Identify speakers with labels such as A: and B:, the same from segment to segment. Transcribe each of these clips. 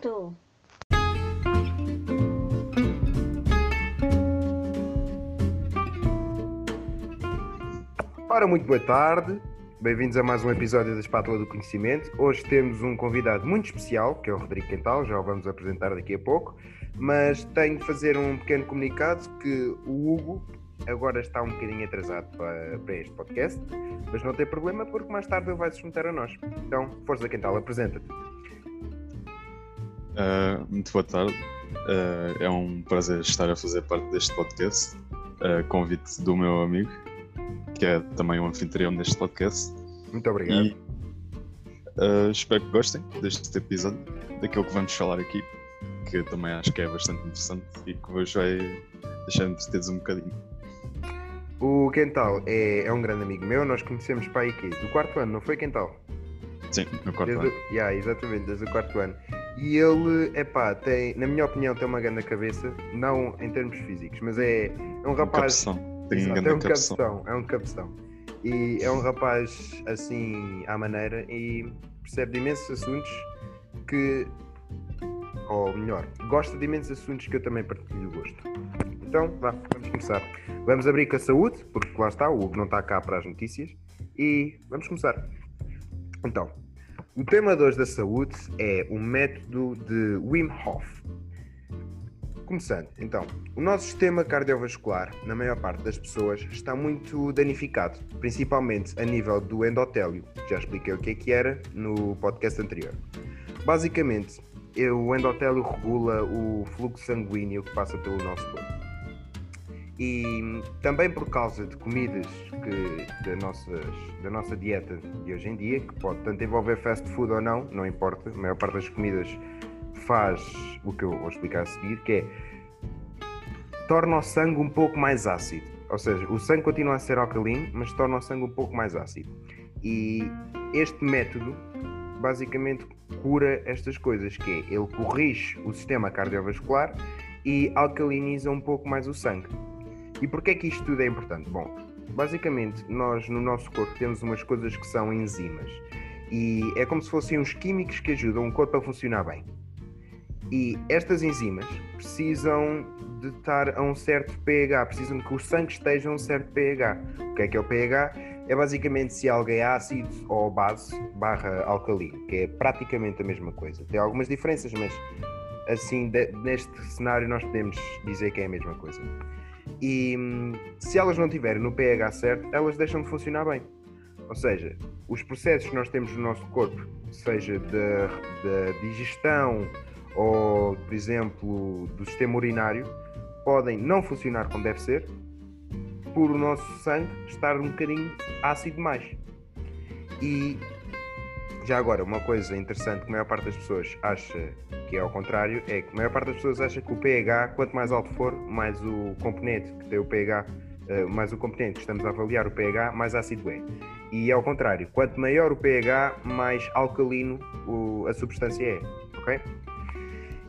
A: Pronto.
B: Ora, muito boa tarde. Bem-vindos a mais um episódio da Espátula do Conhecimento. Hoje temos um convidado muito especial, que é o Rodrigo Quental, já o vamos apresentar daqui a pouco. Mas tenho de fazer um pequeno comunicado que o Hugo agora está um bocadinho atrasado para, para este podcast, mas não tem problema porque mais tarde ele vai se juntar a nós. Então, Força Quental, apresenta-te.
C: Uh, muito boa tarde. Uh, é um prazer estar a fazer parte deste podcast. Uh, convite do meu amigo, que é também um anfitrião deste podcast.
B: Muito obrigado. E,
C: espero que gostem deste episódio, daquilo que vamos falar aqui, que também acho que é bastante interessante e que vos vai deixar entretidos um bocadinho.
B: O Quental é, é um grande amigo meu, nós conhecemos para aí do quarto ano, não foi Quental?
C: Sim, no quarto
B: desde,
C: ano.
B: Yeah, exatamente, desde o quarto ano. E ele, é pá, tem, na minha opinião, tem uma grande cabeça, não em termos físicos, mas é, é um rapaz.
C: Um tem
B: exato,
C: é
B: um cabeção, é um cabeção. E é um rapaz assim à maneira e percebe de imensos assuntos que, ou melhor, gosta de imensos assuntos que eu também partilho o gosto. Então, vá, vamos começar. Vamos abrir com a saúde, porque lá está, o Hugo não está cá para as notícias. E vamos começar. Então, o tema de hoje da saúde é o método de Wim Hof. Começando, então, o nosso sistema cardiovascular, na maior parte das pessoas, está muito danificado, principalmente a nível do endotélio. Já expliquei o que é que era no podcast anterior. Basicamente, o endotélio regula o fluxo sanguíneo que passa pelo nosso corpo. E também por causa de comidas que, da, nossas, da nossa dieta de hoje em dia, que pode tanto envolver fast food ou não, não importa, a maior parte das comidas faz o que eu vou explicar a seguir, que é torna o sangue um pouco mais ácido. Ou seja, o sangue continua a ser alcalino, mas torna o sangue um pouco mais ácido. E este método basicamente cura estas coisas, que é ele corrige o sistema cardiovascular e alcaliniza um pouco mais o sangue. E porquê é que isto tudo é importante? Bom, basicamente nós no nosso corpo temos umas coisas que são enzimas e é como se fossem uns químicos que ajudam o corpo a funcionar bem. E estas enzimas precisam de estar a um certo pH, precisam que o sangue esteja a um certo pH. O que é que é o pH? É basicamente se algo é ácido ou base barra alcalino, que é praticamente a mesma coisa. Tem algumas diferenças, mas assim, de, neste cenário nós podemos dizer que é a mesma coisa. E hum, se elas não tiverem no pH certo, elas deixam de funcionar bem. Ou seja, os processos que nós temos no nosso corpo, seja da digestão ou, por exemplo, do sistema urinário, podem não funcionar como deve ser por o nosso sangue estar um bocadinho ácido demais. E já agora, uma coisa interessante que a maior parte das pessoas acha que é ao contrário, é que a maior parte das pessoas acha que o pH, quanto mais alto for, mais o componente que tem o pH, uh, mais o componente que estamos a avaliar o pH, mais ácido é. E é ao contrário, quanto maior o pH, mais alcalino a substância é, ok?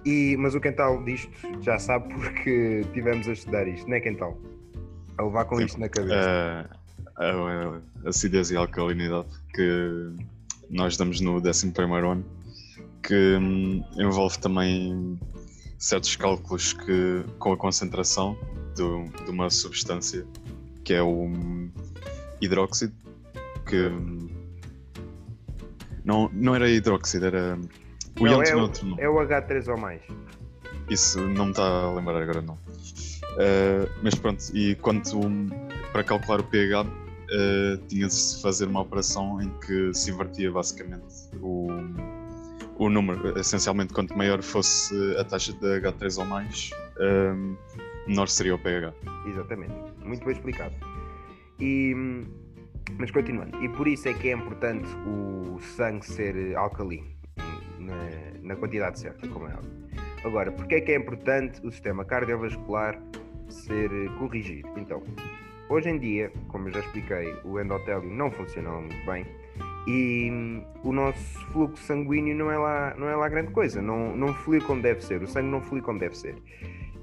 B: E, mas o Quental disto já sabe porque tivemos a estudar isto, não é Quental? A levar com Sim. isto na cabeça.
C: Uh, a, a acidez e a alcalinidade que nós damos no 11 ano que hum, envolve também certos cálculos que, com a concentração do, de uma substância que é o hidróxido, que hum, não, não era hidróxido, era
B: o não, é, o, é o H3 ou mais.
C: Isso não me está a lembrar agora não. Uh, mas pronto, e quanto para calcular o pH uh, tinha-se de fazer uma operação em que se invertia basicamente o, o número, essencialmente, quanto maior fosse a taxa de H3 ou mais, um, menor seria o pH.
B: Exatamente, muito bem explicado. E, mas continuando, e por isso é que é importante o sangue ser alcalino, na, na quantidade certa, como é óbvio. Agora, porque é que é importante o sistema cardiovascular ser corrigido? Então, hoje em dia, como já expliquei, o endotélio não funciona muito bem e hum, o nosso fluxo sanguíneo não é lá, não é lá grande coisa, não, não flui como deve ser, o sangue não flui como deve ser.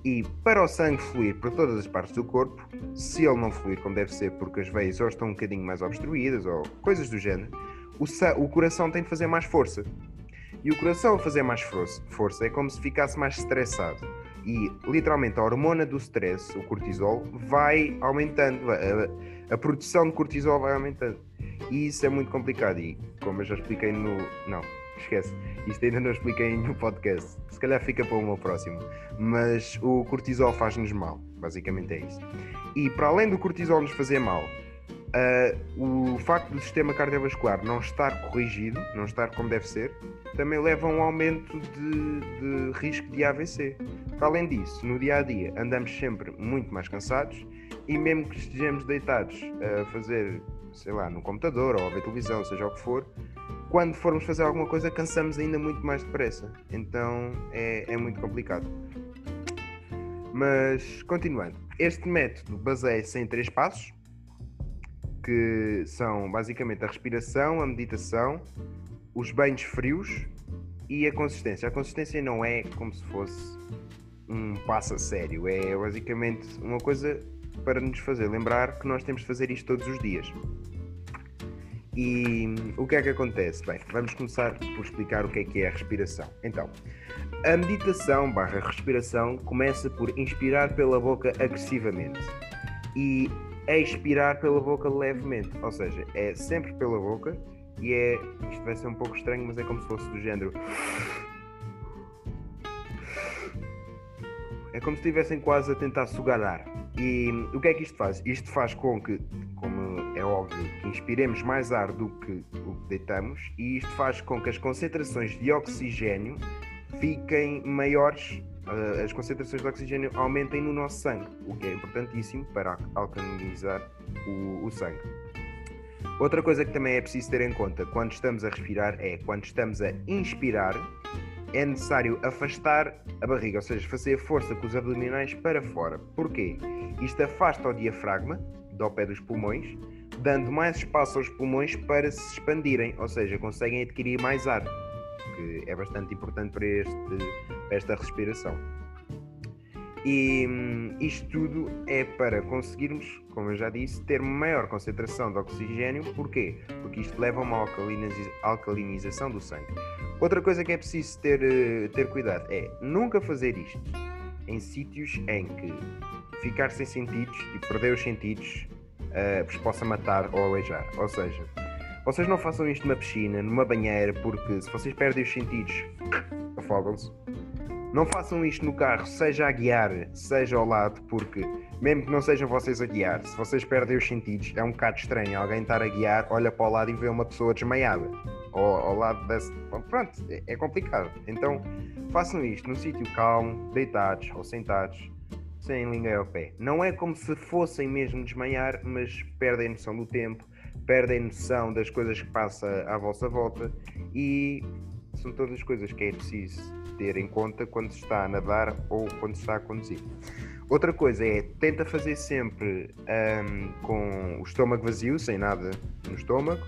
B: E para o sangue fluir por todas as partes do corpo, se ele não fluir como deve ser, porque as veias ou estão um bocadinho mais obstruídas ou coisas do género, o, o coração tem de fazer mais força. E o coração a fazer mais força é como se ficasse mais estressado. E literalmente a hormona do stress, o cortisol, vai aumentando, a, a produção de cortisol vai aumentando. E isso é muito complicado. E como eu já expliquei no. Não, esquece. Isto ainda não expliquei no podcast. Se calhar fica para o meu próximo. Mas o cortisol faz-nos mal. Basicamente é isso. E para além do cortisol nos fazer mal, uh, o facto do sistema cardiovascular não estar corrigido, não estar como deve ser, também leva a um aumento de, de risco de AVC. Para além disso, no dia a dia andamos sempre muito mais cansados e mesmo que estejamos deitados a fazer, sei lá, no computador ou a ver televisão, seja o que for, quando formos fazer alguma coisa cansamos ainda muito mais depressa. Então é, é muito complicado. Mas continuando, este método baseia-se em três passos, que são basicamente a respiração, a meditação, os banhos frios e a consistência. A consistência não é como se fosse um passo a sério, é basicamente uma coisa para nos fazer lembrar que nós temos de fazer isto todos os dias. E o que é que acontece? Bem, vamos começar por explicar o que é que é a respiração. Então, a meditação barra respiração começa por inspirar pela boca agressivamente e expirar pela boca levemente. Ou seja, é sempre pela boca e é. Isto vai ser um pouco estranho, mas é como se fosse do género. É como se estivessem quase a tentar sugar ar. E o que é que isto faz? Isto faz com que, como é óbvio, que inspiremos mais ar do que o que deitamos, e isto faz com que as concentrações de oxigênio fiquem maiores, as concentrações de oxigênio aumentem no nosso sangue, o que é importantíssimo para alcalinizar o, o sangue. Outra coisa que também é preciso ter em conta quando estamos a respirar é quando estamos a inspirar, é necessário afastar a barriga, ou seja, fazer força com os abdominais para fora. Porquê? Isto afasta o diafragma do pé dos pulmões, dando mais espaço aos pulmões para se expandirem, ou seja, conseguem adquirir mais ar, que é bastante importante para, este, para esta respiração. E hum, isto tudo é para conseguirmos, como eu já disse, ter maior concentração de oxigênio. Porquê? Porque isto leva a uma alcalinização do sangue. Outra coisa que é preciso ter, eh, ter cuidado é nunca fazer isto em sítios em que ficar sem sentidos e perder os sentidos uh, vos possa matar ou aleijar. Ou seja, vocês não façam isto numa piscina, numa banheira, porque se vocês perdem os sentidos, afogam-se. Não façam isto no carro, seja a guiar, seja ao lado, porque mesmo que não sejam vocês a guiar, se vocês perdem os sentidos, é um bocado estranho alguém estar a guiar, olha para o lado e vê uma pessoa desmaiada. Ou ao lado desse. Pronto, é, é complicado. Então façam isto num sítio calmo, deitados ou sentados, sem ninguém ao pé. Não é como se fossem mesmo desmaiar, mas perdem noção do tempo, perdem noção das coisas que passa à vossa volta e são todas coisas que é preciso ter em conta quando se está a nadar ou quando se está a conduzir. Outra coisa é tenta fazer sempre um, com o estômago vazio, sem nada no estômago,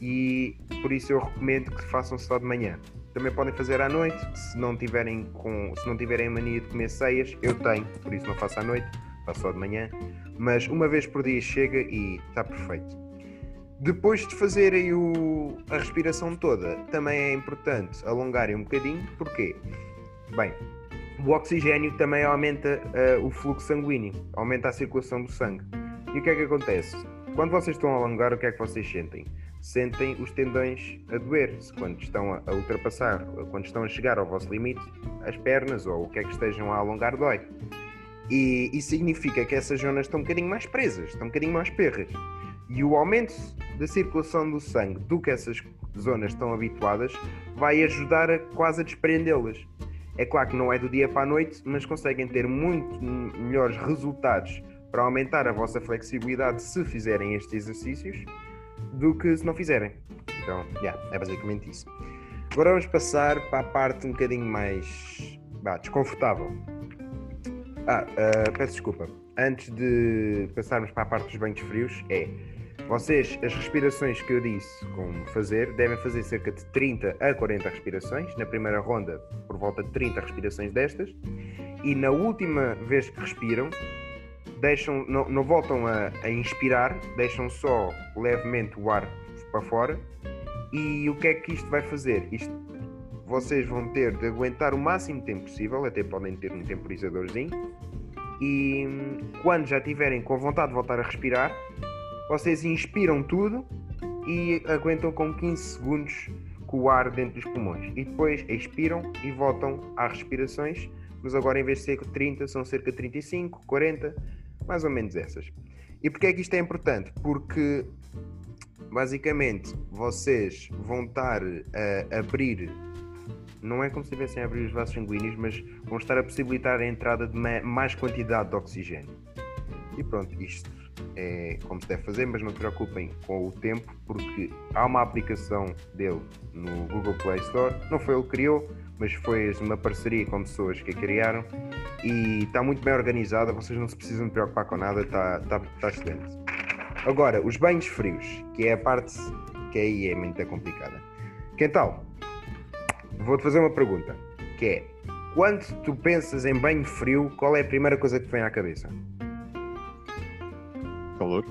B: e por isso eu recomendo que façam só de manhã. Também podem fazer à noite, se não tiverem com, se não tiverem mania de comer ceias, eu tenho, por isso não faço à noite, faço só de manhã. Mas uma vez por dia chega e está perfeito. Depois de fazerem o, a respiração toda, também é importante alongarem um bocadinho, porquê? Bem, o oxigênio também aumenta uh, o fluxo sanguíneo, aumenta a circulação do sangue. E o que é que acontece? Quando vocês estão a alongar, o que é que vocês sentem? sentem os tendões a doer-se quando estão a ultrapassar, quando estão a chegar ao vosso limite, as pernas ou o que é que estejam a alongar dói. E isso significa que essas zonas estão um bocadinho mais presas, estão um bocadinho mais perras. E o aumento da circulação do sangue do que essas zonas estão habituadas vai ajudar a quase a desprendê-las. É claro que não é do dia para a noite, mas conseguem ter muito melhores resultados para aumentar a vossa flexibilidade se fizerem estes exercícios do que se não fizerem. Então, yeah, é basicamente isso. Agora vamos passar para a parte um bocadinho mais bah, desconfortável. Ah, uh, peço desculpa. Antes de passarmos para a parte dos banhos frios, é vocês, as respirações que eu disse como fazer, devem fazer cerca de 30 a 40 respirações. Na primeira ronda, por volta de 30 respirações destas. E na última vez que respiram, deixam, não, não voltam a, a, inspirar, deixam só levemente o ar para fora. E o que é que isto vai fazer? Isto vocês vão ter de aguentar o máximo tempo possível, até podem ter um temporizadorzinho. E hum, quando já tiverem com vontade de voltar a respirar, vocês inspiram tudo e aguentam com 15 segundos com o ar dentro dos pulmões. E depois expiram e voltam às respirações, mas agora em vez de ser 30, são cerca de 35, 40, mais ou menos essas. E porquê é que isto é importante? Porque basicamente vocês vão estar a abrir, não é como se estivessem a abrir os vasos sanguíneos, mas vão estar a possibilitar a entrada de mais quantidade de oxigênio. E pronto, isto é como se deve fazer, mas não se preocupem com o tempo, porque há uma aplicação dele no Google Play Store, não foi ele que criou, mas foi uma parceria com pessoas que a criaram e está muito bem organizada, vocês não se precisam preocupar com nada, está, está, está excelente. Agora, os banhos frios, que é a parte que aí é muito complicada. Quental, vou-te fazer uma pergunta, que é, quando tu pensas em banho frio, qual é a primeira coisa que te vem à cabeça?
C: Calor.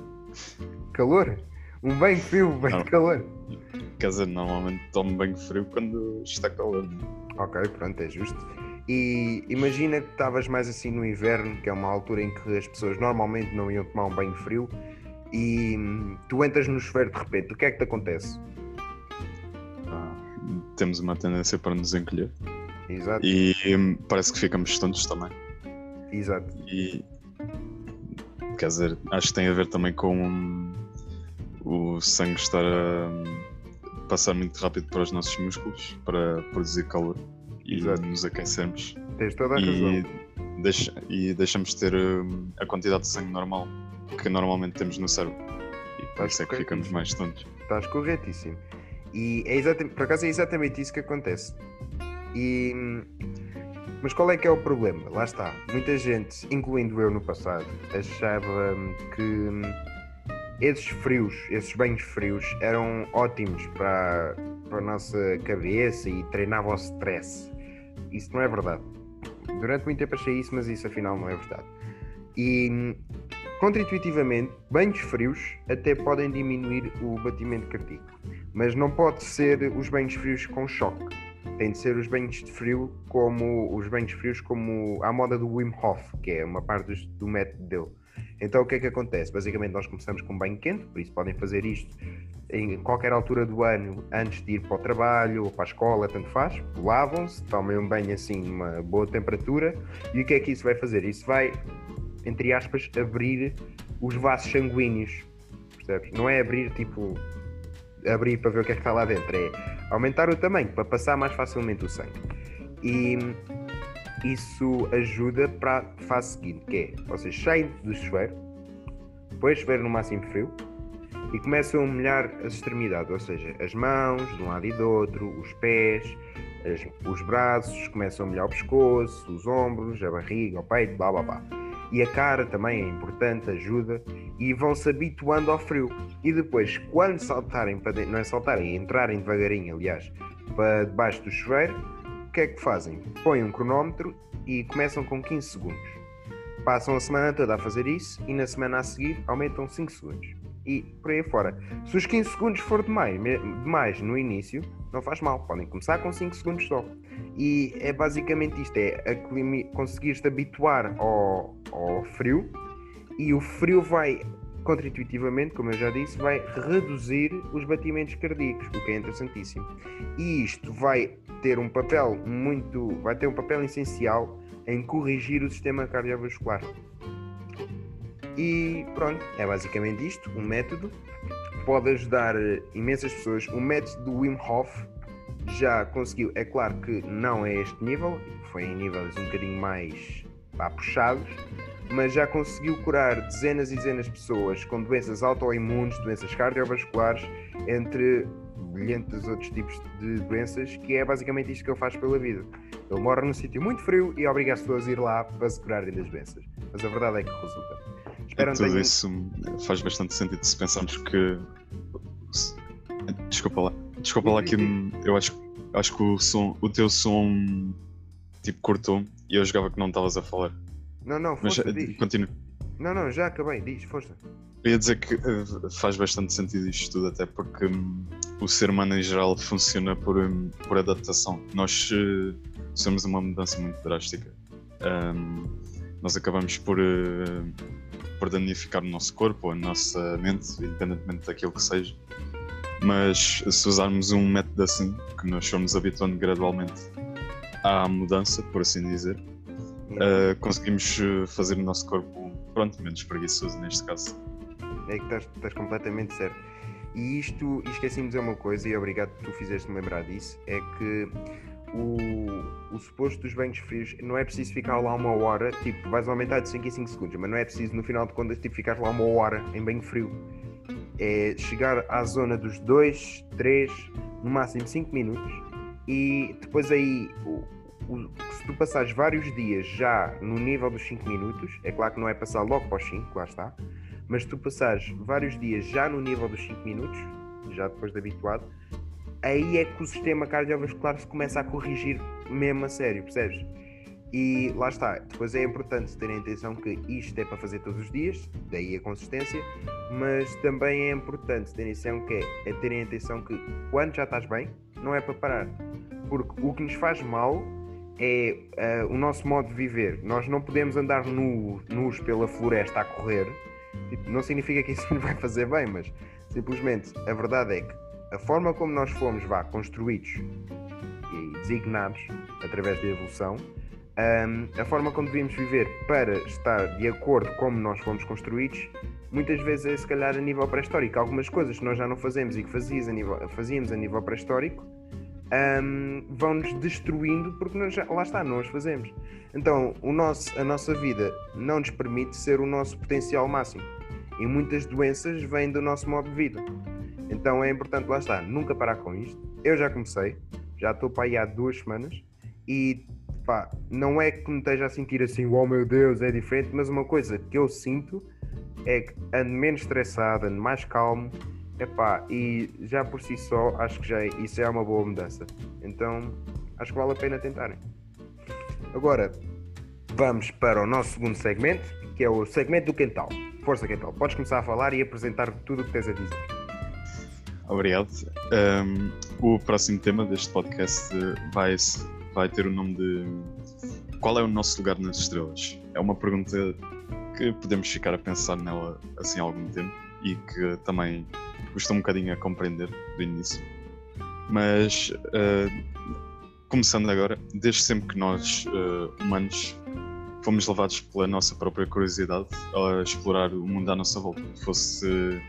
B: Calor? Um banho frio, um banho de calor?
C: Quer dizer, normalmente tomo banho frio quando está calor.
B: Ok, pronto, é justo. E imagina que estavas mais assim no inverno, que é uma altura em que as pessoas normalmente não iam tomar um banho frio, e tu entras no chuveiro de repente, o que é que te acontece?
C: Ah, temos uma tendência para nos encolher.
B: Exato.
C: E hum, parece que ficamos tontos também.
B: Exato.
C: E quer dizer, acho que tem a ver também com hum, o sangue estar a passar muito rápido para os nossos músculos para produzir calor e Exato. nos aquecermos.
B: Tens toda a
C: e, deixa, e deixamos de ter hum, a quantidade de sangue normal que normalmente temos no cérebro. E por isso é que ficamos mais tontos.
B: Estás corretíssimo. E é exatamente, por acaso é exatamente isso que acontece. E, mas qual é que é o problema? Lá está. Muita gente, incluindo eu no passado, achava que esses frios, esses banhos frios, eram ótimos para, para a nossa cabeça e treinavam o stress. Isso não é verdade. Durante muito tempo achei isso, mas isso afinal não é verdade. E Contraintuitivamente, banhos frios até podem diminuir o batimento cardíaco, mas não pode ser os banhos frios com choque. Tem de ser os banhos de frio como os banhos frios como a moda do Wim Hof, que é uma parte do método dele. Então o que é que acontece? Basicamente nós começamos com banho quente, por isso podem fazer isto em qualquer altura do ano, antes de ir para o trabalho ou para a escola, tanto faz. Lavam-se, tomem um banho assim, uma boa temperatura. E o que é que isso vai fazer? Isso vai entre aspas, abrir os vasos sanguíneos. Percebes? Não é abrir tipo. Abrir para ver o que é que está lá dentro, é aumentar o tamanho para passar mais facilmente o sangue. E isso ajuda para a fase seguinte, que é vocês saem do chuveiro, depois chuveiro no máximo frio e começam a molhar as extremidades, ou seja, as mãos de um lado e do outro, os pés, as, os braços, começam a molhar o pescoço, os ombros, a barriga, o peito, blá blá blá e a cara também é importante, ajuda e vão se habituando ao frio. E depois, quando saltarem para não é saltarem, é entrarem devagarinho, aliás, para debaixo do chuveiro, o que é que fazem? Põem um cronómetro e começam com 15 segundos. Passam a semana toda a fazer isso e na semana a seguir aumentam 5 segundos. E por aí fora. Se os 15 segundos for demais, demais no início, não faz mal, podem começar com 5 segundos só. E é basicamente isto: é conseguir-te habituar ao, ao frio e o frio vai, contraintuitivamente, como eu já disse, vai reduzir os batimentos cardíacos, o que é interessantíssimo. E isto vai ter um papel muito, vai ter um papel essencial em corrigir o sistema cardiovascular. E pronto, é basicamente isto, um método pode ajudar imensas pessoas. O método do Wim Hof já conseguiu, é claro que não é este nível, foi em níveis um bocadinho mais pá, puxados, mas já conseguiu curar dezenas e dezenas de pessoas com doenças autoimunes, doenças cardiovasculares, entre bilhentos outros tipos de doenças, que é basicamente isto que ele faz pela vida. Ele mora num sítio muito frio e obriga as pessoas a ir lá para se curarem das doenças. Mas a verdade é que resulta.
C: Espero tudo tenha... isso faz bastante sentido se pensarmos que. Desculpa lá. Desculpa lá que eu acho, acho que o, som, o teu som tipo cortou e eu jogava que não estavas a falar.
B: Não, não, força, Mas,
C: continua.
B: Não, não, já acabei, diz, força.
C: Eu ia dizer que uh, faz bastante sentido isto tudo, até porque um, o ser humano em geral funciona por, um, por adaptação. Nós uh, somos uma mudança muito drástica. Um, nós acabamos por, uh, por danificar o nosso corpo, a nossa mente, independentemente daquilo que seja. Mas se usarmos um método assim, que nós fomos habituando gradualmente à mudança, por assim dizer, uh, conseguimos fazer o nosso corpo, pronto, menos preguiçoso neste caso.
B: É que estás, estás completamente certo. E isto, esqueci-me de dizer uma coisa, e obrigado por tu fizeste-me lembrar disso, é que o, o suposto dos banhos frios não é preciso ficar lá uma hora, tipo, vais aumentar de 5 em 5 segundos, mas não é preciso no final de contas tipo, ficar lá uma hora em banho frio. É chegar à zona dos 2, 3, no máximo 5 minutos e depois aí o, o, se tu passares vários dias já no nível dos 5 minutos, é claro que não é passar logo para os 5, lá está, mas tu passares vários dias já no nível dos 5 minutos, já depois de habituado, aí é que o sistema cardiovascular se começa a corrigir mesmo a sério, percebes? E lá está, depois é importante terem atenção que isto é para fazer todos os dias, daí a consistência, mas também é importante terem atenção que é, é terem atenção que quando já estás bem, não é para parar. Porque o que nos faz mal é uh, o nosso modo de viver. Nós não podemos andar nu, nus pela floresta a correr. Tipo, não significa que isso nos vai fazer bem, mas simplesmente a verdade é que a forma como nós fomos vá, construídos e designados através da evolução, um, a forma como devíamos viver para estar de acordo como nós fomos construídos, muitas vezes é se calhar a nível pré-histórico. Algumas coisas que nós já não fazemos e que fazíamos a nível, fazíamos a nível pré-histórico um, vão-nos destruindo porque nós já, lá está, não as fazemos. Então o nosso, a nossa vida não nos permite ser o nosso potencial máximo. E muitas doenças vêm do nosso modo de vida. Então é importante, lá está, nunca parar com isto. Eu já comecei, já estou para aí há duas semanas e pá, não é que me esteja a sentir assim, oh meu Deus, é diferente, mas uma coisa que eu sinto é que ando menos estressado, ando mais calmo, epá, e já por si só acho que já, é, isso é uma boa mudança. Então acho que vale a pena tentarem. Agora vamos para o nosso segundo segmento, que é o segmento do Quental. Força Quental, podes começar a falar e apresentar tudo o que tens a dizer.
C: Obrigado. Um, o próximo tema deste podcast vai, vai ter o nome de Qual é o nosso lugar nas estrelas? É uma pergunta que podemos ficar a pensar nela assim há algum tempo e que também custa um bocadinho a compreender do início. Mas uh, começando agora, desde sempre que nós, uh, humanos, fomos levados pela nossa própria curiosidade a explorar o mundo à nossa volta, fosse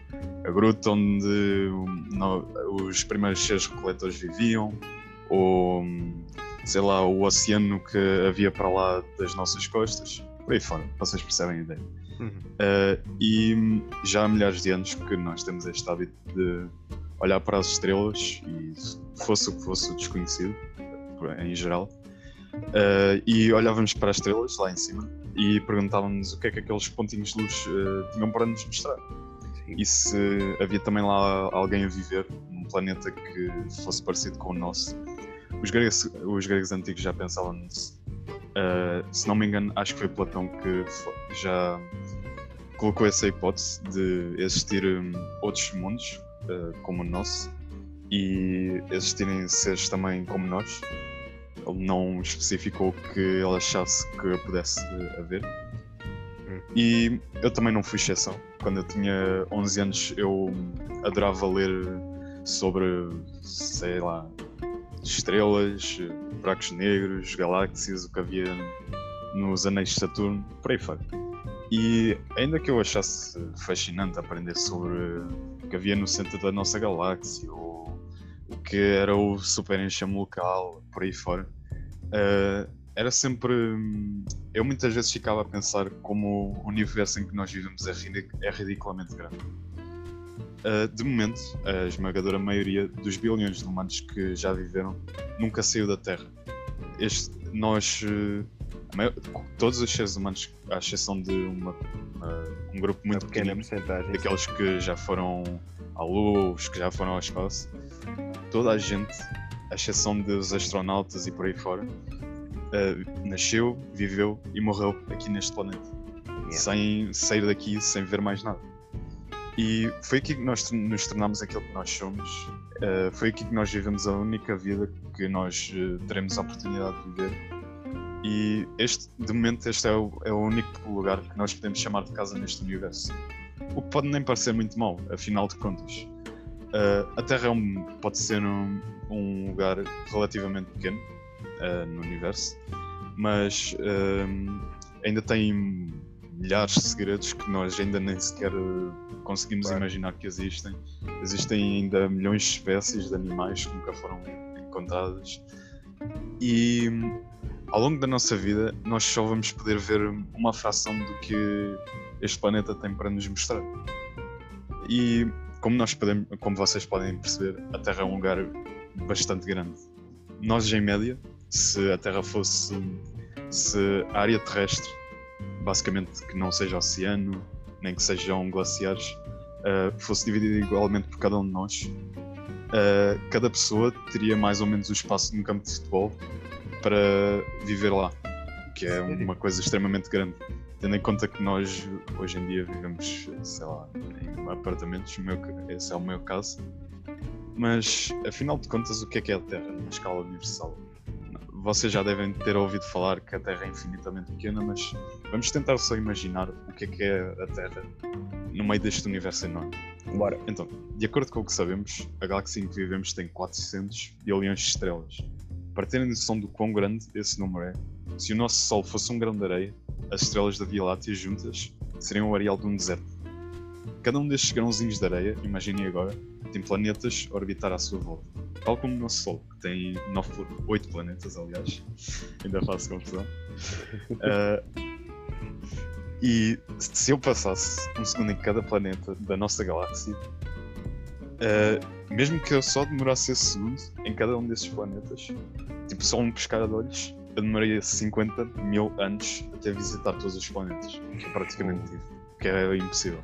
C: a gruta onde os primeiros seres coletores viviam, ou sei lá, o oceano que havia para lá das nossas costas, por aí fora, vocês percebem a ideia. Uhum. Uh, e já há milhares de anos que nós temos este hábito de olhar para as estrelas e fosse o que fosse o desconhecido, em geral, uh, e olhávamos para as estrelas lá em cima e perguntávamos o que é que aqueles pontinhos de luz uh, tinham para nos mostrar e se havia também lá alguém a viver num planeta que fosse parecido com o nosso. Os gregos, os gregos antigos já pensavam nisso. Uh, se não me engano, acho que foi Platão que já colocou essa hipótese de existir um, outros mundos uh, como o nosso e existirem seres também como nós. Ele não especificou que ele achasse que pudesse haver. Hum. E eu também não fui exceção quando eu tinha 11 anos, eu adorava ler sobre, sei lá, estrelas, buracos negros, galáxias, o que havia nos anéis de Saturno, por aí fora. E ainda que eu achasse fascinante aprender sobre o que havia no centro da nossa galáxia, ou o que era o super enxame local, por aí fora, uh, era sempre. Eu muitas vezes ficava a pensar como o universo em que nós vivemos é, é ridiculamente grande. Uh, de momento, a esmagadora maioria dos bilhões de humanos que já viveram nunca saiu da Terra. Este, nós, maior, todos os seres humanos, à exceção de uma, uma, um grupo muito pequeno, daqueles que já foram à Lua, os que já foram ao espaço, toda a gente, à exceção dos astronautas e por aí fora, uh, nasceu, viveu e morreu aqui neste planeta. yeah. sem sair daqui, sem ver mais nada. E foi aqui que nós nos tornámos aquilo que nós somos. Uh, foi aqui que nós vivemos a única vida que nós uh, teremos a oportunidade de viver. E este, de momento, este é o, é o único lugar que nós podemos chamar de casa neste universo. O que pode nem parecer muito mal, afinal de contas. Uh, a Terra é um, pode ser um, um, lugar relativamente pequeno no universo, mas ainda tem milhares de segredos que nós ainda nem sequer conseguimos claro. imaginar que existem. Existem ainda milhões de espécies de animais que nunca foram encontradas. E ao longo da nossa vida, nós só vamos poder ver uma fração do que este planeta tem para nos mostrar. E como, nós podemos, como vocês podem perceber, a Terra é um lugar bastante grande. Nós, em média, se a Terra fosse. Se a área terrestre basicamente que não seja oceano, nem que sejam glaciares, uh, fosse dividido igualmente por cada um de nós, uh, cada pessoa teria mais ou menos o espaço num campo de futebol para viver lá, que é uma coisa extremamente grande. Tendo em conta que nós hoje em dia vivemos, sei lá, em apartamentos, esse é o meu caso, mas afinal de contas, o que é que é a Terra na escala universal? Vocês já devem ter ouvido falar que a Terra é infinitamente pequena, mas vamos tentar só imaginar o que é que é a Terra no meio deste universo enorme.
B: Bora.
C: Então, de acordo com o que sabemos, a galáxia em que vivemos tem 400 bilhões de estrelas. Para terem noção do quão grande esse número é, se o nosso Sol fosse um grão de areia, as estrelas da Via Láctea juntas seriam o areal de um deserto. Cada um destes grãozinhos de areia, imaginem agora, tem planetas a orbitar à sua volta. Tal como o nosso Sol, que tem 9, 8 planetas, aliás. Ainda faço confusão. Uh, e se eu passasse um segundo em cada planeta da nossa galáxia, uh, mesmo que eu só demorasse esse segundo em cada um desses planetas, tipo só um pescar de olhos, eu demoraria 50 mil anos até visitar todos os planetas. Que é praticamente tive, que é impossível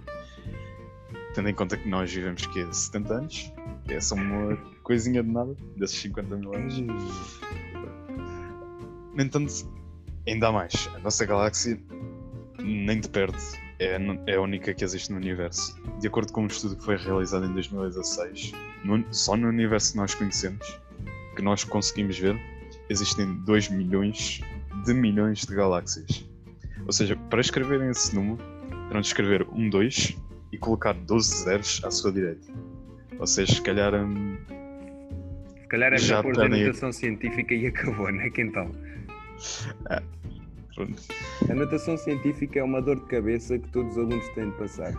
C: tendo em conta que nós vivemos que 70 anos, que é só uma coisinha de nada, desses 50 mil anos. No entanto, ainda há mais. A nossa galáxia, nem de perto, é, é a única que existe no universo. De acordo com um estudo que foi realizado em 2016, no, só no universo que nós conhecemos, que nós conseguimos ver, existem 2 milhões de milhões de galáxias. Ou seja, para escreverem esse número, terão de escrever um 2 e colocar 12 zeros à sua direita. Vocês, se calhar. Hum,
B: se calhar é já pôr a notação científica e acabou, não é que então?
C: Pronto.
B: A notação científica é uma dor de cabeça que todos os alunos têm de passar.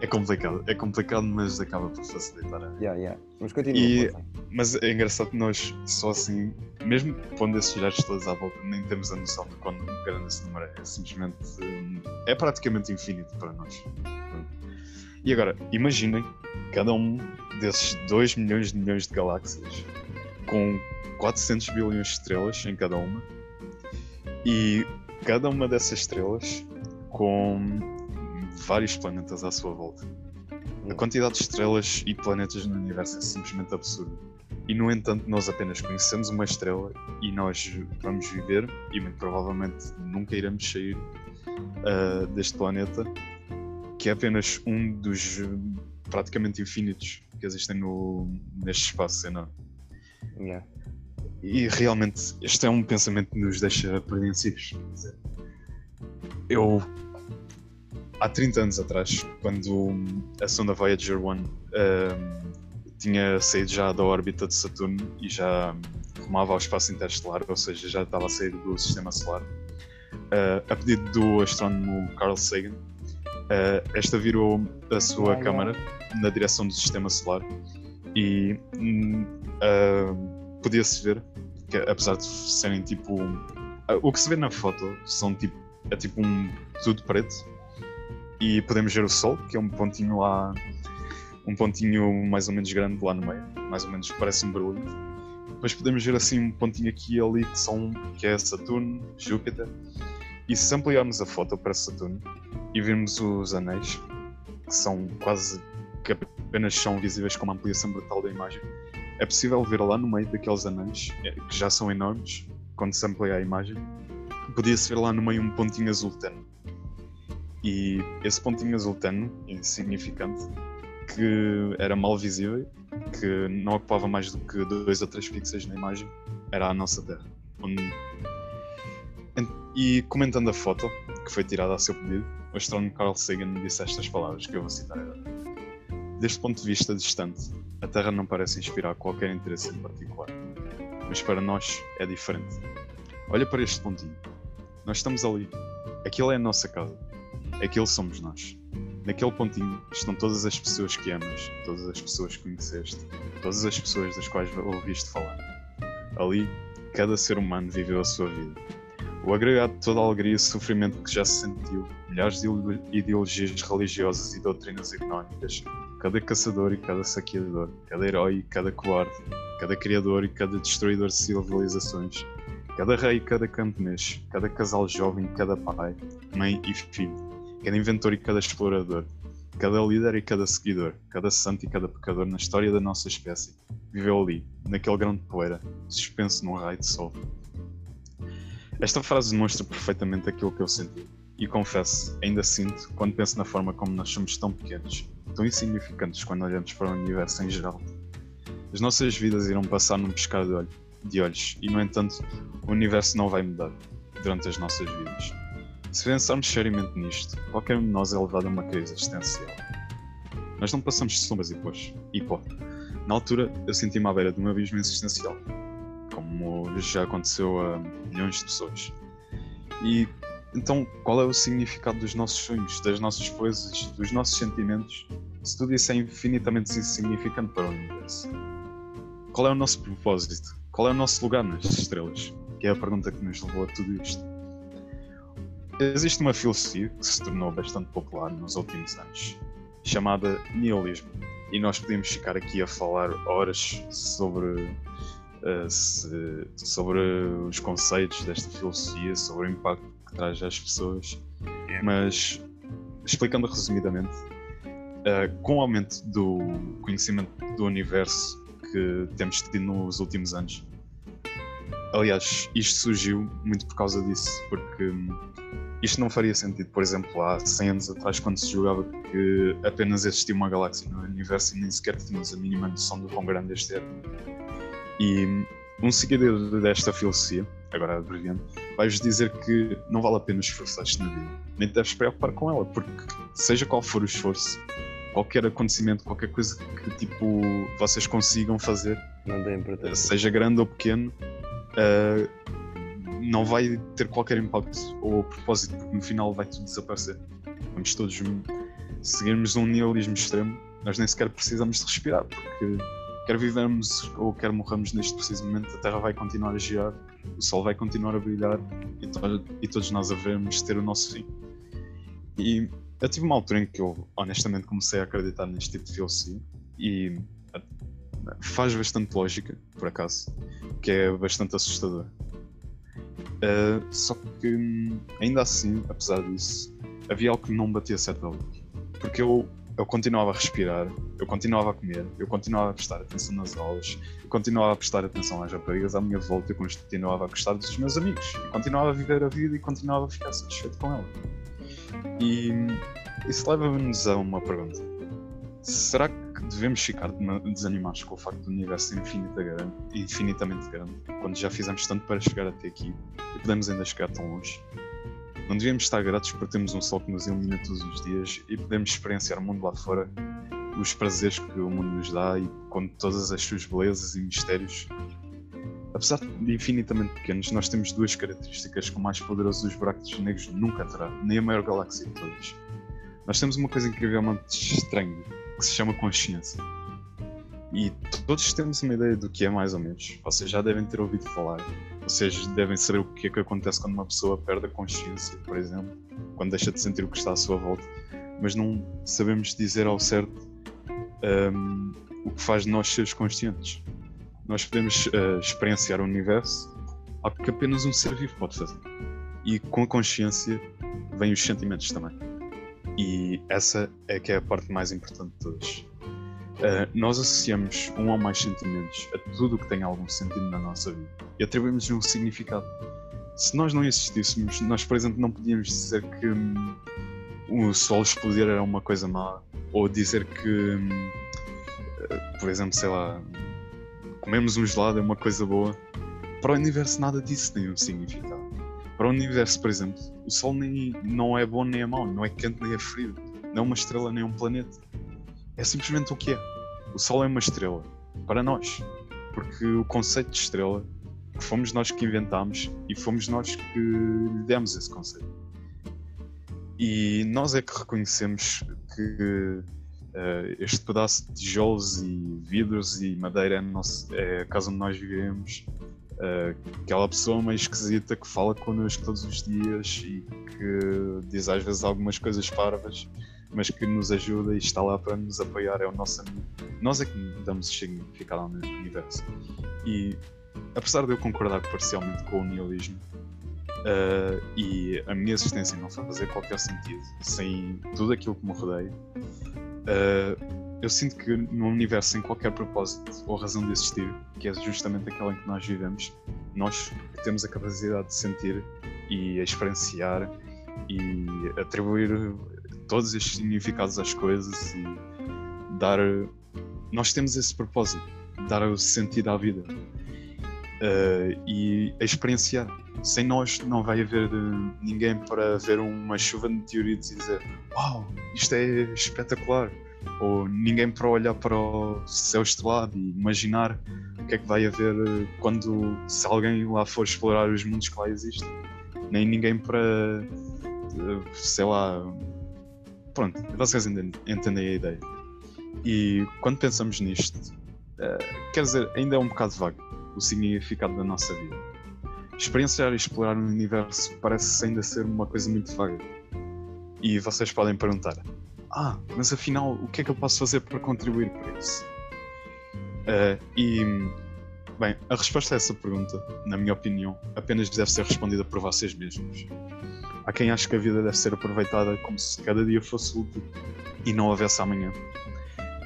C: É complicado, é complicado, mas acaba por facilitar.
B: Yeah, yeah. Mas continua. E,
C: mas é engraçado que nós, só assim, mesmo pondo esses gestos todos à volta, nem temos a noção de quando grande esse número é. Simplesmente. É praticamente infinito para nós. E agora, imaginem cada um desses 2 milhões de milhões de galáxias com 400 bilhões de estrelas em cada uma e cada uma dessas estrelas com vários planetas à sua volta. A quantidade de estrelas e planetas no universo é simplesmente absurda. E no entanto, nós apenas conhecemos uma estrela e nós vamos viver e muito provavelmente nunca iremos sair uh, deste planeta, que é apenas um dos praticamente infinitos que existem no, neste espaço enorme.
B: Yeah.
C: E realmente, este é um pensamento que nos deixa apreensivos. Eu há 30 anos atrás, quando a sonda Voyager 1 um, tinha saído já da órbita de Saturno e já rumava ao espaço interestelar, ou seja, já estava a sair do sistema solar, uh, a pedido do astrónomo Carl Sagan, uh, esta virou a sua ah, câmara na direção do sistema solar e uh, podia-se ver que, apesar de serem tipo. o que se vê na foto são tipo. É tipo um tudo preto e podemos ver o Sol, que é um pontinho lá, um pontinho mais ou menos grande lá no meio, mais ou menos parece um barulho. Depois podemos ver assim um pontinho aqui e ali que, são, que é Saturno, Júpiter. E se ampliarmos a foto para Saturno e virmos os anéis, que são quase que apenas são visíveis com uma ampliação brutal da imagem, é possível ver lá no meio daqueles anéis, eh, que já são enormes, quando se amplia a imagem, podia-se ver lá no meio um pontinho azul tenue. E esse pontinho azul tenue, insignificante, que era mal visível, que não ocupava mais do que dois ou três pixels na imagem, era a nossa Terra. Onde... E comentando a foto, que foi tirada a seu pedido, o astrónomo Carl Sagan disse estas palavras que eu vou citar agora. Deste ponto de vista distante, a Terra não parece inspirar qualquer interesse em particular, mas para nós é diferente. Olha para este pontinho. Nós estamos ali. Aquilo é a nossa casa. Aquilo somos nós. Naquele pontinho estão todas as pessoas que amas, todas as pessoas que conheceste, todas as pessoas das quais ouviste falar. Ali, cada ser humano viveu a sua vida. O agregado de toda a alegria e sofrimento que já se sentiu, milhares de ideologias religiosas e doutrinas económicas, cada caçador e cada saqueador, cada herói e cada cobarde, cada criador e cada destruidor de civilizações, cada rei e cada camponês, cada casal jovem e cada pai, mãe e filho, cada inventor e cada explorador, cada líder e cada seguidor, cada santo e cada pecador na história da nossa espécie, viveu ali, naquele grão de poeira, suspenso num raio de sol. Esta frase demonstra perfeitamente aquilo que eu senti. E confesso, ainda sinto quando penso na forma como nós somos tão pequenos, tão insignificantes quando olhamos para o universo em geral. As nossas vidas irão passar num pescar de, olho, de olhos, e no entanto, o universo não vai mudar durante as nossas vidas. Se pensarmos seriamente nisto, qualquer um de nós é levado a uma crise existencial. Nós não passamos de sombras e pós, e pó. Na altura, eu senti-me à beira de um abismo existencial como já aconteceu a milhões de pessoas. E então, qual é o significado dos nossos sonhos, das nossas coisas, dos nossos sentimentos, se tudo isso é infinitamente insignificante para o universo? Qual é o nosso propósito? Qual é o nosso lugar nas estrelas? Que é a pergunta que nos levou a tudo isto. Existe uma filosofia que se tornou bastante popular nos últimos anos, chamada nihilismo. E nós podemos ficar aqui a falar horas sobre uh, se, sobre os conceitos desta filosofia, sobre o impacto que traz às pessoas, mas explicando resumidamente, uh, com o aumento do conhecimento do universo que temos tido nos últimos anos, aliás, isto surgiu muito por causa disso, porque isto não faria sentido, por exemplo, há 100 anos atrás, quando se julgava que apenas existia uma galáxia no universo e nem sequer tínhamos a mínima noção do quão grande este era. E um seguidor desta filosofia, agora abreviando, vai-vos dizer que não vale a pena esforçar-te na vida, nem te deves preocupar com ela, porque seja qual for o esforço, qualquer acontecimento, qualquer coisa que tipo vocês consigam fazer, seja grande ou pequeno, uh, não vai ter qualquer impacto ou propósito, porque no final vai tudo desaparecer. Vamos todos seguirmos um nihilismo extremo, nós nem sequer precisamos de respirar, porque quer vivemos ou quer morramos neste preciso momento, a Terra vai continuar a girar, o Sol vai continuar a brilhar e, to e todos nós havemos ter o nosso fim. E eu tive uma altura em que eu honestamente comecei a acreditar neste tipo de filosofia e eh, faz bastante lógica, por acaso, que é bastante assustador. Uh, só que ainda assim, apesar disso, havia algo que não batia certo ali. Porque eu eu continuava a respirar, eu continuava a comer, eu continuava a prestar atenção nas aulas, eu continuava a prestar atenção às raparigas à minha volta, eu continuava a gostar dos meus amigos, eu continuava a viver a vida e continuava a ficar satisfeito com ela. E isso leva-nos a uma pergunta: será que devemos ficar desanimados com o facto do universo ser grande, infinitamente grande, quando já fizemos tanto para chegar até aqui e podemos ainda chegar tão longe? Não devíamos estar gratos por termos um sol que nos ilumina todos os dias e podemos experienciar o mundo lá fora, os prazeres que o mundo nos dá e com todas as suas belezas e mistérios. Apesar de infinitamente pequenos, nós temos duas características que o mais poderoso dos buracos negros nunca terá, nem a maior galáxia de todas. Nós temos uma coisa incrivelmente estranha, que se chama consciência. E todos temos uma ideia do que é mais ou menos. Vocês já devem ter ouvido falar. Vocês devem saber o que é que acontece quando uma pessoa perde a consciência, por exemplo, quando deixa de sentir o que está à sua volta. Mas não sabemos dizer ao certo um, o que faz nós seres conscientes. Nós podemos uh, experienciar o universo, algo que apenas um ser vivo pode fazer. E com a consciência vêm os sentimentos também. E essa é que é a parte mais importante de todas Uh, nós associamos um ou mais sentimentos a tudo o que tem algum sentido na nossa vida e atribuímos-lhe um significado. se nós não existíssemos, nós, por exemplo, não podíamos dizer que hum, o Sol explodir era uma coisa má, ou dizer que, hum, eh, por exemplo, sei lá, comemos um gelado é uma coisa boa. Para o universo, nada disso tem um significado. Para o universo, por exemplo, o Sol nem, não é bom nem é mau, não é quente nem é frio, não é uma estrela nem um planeta. É simplesmente o que é. O Sol é uma estrela, para nós. Porque o conceito de estrela que fomos nós que inventámos e fomos nós que lhe demos esse conceito. E nós é que reconhecemos que uh, este pedaço de tijolos e vidros e madeira é, nosso, é a casa onde nós vivemos. Uh, aquela pessoa meio esquisita que fala connosco todos os dias e que diz às vezes algumas coisas parvas, mas que nos ajuda e está lá para nos apoiar, é o nosso amigo. Nós é que damos significado ao universo. E apesar de eu concordar parcialmente com o nihilismo uh, e a minha existência não fazer qualquer sentido sem tudo aquilo que me rodeia, uh, eu sinto que num universo sem qualquer propósito ou razão de existir, que é justamente aquela em que nós vivemos, nós temos a capacidade de sentir e experienciar e atribuir todos estes significados às coisas e dar. Nós temos esse propósito, dar o sentido à vida uh, e experienciar. Sem nós não vai haver uh, ninguém para ver uma chuva de meteoritos e dizer Uau, isto é espetacular. Ou ninguém para olhar para o céu estrelado e imaginar o que é que vai haver uh, quando se alguém lá for explorar os mundos que lá existem. Nem ninguém para sei lá. Pronto, vocês entendem a ideia. E quando pensamos nisto, uh, quer dizer, ainda é um bocado vago o significado da nossa vida. Experienciar e explorar o universo parece ainda ser uma coisa muito vaga. E vocês podem perguntar: Ah, mas afinal, o que é que eu posso fazer para contribuir para isso? Uh, e, bem, a resposta a essa pergunta, na minha opinião, apenas deve ser respondida por vocês mesmos. Há quem ache que a vida deve ser aproveitada como se cada dia fosse útil e não houvesse amanhã.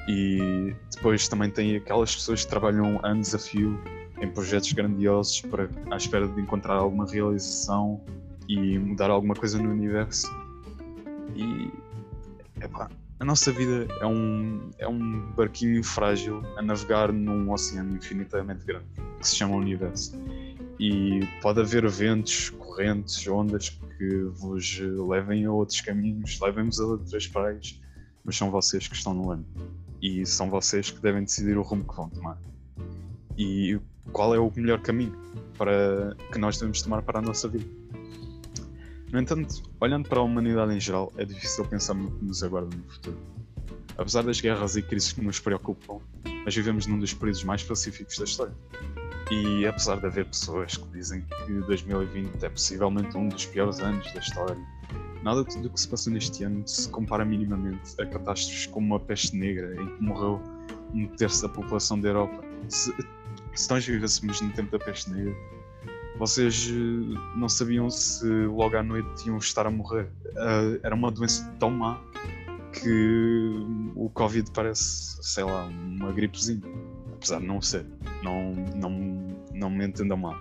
C: E depois também tem aquelas pessoas que trabalham a fio em projetos grandiosos para, à espera de encontrar alguma realização e mudar alguma coisa no universo. E epá, a nossa vida é um, é um barquinho frágil a navegar num oceano infinitamente grande que se chama Universo. E pode haver ventos, correntes, ondas que vos levem a outros caminhos, levem-vos a outras praias, mas são vocês que estão no ano. E são vocês que devem decidir o rumo que vão tomar. E qual é o melhor caminho para que nós devemos tomar para a nossa vida. No entanto, olhando para a humanidade em geral, é difícil pensar no que nos aguarda no futuro. Apesar das guerras e crises que nos preocupam, nós vivemos num dos períodos mais pacíficos da história. E apesar de haver pessoas que dizem que 2020 é possivelmente um dos piores anos da história, nada do que se passou neste ano se compara minimamente a catástrofes como a peste negra, em que morreu um terço da população da Europa. Se, se nós vivêssemos no tempo da peste negra, vocês eh, não sabiam se logo à noite iam estar a morrer. Uh, era uma doença tão má que o Covid parece, sei lá, uma gripezinha. Apesar de não ser. Não, não, não me entendam mal.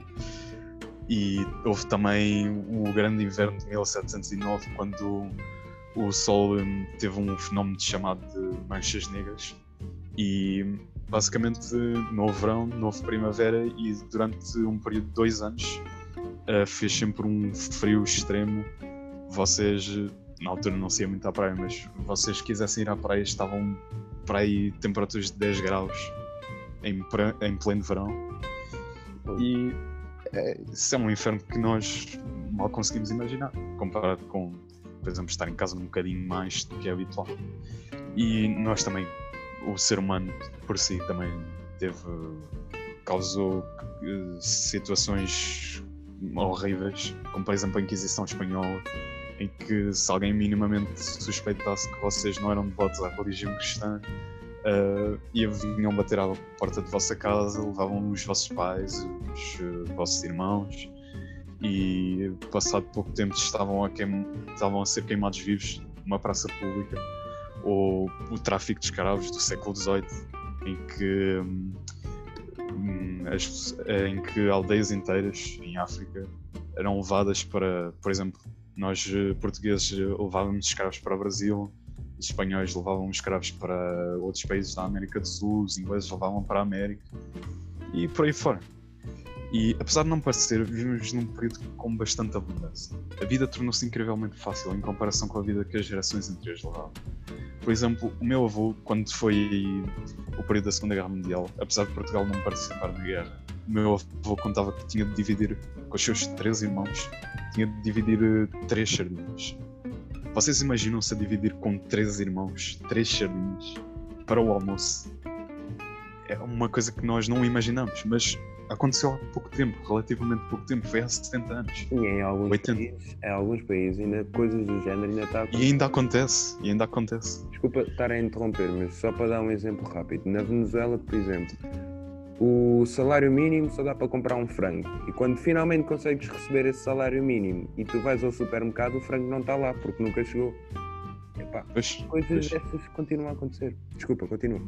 C: E houve também o grande inverno de 1709, quando o Sol hum, teve um fenómeno chamado de manchas negras. E basicamente novo verão, novo primavera e durante um período de dois anos uh, fez sempre um frio extremo. Vocês, na altura não se ia muito à praia, mas vocês quisessem ir à praia estavam para aí temperaturas de 10 graus em, em pleno verão. E é, isso é um inferno que nós mal conseguimos imaginar, comparado com, por exemplo, estar em casa um bocadinho mais do que é habitual. E nós também o ser humano por si também teve causou eh, situações horríveis, como por exemplo a Inquisição Espanhola, em que se alguém minimamente suspeitasse que vocês não eram devotos à religião cristã, uh, e vinham bater à porta de vossa casa, levavam os vossos pais, os uh, vossos irmãos, e passado pouco tempo estavam a, queim... estavam a ser queimados vivos numa praça pública ou o tráfico de escravos do século XVIII, em que, hum, em que aldeias inteiras em África eram levadas para, por exemplo, nós eh, portugueses levávamos escravos para o Brasil, os espanhóis levavam escravos para outros países da América do Sul, os ingleses levavam para a América e por aí fora. E apesar de não parecer, vivemos num período com bastante abundância. A vida tornou-se incrivelmente fácil em comparação com a vida que as gerações anteriores levavam. Por exemplo, o meu avô, quando foi o período da Segunda Guerra Mundial, apesar de Portugal não participar na guerra, o meu avô contava que tinha de dividir com os seus três irmãos, tinha de dividir eh, três sardinhas. Vocês imaginam-se a dividir com três irmãos, três sardinhas, para o almoço? É uma coisa que nós não imaginamos, mas aconteceu há pouco tempo, relativamente pouco tempo, foi há 70 anos.
B: E em alguns, 80. países, em alguns países ainda coisas do género ainda está
C: E ainda acontece, e ainda acontece.
B: Desculpa estar a interromper, mas só para dar um exemplo rápido. Na Venezuela, por exemplo, o salário mínimo só dá para comprar um frango. E quando finalmente consegues receber esse salário mínimo e tu vais ao supermercado, o frango não está lá porque nunca chegou. Epá, pois, coisas pois. dessas continuam a acontecer. Desculpa, continua.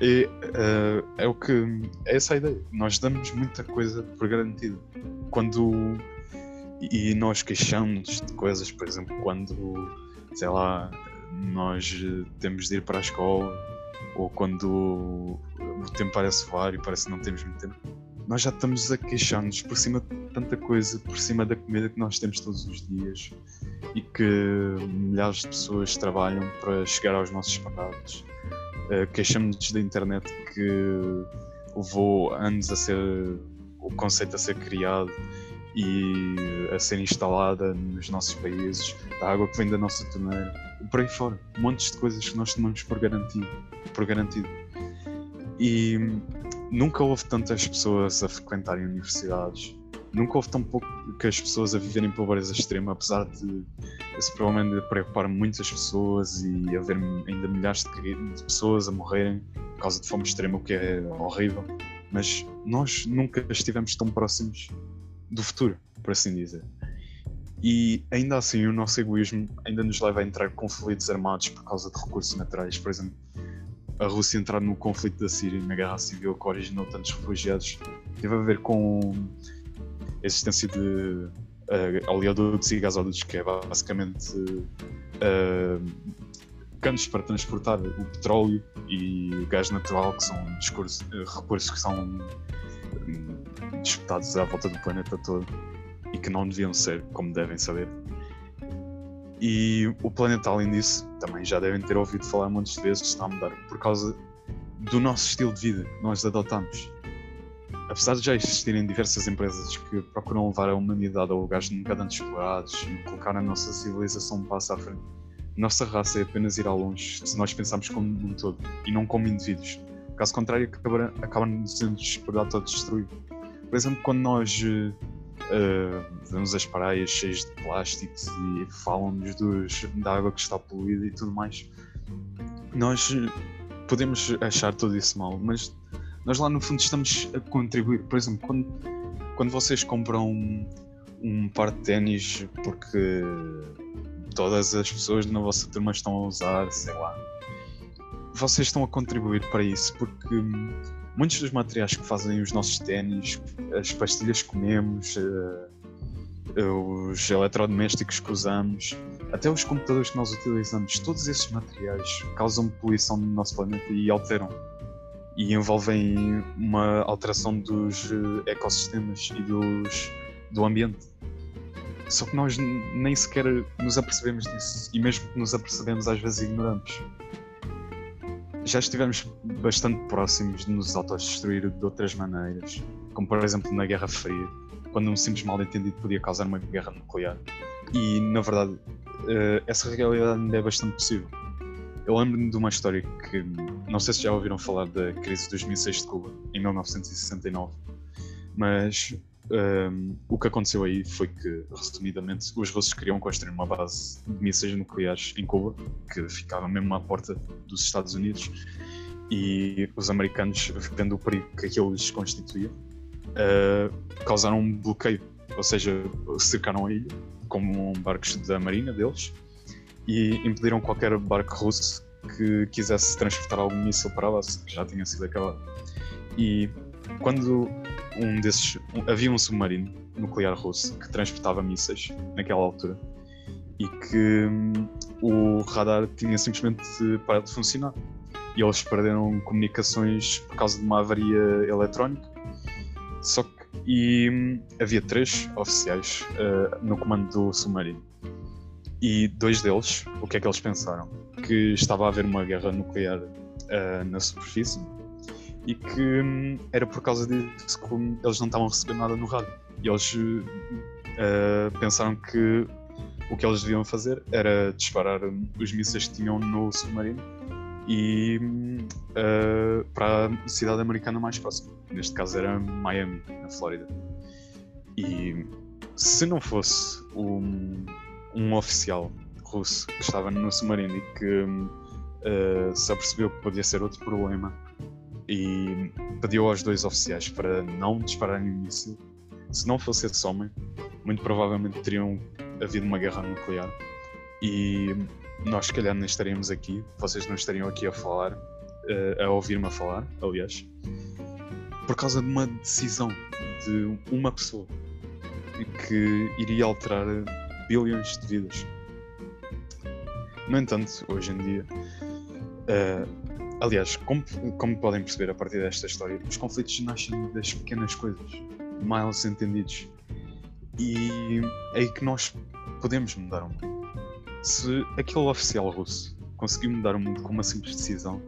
C: E, uh, é o que. É essa a ideia. Nós damos muita coisa por garantido. Quando. E nós queixamos de coisas, por exemplo, quando, sei lá, nós temos de ir para a escola, ou quando o tempo parece voar e parece que não temos muito tempo. Nós já estamos a queixar-nos por cima de tanta coisa, por cima da comida que nós temos todos os dias e que milhares de pessoas trabalham para chegar aos nossos pagados Uh, Queixamos-nos da internet que levou anos a ser o conceito a ser criado e a ser instalada nos nossos países, a água que vem da nossa torneira, por aí fora, montes de coisas que nós tomamos por garantido, por garantido. E nunca houve tantas pessoas a frequentarem universidades nunca houve tão pouco que as pessoas a viverem pobreza extrema, apesar de esse problema de preocupar muitas pessoas e haver ainda milhares de, pessoas a morrerem por causa de fome extrema, o que é horrível. Mas nós nunca estivemos tão próximos do futuro, por assim dizer. E ainda assim, o nosso egoísmo ainda nos leva a entrar em conflitos armados por causa de recursos naturais. Por exemplo, a Rússia entrar no conflito da Síria, na guerra civil que originou tantos refugiados, teve a ver com existência de uh, oleodutos e gasodutos, que é basicamente uh, canos para transportar o petróleo e o gás natural, que são uh, recursos que são um, disputados à volta do planeta todo e que não deviam ser, como devem saber. E o planeta, além disso, também já devem ter ouvido falar muitas vezes, está a mudar por causa do nosso estilo de vida nós adotamos apesar de já existirem diversas empresas que procuram levar a humanidade a lugares nunca antes explorados e colocar a nossa civilização um passo à frente, nossa raça é apenas ir ao longe se nós pensarmos como um todo e não como indivíduos. Caso contrário, acaba-nos por autodestruir. Por exemplo, quando nós uh, vemos as praias cheias de plásticos e falam-nos da água que está poluída e tudo mais, nós podemos achar tudo isso mal, mas nós lá no fundo estamos a contribuir. Por exemplo, quando, quando vocês compram um, um par de ténis porque todas as pessoas na vossa turma estão a usar, sei lá, vocês estão a contribuir para isso porque muitos dos materiais que fazem os nossos ténis, as pastilhas que comemos, uh, os eletrodomésticos que usamos, até os computadores que nós utilizamos, todos esses materiais causam poluição no nosso planeta e alteram e envolvem uma alteração dos eh, ecossistemas e dos, do ambiente. Só que nós nem sequer nos apercebemos disso e mesmo que nos apercebemos às vezes ignoramos. Já estivemos bastante próximos de nos autodestruir de outras maneiras, como por exemplo na Guerra Fria, quando um simples mal-entendido podia causar uma guerra nuclear. E na verdade, eh, essa realidade ainda é bastante possível eu lembro-me de uma história que não sei se já ouviram falar da crise dos mísseis de Cuba em 1969, mas um, o que aconteceu aí foi que, resumidamente, os russos queriam construir uma base de mísseis nucleares em Cuba, que ficava mesmo à porta dos Estados Unidos, e os americanos, vendo o perigo que aquilo lhes constituía, uh, causaram um bloqueio, ou seja, cercaram a ilha com barcos da marinha deles e impediram qualquer barco russo que quisesse transportar algum míssil para lá, já tinha sido acabado. E quando um desses um- havia um submarino nuclear russo que transportava mísseis naquela altura e que hum, o radar tinha simplesmente parado de funcionar. E eles perderam comunicações por causa de uma avaria eletrónica. Só que e hum, havia três oficiais eh, no comando do submarino. E dois deles, o que é que eles pensaram? Que estava a haver uma guerra nuclear eh, na superfície e que hum, era por causa disso que eles não estavam a receber nada no rádio. E eles eh, pensaram que o que eles deviam fazer era disparar hum, os mísseis que tinham no submarino e eh, para a cidade americana mais próxima. Neste caso era Miami, na Flórida. E se não fosse um, um oficial russo que estava no submarino e que hum, eh, se apercebeu que podia ser outro problema e pediu aos dois oficiais para não dispararem o míssil, se não fosse esse homem, muito provavelmente teriam havido uma guerra nuclear. E nós, se calhar, nem estaríamos aqui, vocês não estariam aqui a falar, eh, a ouvir-me a falar, aliás, por causa de uma decisão de uma pessoa que iria alterar bilhões de vidas. No entanto, hoje em dia, eh, aliás, como, como podem perceber a partir desta história, os conflitos nascem das pequenas coisas, mal entendidos. E é aí que nós podemos mudar o mundo. Se aquele oficial russo conseguiu mudar o mundo com uma simples decisão,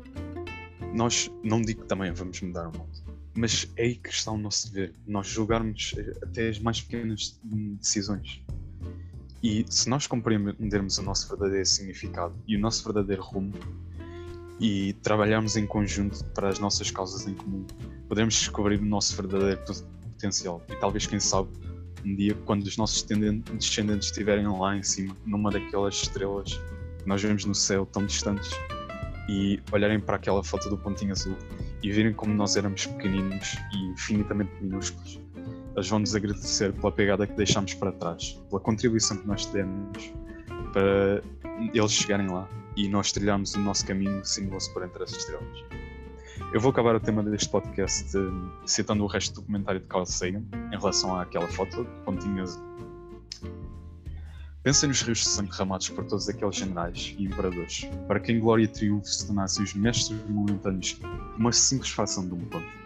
C: nós não digo que também vamos mudar o mundo, mas é aí que está o nosso dever, nós julgarmos até as mais pequenas decisões. E se nós compreendermos o nosso verdadeiro significado e o nosso verdadeiro rumo e trabalharmos em conjunto para as nossas causas em comum, podemos descobrir o nosso verdadeiro pot- potencial. E talvez, quem sabe, um dia, quando os nossos descendentes estiverem lá em cima, numa daquelas estrelas que nós vemos no céu tão distantes, e olharem para aquela foto do pontinho azul e verem como nós éramos pequeninos e infinitamente minúsculos, eles vão nos agradecer pela pegada que deixámos para trás, pela contribuição que nós demos para eles chegarem lá e nós trilharmos o nosso caminho sinuoso por entre as estrelas. Eu vou acabar o tema deste podcast eh, citando o resto do documentário de Carl Sagan em relação àquela foto de pontinho azul. Pensem nos rios de sangue derramados por todos aqueles generais e imperadores, para que em glória e triunfo se tornassem os mestres momentâneos uma simples fração de um ponto.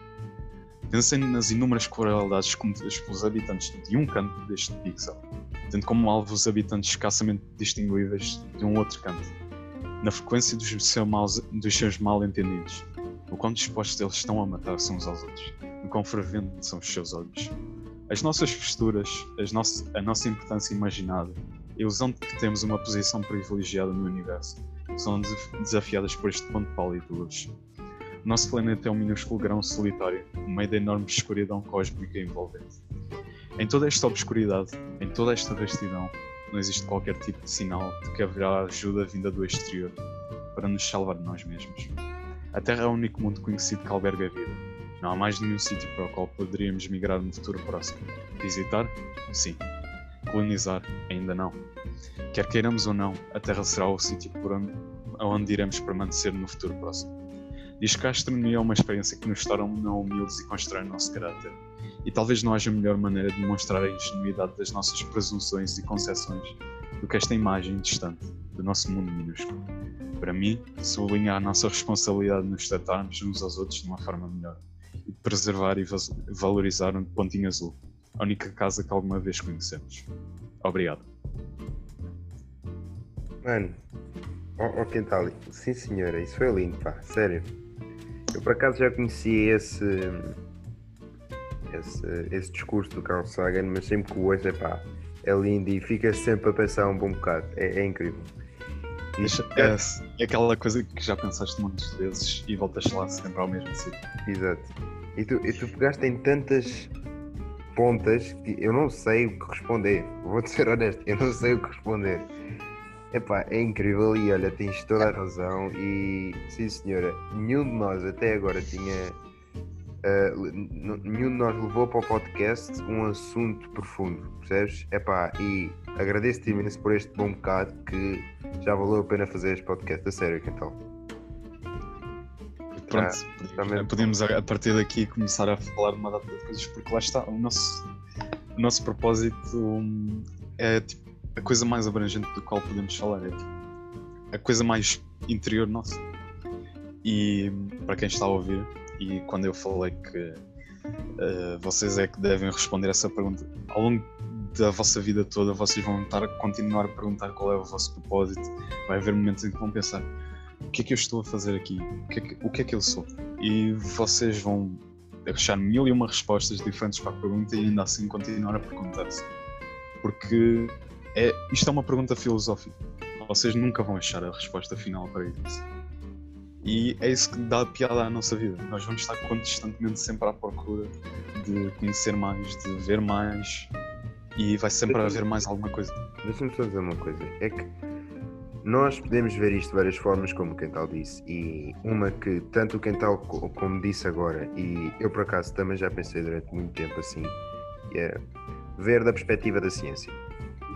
C: Pensem nas inúmeras crueldades cometidas pelos habitantes de um canto deste pixel, tendo como alvo os habitantes escassamente distinguíveis de um outro canto, na frequência dos, seu mal, dos seus mal-entendidos, o quão dispostos eles estão a matar-se uns aos outros, o quão ferventes são os seus olhos. As nossas posturas, as nosso, a nossa importância imaginada, a ilusão de que temos uma posição privilegiada no universo, são des- desafiadas por este ponto pálido de luz. Nosso planeta é um minúsculo grão solitário, no meio da enorme escuridão cósmica envolvente. Em toda esta obscuridade, em toda esta vastidão, não existe qualquer tipo de sinal de que haverá ajuda vinda do exterior para nos salvar de nós mesmos. A Terra é o único mundo conhecido que alberga a vida. Não há mais nenhum sítio para o qual poderíamos migrar no futuro próximo. Visitar? Sim. Colonizar? Ainda não. Quer queiramos ou não, a Terra será o sítio por onde, aonde iremos permanecer no futuro próximo. Diz que a astronomia é uma experiência que nos torna humildes e constrói o nosso caráter. E talvez não haja melhor maneira de demonstrar a ingenuidade das nossas presunções e concepções do que esta imagem distante do nosso mundo minúsculo. Para mim, sublinha a nossa responsabilidade de nos tratarmos uns aos outros de uma forma melhor e de preservar e valorizar o pontinho azul, a única casa que alguma vez conhecemos. Obrigado.
B: Mano, ó, ó Quentali, sim senhora, isso foi lindo, pá, sério. Eu por acaso já conhecia esse, esse, esse discurso do Carl Sagan, mas sempre que o ouço, é pá, é lindo e fica sempre a pensar um bom bocado, é, é incrível. E,
C: É, é aquela coisa que já pensaste muitas vezes e voltas lá sempre ao mesmo sítio.
B: Exato. E tu, e tu pegaste em tantas pontas que eu não sei o que responder. Vou-te ser honesto, eu não sei o que responder. Epá, é incrível e olha, tens toda a razão e sim senhora, nenhum de nós até agora tinha ah, n- nenhum de nós levou para o podcast um assunto profundo, percebes? Epá, e agradeço-te imenso por este bom bocado que já valeu a pena fazer este podcast, a sério, então.
C: pronto,
B: tá
C: podíamos,
B: mesmo.
C: podíamos a a partir daqui começar a falar de uma data de coisas, porque lá está, o nosso, o nosso propósito hum, é tipo, a coisa mais abrangente do qual podemos falar, é tipo, a coisa mais interior nossa. E para quem está a ouvir, e quando eu falei que eh, vocês é que devem responder essa pergunta, ao longo da vossa vida toda vocês vão estar continuar a perguntar qual é o vosso propósito, vai haver momentos em que vão pensar o que é que eu estou a fazer aqui? O que é que, que, é que eu sou? E vocês vão achar mil e uma respostas diferentes para a pergunta e ainda assim continuar a perguntar-se. Porque é, isto é uma pergunta filosófica. Vocês nunca vão achar a resposta final para isso. E é isso que dá piada à nossa vida. Nós vamos estar constantemente sempre à procura de conhecer mais, de ver mais e vai sempre haver mais alguma coisa.
B: Deixa-me só dizer uma coisa. É que nós podemos ver isto de várias formas, como o Quental disse, e uma que tanto o Quental co- como disse agora, e eu por acaso também já pensei durante muito tempo assim, é ver da perspectiva da ciência.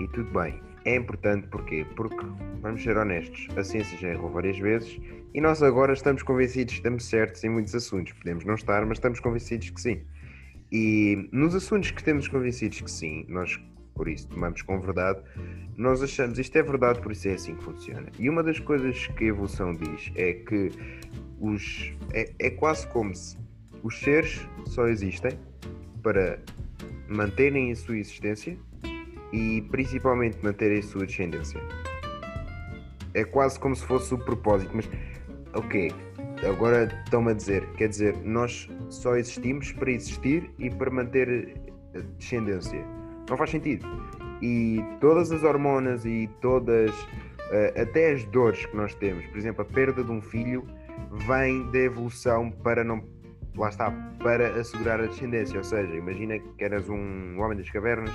B: E tudo bem, é importante porquê? Porque, vamos ser honestos, a ciência já errou várias vezes e nós agora estamos convencidos que estamos certos em muitos assuntos. Podemos não estar, mas estamos convencidos que sim. E nos assuntos que temos convencidos que sim, nós por isso tomamos com verdade, nós achamos isto é verdade, por isso é assim que funciona. E uma das coisas que a evolução diz é que os é, é quase como se os seres só existem para manterem a sua existência e principalmente manterem a sua descendência. É quase como se fosse o propósito, mas ok, agora estão-me a dizer, quer dizer, nós só existimos para existir e para manter a descendência. Não faz sentido. E todas as hormonas e todas, eh, até as dores que nós temos, por exemplo, a perda de um filho, vem da evolução para não. Lá está, para assegurar a descendência. Ou seja, imagina que eras um homem das cavernas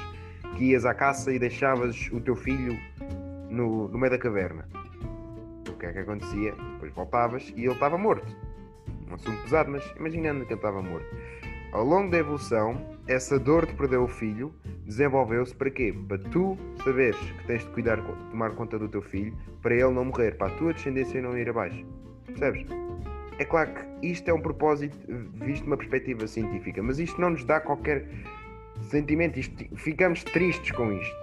B: que ias à caça e deixavas o teu filho no, no meio da caverna. O que é que acontecia? Depois voltavas e ele estava morto. Um assunto pesado, mas imaginando que ele estava morto. Ao longo da evolução, essa dor de perder o filho desenvolveu-se para quê? Para tu saberes que tens de cuidar, tomar conta do teu filho, para ele não morrer, para a tua descendência não ir abaixo. Percebes? É claro que isto é um propósito visto de uma perspectiva científica, mas isto não nos dá qualquer sentimento, isto, ficamos tristes com isto.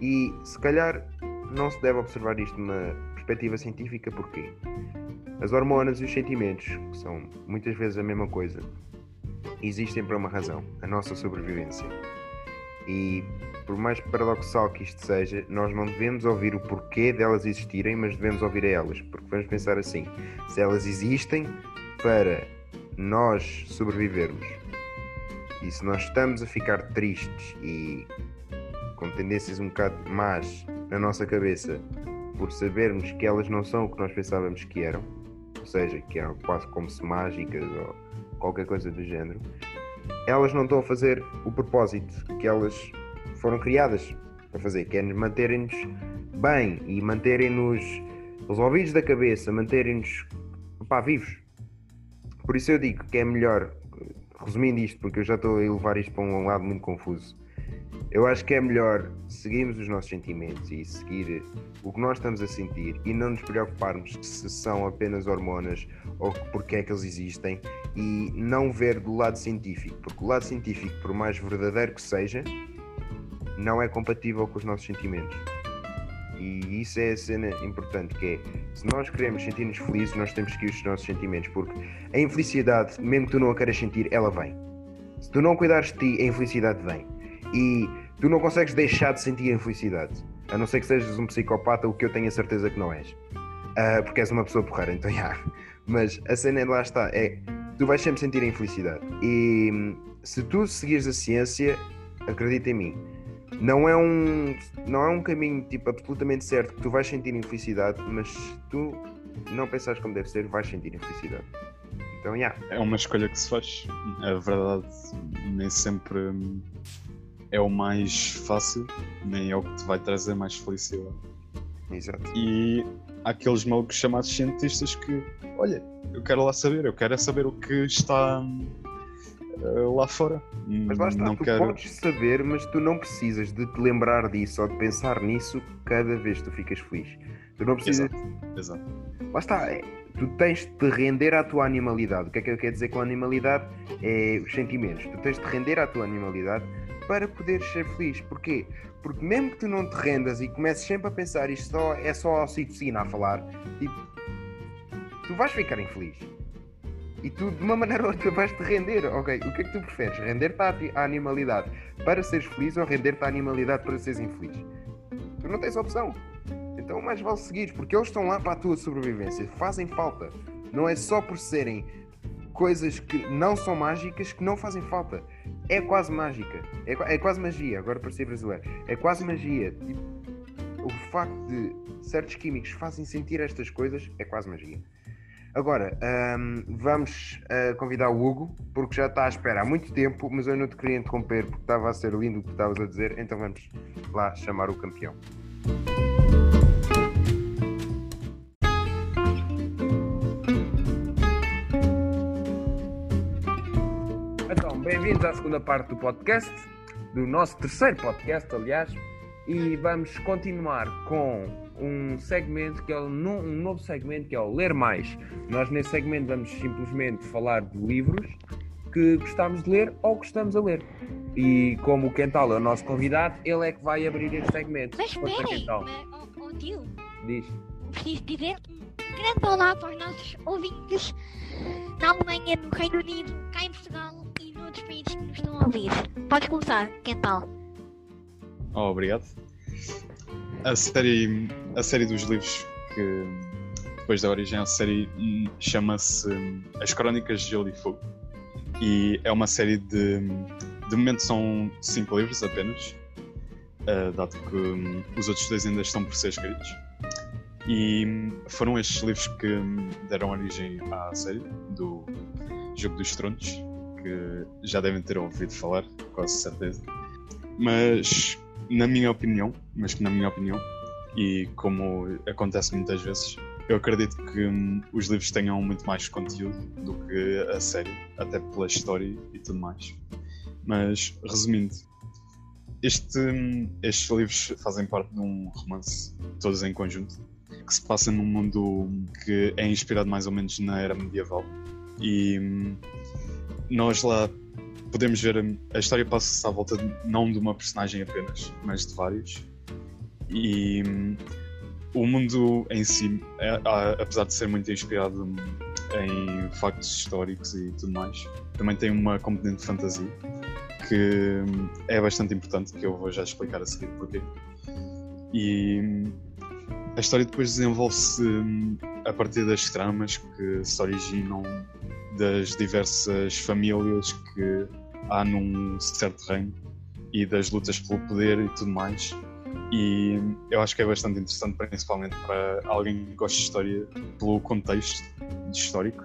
B: E se calhar não se deve observar isto numa perspectiva científica, porquê? As hormonas e os sentimentos, que são muitas vezes a mesma coisa, existem por uma razão, a nossa sobrevivência. E por mais paradoxal que isto seja, nós não devemos ouvir o porquê delas existirem, mas devemos ouvir a elas, porque vamos pensar assim: se elas existem para nós sobrevivermos, e se nós estamos a ficar tristes e com tendências um bocado más na nossa cabeça por sabermos que elas não são o que nós pensávamos que eram, ou seja, que eram quase como se mágicas ou qualquer coisa do género, elas não estão a fazer o propósito que elas foram criadas para fazer, que é nos manterem-nos bem e manterem-nos resolvidos da cabeça, manterem-nos vivos. Por isso eu digo que é melhor, resumindo isto, porque eu já estou a elevar isto para um lado muito confuso. Eu acho que é melhor seguirmos os nossos sentimentos e seguir o que nós estamos a sentir e não nos preocuparmos se são apenas hormonas ou porque é que eles existem e não ver do lado científico, porque o lado científico, por mais verdadeiro que seja, não é compatível com os nossos sentimentos. E isso é a cena importante, que é, se nós queremos sentir-nos felizes, nós temos que ir os nossos sentimentos, porque a infelicidade, mesmo que tu não a queiras sentir, ela vem. Se tu não cuidares de ti, a infelicidade vem. E tu não consegues deixar de sentir a infelicidade. A não ser que sejas um psicopata, o que eu tenho a certeza que não és. Ah, porque és uma pessoa porreira, então já. Mas a cena lá está, é tu vais sempre sentir a infelicidade. E hum, se tu seguires a ciência, acredita em mim, não é um não é um caminho tipo absolutamente certo que tu vais sentir infelicidade, mas se tu não pensares como deve ser, vais sentir infelicidade. Então, já.
C: É uma escolha que se faz. A verdade nem sempre hum, é o mais fácil, nem é o que te vai trazer mais felicidade.
B: Exato.
C: E há aqueles malucos chamados cientistas que, olha, eu quero lá saber, eu quero é saber o que está hum, eh, lá fora.
B: Mas lá está,
C: não
B: tu
C: quero.
B: podes saber, mas tu não precisas de te lembrar disso ou de pensar nisso cada vez que tu ficas feliz. Tu não precisas.
C: Exato, exato.
B: Lá está, é- tu tens de te render à tua animalidade. O que é que eu quero dizer com animalidade? É os sentimentos. Tu tens de te render à tua animalidade para poderes ser feliz. Porquê? Porque mesmo que tu não te rendas e comeces sempre a pensar isto só, é só a oxitocina a falar, tipo, tu vais ficar infeliz. E tu, de uma maneira ou outra, vais te render. Ok, o que é que tu preferes? Render-te à, animalidade para seres feliz ou render-te à animalidade para seres infeliz? Tu não tens opção. Então, mais vale seguir, porque eles estão lá para a tua sobrevivência. Fazem falta. Não é só por serem coisas que não são mágicas que não fazem falta. É quase mágica. É, é quase magia, agora para ser brasileiro. É quase magia. Tipo, o facto de certos químicos fazem sentir estas coisas é quase magia. Agora, um, vamos uh, convidar o Hugo, porque já está à espera há muito tempo, mas eu não te queria interromper porque estava a ser lindo o que estavas a dizer, então vamos lá chamar o campeão. Então, bem-vindos à segunda parte do podcast, do nosso terceiro podcast, aliás, e vamos continuar com um segmento que é um novo segmento que é o Ler Mais. Nós nesse segmento vamos simplesmente falar de livros que gostamos de ler ou que estamos a ler. E como o Quental é o nosso convidado, ele é que vai abrir este segmento.
A: Mas esperem, oh, oh, tio.
B: Diz.
A: Preciso dizer um grande olá para os nossos ouvintes na Alemanha, no Reino Unido, cá em Portugal e noutros países que nos estão a ouvir. Podes começar, Quental.
C: Oh, obrigado. A série, a série dos livros que depois da origem, a série hum, chama-se hum, As Crónicas de Gelo e Fogo. E é uma série de. De momento são cinco livros apenas, uh, dado que um, os outros dois ainda estão por ser escritos. E foram estes livros que deram origem à série do Jogo dos Tronos, que já devem ter ouvido falar, quase certeza. Mas na minha opinião, mas que na minha opinião, e como acontece muitas vezes, eu acredito que hum, os livros tenham muito mais conteúdo do que a série, até pela história e tudo mais. Mas, resumindo, este, hum, estes livros fazem parte de um romance, todos em conjunto, que se passa num mundo que é inspirado mais ou menos na era medieval. E hum, nós lá podemos ver a história passa-se à volta de, não de uma personagem apenas, mas de vários. E hum, o mundo em si, é, apesar de ser muito inspirado em factos históricos e tudo mais, também tem uma componente de fantasia que hum, é bastante importante, que eu vou já explicar a seguir porquê. E hum, a história depois desenvolve-se a partir das tramas que se originam das diversas famílias que há num certo reino e das lutas pelo poder e tudo mais. E eu acho que é bastante interessante, principalmente para alguém que gosta de história, pelo contexto histórico,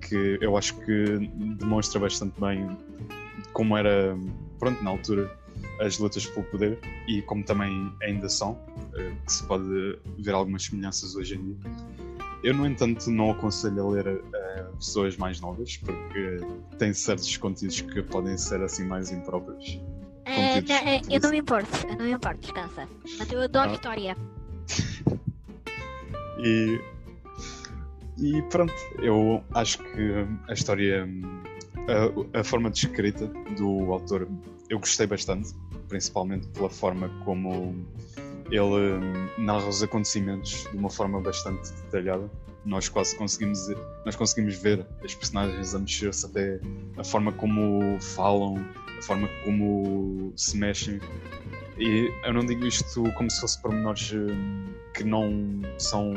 C: que eu acho que demonstra bastante bem como era, pronto, na altura, as lutas pelo poder e como também ainda são, eh, que se pode ver algumas semelhanças hoje em dia. Eu, no entanto, não aconselho a ler a, pessoas mais novas, porque tem certos conteúdos que podem ser assim mais impróprios.
A: É, é, eu não me importo, eu não me importo, descansa. Mas eu adoro ah. história.
C: e, e pronto, eu acho que a história, a, a forma de escrita do autor, eu gostei bastante, principalmente pela forma como ele narra os acontecimentos de uma forma bastante detalhada. Nós quase conseguimos, nós conseguimos ver as personagens a mexer-se, até a forma como falam, a forma como se mexem. E eu não digo isto como se fosse pormenores hum, que não são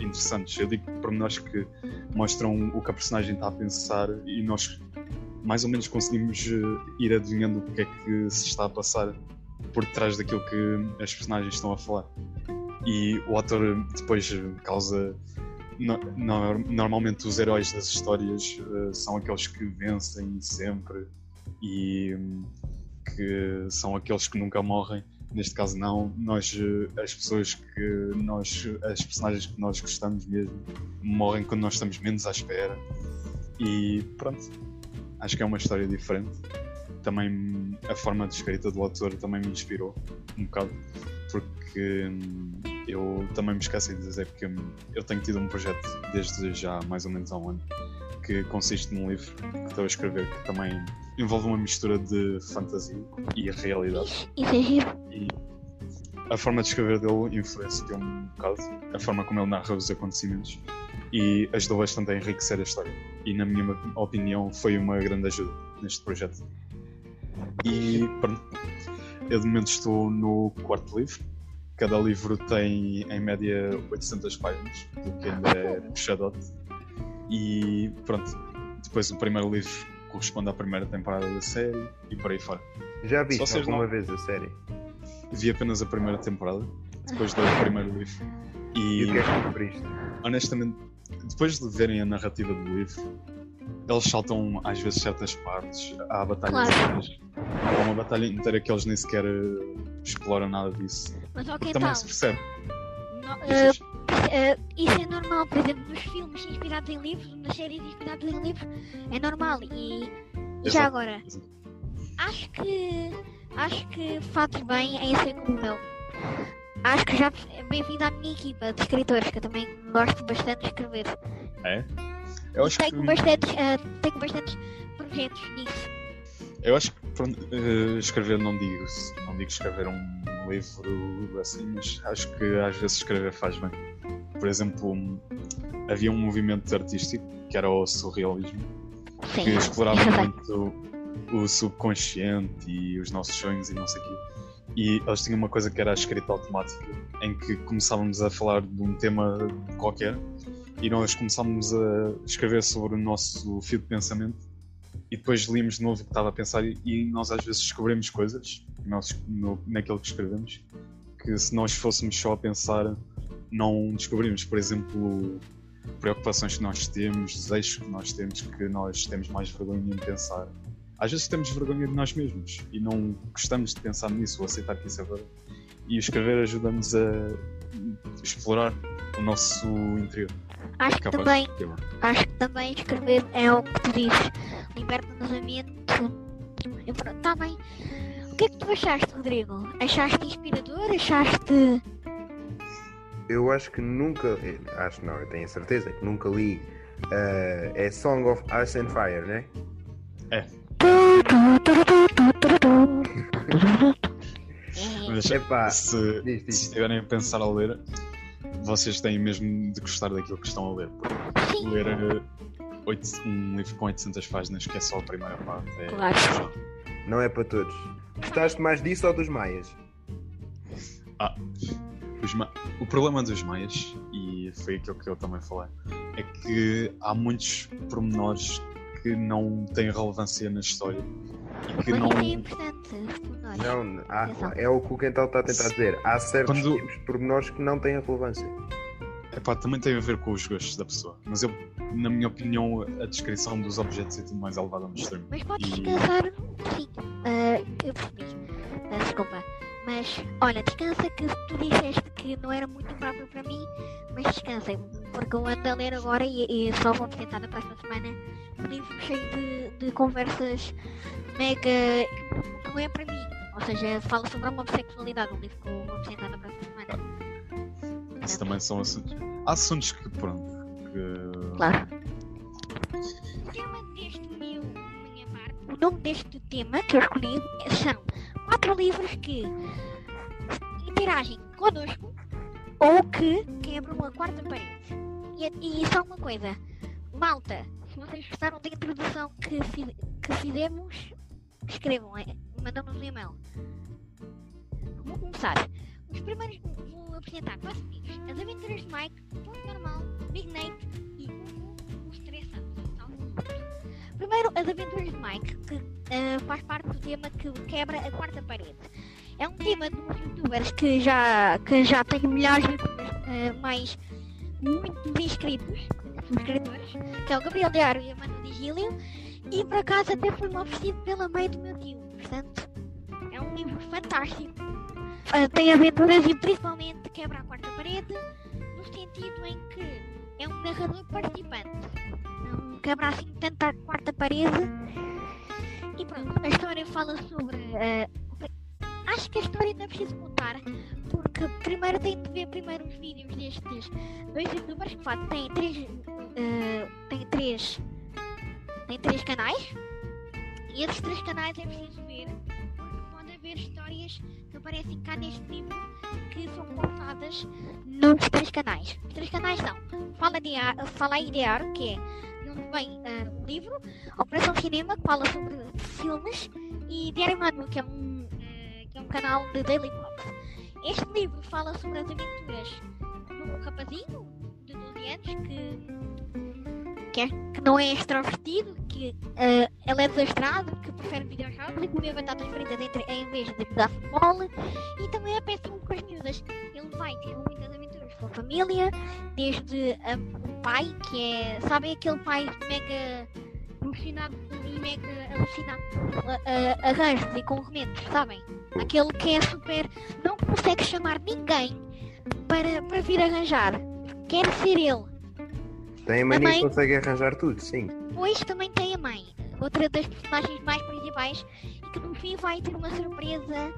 C: interessantes. Eu digo pormenores que mostram o que a personagem está a pensar e nós mais ou menos conseguimos eh, ir adivinhando o que é que se está a passar por trás daquilo que as personagens estão a falar. E o ator depois causa. No, no, normalmente os heróis das histórias uh, são aqueles que vencem sempre e um, que são aqueles que nunca morrem. Neste caso não, nós uh, as pessoas que nós, as personagens que nós gostamos mesmo, morrem quando nós estamos menos à espera. E pronto, acho que é uma história diferente também a forma de escrita do autor também me inspirou um bocado, porque hum, eu também me esqueci de dizer que eu tenho tido um projeto desde já mais ou menos há um ano que consiste num livro que estou a escrever que também envolve uma mistura de fantasia e realidade. E a forma de escrever dele influenciou um bocado a forma como ele narra os acontecimentos e ajudou bastante a enriquecer a história. E, na minha opinião, foi uma grande ajuda neste projeto. E pronto, eu de momento estou no quarto livro. Cada livro tem em média 800 páginas, o que ainda é puxadote. E pronto, depois o primeiro livro corresponde à primeira temporada da série e por aí fora.
B: Já
C: vocês
B: alguma
C: não-
B: vez a série?
C: Vi apenas a primeira temporada, depois do primeiro livro.
B: E o que é que
C: honestamente, depois de verem a narrativa do livro, eles saltam às vezes certas partes. Há batalhas
A: Claro.
C: inteiras. Há uma batalha inteira que eles nem sequer eh, exploram nada disso.
A: Mas ok,
C: Porque
A: então.
C: também se percebe.
A: no- eh, isso é normal, por exemplo, nos filmes inspirados em livros, nas séries inspiradas em livros, é normal. E, e já agora,
C: Exato.
A: acho que acho que fazes bem em ser como eu. Acho que já é bem-vindo à minha equipa de escritores, que eu também gosto bastante de escrever.
C: é? Eu acho que,
A: Tenho bastantes, eh, tenho bastantes projetos nisso.
C: eu acho que eh, escrever não digo, não digo escrever um livro assim, mas acho que às vezes escrever faz bem. Por exemplo, um- havia um movimento artístico que era o surrealismo.
A: Sim,
C: que explorava muito o subconsciente e os nossos sonhos e não sei o quê. E eles tinham uma coisa que era a escrita automática, em que começávamos a falar de um tema qualquer e nós começávamos a escrever sobre o nosso fio de pensamento e depois líamos de novo o que estava a pensar e, nós às vezes descobrimos coisas nós, no, naquilo que escrevemos que se nós fôssemos só a pensar não descobrimos, por exemplo, preocupações que nós temos, desejos que nós temos, que nós temos mais vergonha em pensar. Às vezes temos vergonha de nós mesmos e não gostamos de pensar nisso ou aceitar que isso é verdade. E escrever ajuda-nos a explorar o nosso interior.
A: Acho que também. Acho que também escrever é o que tu dizes. Liberta-nos a mente. E pronto, tá bem. O que é que tu achaste, Rodrigo? Achaste inspirador? Achaste.
B: Eu acho que nunca. eh, Acho não, eu tenho a certeza que nunca li. eh, é Song of Ice and Fire, né?
C: Mas
B: Epá,
C: se,
B: diz, diz.
C: se estiverem a pensar a ler, vocês têm mesmo de gostar daquilo que estão a ler. Porque ler eh, oito- um livro com 800 páginas, que é só a primeira parte, é
A: Claro.
B: Não é para todos. Gostaste mais disso ou dos Maias?
C: Os ma- O problema dos maias, e foi aquilo que eu também falei, é que há muitos pormenores que não têm relevância na história que
A: mas
C: não.
A: é importante por nós.
B: Não, há-
A: Atenção.
B: é o que o Quental está a tentar dizer. Há certos
C: Quando-
B: tipos de pormenores que não têm relevância.
C: Epá, também tem a ver com os gostos da pessoa, mas eu, na minha opinião, a descrição dos objetos é tudo mais elevada ao extremo.
A: Mas podes
C: E-
A: descansar. Sim, ah, eu percebi. Ah, desculpa. Mas, olha, descansa que tu disseste que não era muito próprio para mim, mas descansa, porque eu ando a ler agora e, e só vou apresentar na próxima semana um livro cheio de, de conversas mega. não é para mim. Ou seja, fala sobre a homossexualidade, um livro que eu vou apresentar na próxima semana.
C: Isso também são assuntos. Há assuntos que, pronto, que.
A: Claro. O tema deste meu, minha parte, o nome deste tema que eu escolhi são quatro livros que interagem connosco ou que quebram a quarta parede. E, e só uma coisa, malta, se vocês gostaram da introdução que, fi- que fizemos, escrevam, é, mandam-nos um e-mail. Vou começar. Os primeiros vou apresentar quatro livros. As Aventuras de Mike, Ponto Normal, Big Nate e os três santos. Primeiro, As Aventuras de Mike, que eh, faz parte do tema que quebra a quarta parede. É um tema de uns youtubers que já, que já tem milhares de youtubers eh, mais muito inscritos, subscritores, que é o Gabriel Diário e a Manu Digílio, e por acaso até foi-me oferecido pela mãe do meu tio. Portanto, é um livro fantástico. Ah, tem aventuras e principalmente quebra a quarta parede, no sentido em que é um narrador participante. Não quebra assim tanto a quarta parede. E pronto, a história fala sobre. ah, acho que a história não é preciso contar, porque primeiro tem de ver primeiro os vídeos destes dois youtubers que fazem, têm três, uh, têm três, têm três canais, e esses três canais é preciso ver, porque pode haver histórias que aparecem cá neste livro que são contadas nos três canais. Os três canais são Fala, de Ar, Fala Idear, que é vem uh, o livro, Operação Cinema, que fala sobre filmes, e Diário Manu, que é um canal de Daily Vlogs. Este livro fala sobre as aventuras um rapazinho de 12 anos que, que, é, que não é extrovertido, que uh, ele é desastrado, que prefere videojogos e comer batatas fritas entre, em vez de jogar futebol, e também é péssimo com as miúdas. Ele vai ter muitas aventuras com a família, desde um pai que é, sabem aquele pai mega emocionado e mega alucinado a, arranjos e com remendos, sabem? Aquele que é super. não consegue chamar ninguém para, para vir arranjar. Quer ser ele.
B: Tem a mania que consegue arranjar tudo, sim.
A: Pois também tem a mãe, outra das personagens mais principais, e que no fim vai ter uma surpresa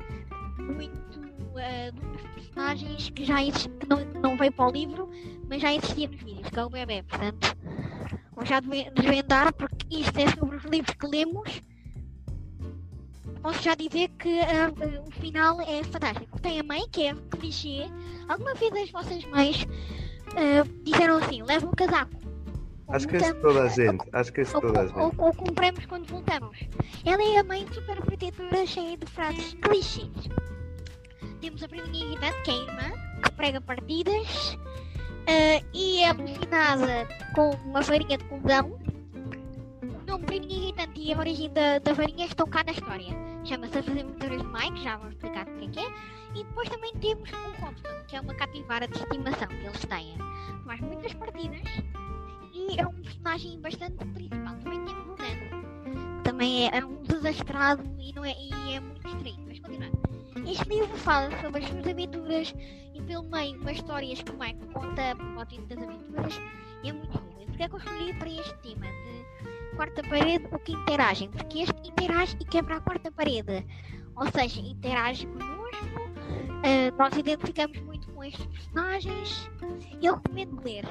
A: muito uh, de um dos personagens que já existe, que não, não veio para o livro, mas já existia nos vídeos, que é o bebê. Portanto, vou já desvendar, porque isto é sobre os livros que lemos. Posso já dizer que uh, uh, o final é fantástico. Tem a mãe, que é clichê. Alguma vez as vossas mães disseram assim: leva um casaco.
B: Acho que é toda a gente. Acho que é toda a gente.
A: Ou, ou, compramos quando voltamos. Ela é a mãe super protetora, cheia de frases clichês. Temos a irritante, que é a irmã, que prega partidas uh, e é alucinada com uma farinha de condão. O nome priminha irritante e a origem da, da farinha estão cá na história. Chama-se As Aventuras de Mike, já vou explicar o que é que é. E depois também temos o Robson, que é uma capivara de estimação que eles têm. Faz muitas partidas e é um personagem bastante principal. Também temos o Nano. Também é, é um desastrado e, não é, e é muito estranho. Mas continuando. Este livro fala sobre as suas aventuras e pelo meio umas histórias que o Mike conta por motivo das aventuras. É muito lindo. Porque é que eu escolhi para este tema de quarta parede o que interagem? Porque este interage e quebra a quarta parede. Ou seja, interage connosco, uh, nós identificamos muito com estes personagens eu recomendo ler.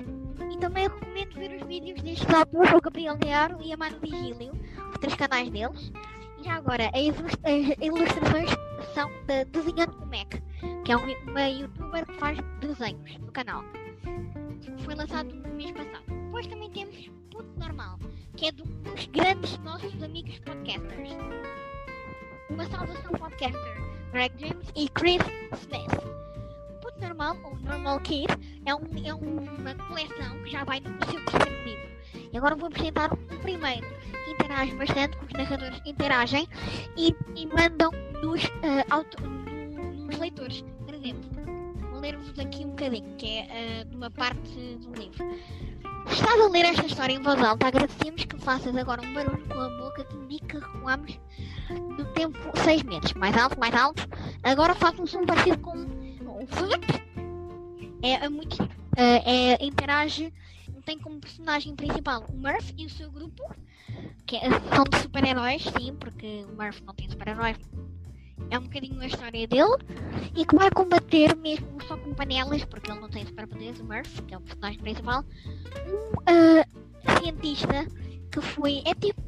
A: E também recomendo ver os vídeos destes autores, o Gabriel Learo e a Mano Vigílio, os três canais deles. Já agora, as ilustrações são da Desenhando com Mac, que é uma youtuber que faz desenhos no canal. Foi lançado no mês passado. Depois também temos Puto Normal, que é de um dos grandes nossos amigos podcasters. Uma saudação podcaster, Greg James e Chris Smith. Puto Normal, ou Normal Kid, é, um, é uma coleção que já vai no seu terceiro livro. E agora vou apresentar o primeiro, que interage bastante, que os narradores interagem e, e mandam nos, uh, auto, nos leitores. Por exemplo, vou ler-vos aqui um bocadinho, que é uh, de uma parte do livro. Estás a ler esta história em voz alta, agradecemos que faças agora um barulho com a boca que indica que recuamos no tempo seis meses. Mais alto, mais alto. Agora faz um parecido com um flip. É, é muito uh, é, interage, tem como personagem principal o Murph e o seu grupo, que é, são de super-heróis, sim, porque o Murph não tem super-heróis, é um bocadinho a história dele e que vai combater mesmo só com panelas, porque ele não tem superpoderes, o Murph, que é o personagem principal, um uh, cientista que foi, é tipo,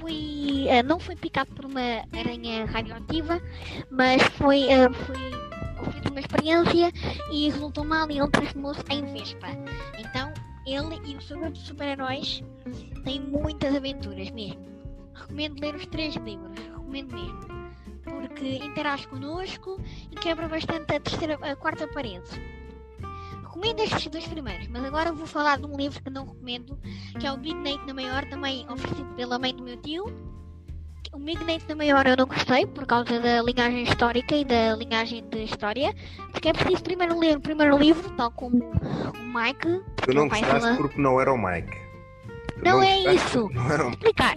A: foi, uh, não foi picado por uma aranha radioativa, mas foi, uh, foi fez uma experiência e resultou mal e ele transformou-se em Vespa. Então, ele e o seu grupo de super-heróis têm muitas aventuras mesmo. Recomendo ler os três livros, recomendo mesmo porque interage connosco e quebra bastante a terceira, a quarta parede. Recomendo estes dois primeiros, mas agora vou falar de um livro que não recomendo, que é o Midnight na Maior, também oferecido pela mãe do meu tio. O Midnight na Maior eu não gostei por causa da linhagem histórica e da linhagem de história, porque é preciso primeiro ler o primeiro livro, tal como o Mike.
B: Tu não gostaste falar... porque não era o Mike.
A: Tu não, não é isso. Não era o... Explicar.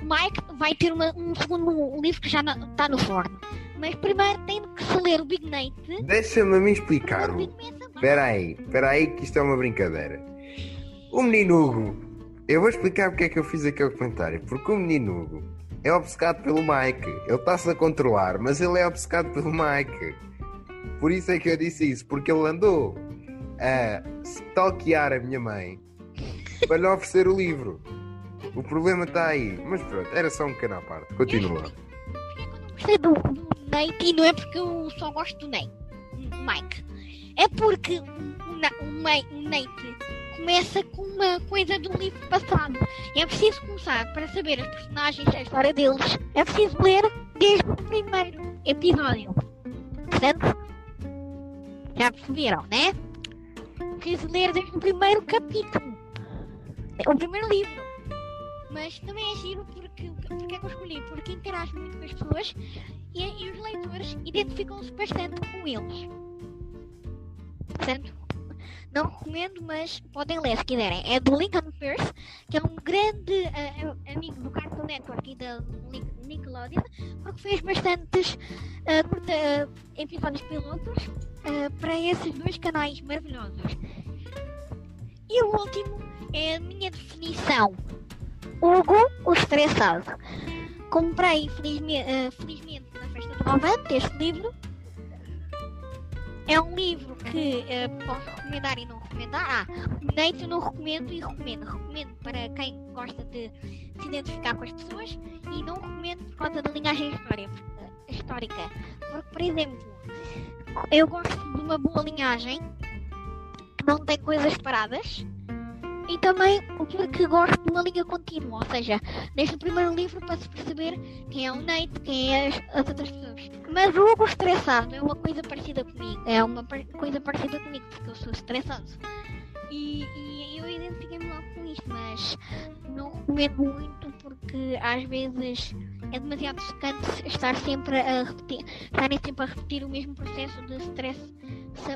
A: Mike vai ter uma, um segundo livro que já está no forno. Mas primeiro tem que se ler o Big Night.
B: Deixa-me mim explicar. Espera aí, espera aí que isto é uma brincadeira. O menino Hugo, eu vou explicar porque é que eu fiz aquele comentário. Porque o menino Hugo é obcecado pelo Mike. Ele está-se a controlar, mas ele é obcecado pelo Mike. Por isso é que eu disse isso, porque ele andou a stalkear a minha mãe para lhe oferecer o livro. O problema está aí. Mas pronto, era só um pequeno à parte. Continua.
A: Porque é que eu não do, Nate e não é porque eu só gosto do Nate, Mike. É porque o, o, o Nate começa com uma coisa do livro passado. É preciso começar para saber as personagens, a história deles. É preciso ler desde o primeiro episódio. Certo? Já perceberam, né? Preciso ler desde o primeiro capítulo. O primeiro livro. Mas também é giro porque, porque é que eu escolhi? Porque interage muito com as pessoas e, e os leitores identificam-se bastante com eles. Certo? Não recomendo, mas podem ler se quiserem. É do Lincoln Pierce, que é um grande ah, amigo do Cartoon Network e da Nic- Nickelodeon, porque fez bastantes ah, episódios pilotos ah, para esses dois canais maravilhosos. E o último é a minha definição. Hugo, o estressado. Comprei felizme- felizmente na festa do Avante este livro. É um livro que eh, posso recomendar e não recomendar. Ah, eu não recomendo e recomendo. Recomendo para quem gosta de se identificar com as pessoas e não recomendo por causa da linhagem eh, histórica. Porque, por exemplo, eu gosto de uma boa linhagem que não tem coisas paradas. E também porque gosto de uma linha contínua, ou seja, desde o primeiro livro para se perceber quem é o Nate, quem é as, as outras pessoas. Mas o Hugo estressado é uma coisa parecida comigo, é uma par- coisa parecida comigo, porque eu sou estressado. E, e eu identifiquei-me logo com isto, mas não recomendo muito porque às vezes é demasiado secante estar sempre a repetir, estarem sempre a repetir o mesmo processo de stress,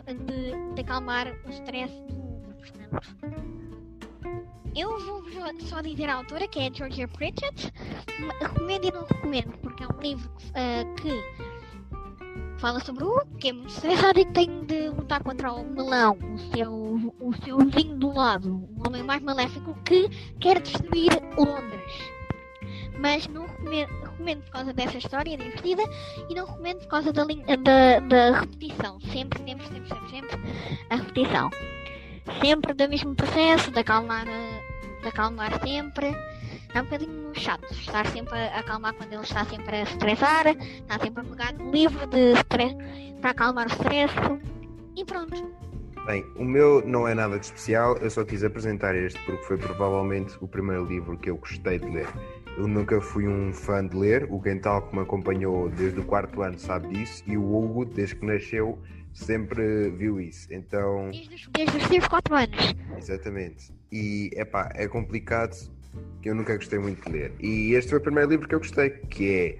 A: de, de acalmar o stress do portanto. Eu vou só- dizer a autora, que é Georgia Pritchett. Recomendo e não recomendo, porque é um livro ah, que fala sobre o que é muito estressado e que tem de lutar contra o melão, o seu, o seu vizinho do lado, o homem mais maléfico que quer destruir Londres. Mas não recomendo, recomendo por causa dessa história divertida e não recomendo por causa da, da, da repetição. Sempre, sempre, sempre, sempre, sempre a repetição sempre do mesmo processo, de acalmar, eh, acalmar sempre. É um bocadinho chato estar sempre a acalmar quando ele está sempre a estressar, está sempre a pegar no livro de stress para acalmar o stress. E pronto.
B: Bem, o meu não é nada de especial, eu só quis apresentar este porque foi provavelmente o primeiro livro que eu gostei de ler. Eu nunca fui um fã de ler, o Gental que me acompanhou desde o quarto ano sabe disso, e o Hugo, desde que nasceu, sempre viu isso. Então,
A: Desde os, desde os seus 4 anos.
B: exatamente. E, epá, é complicado, que eu nunca gostei muito de ler. E este foi o primeiro livro que eu gostei, que é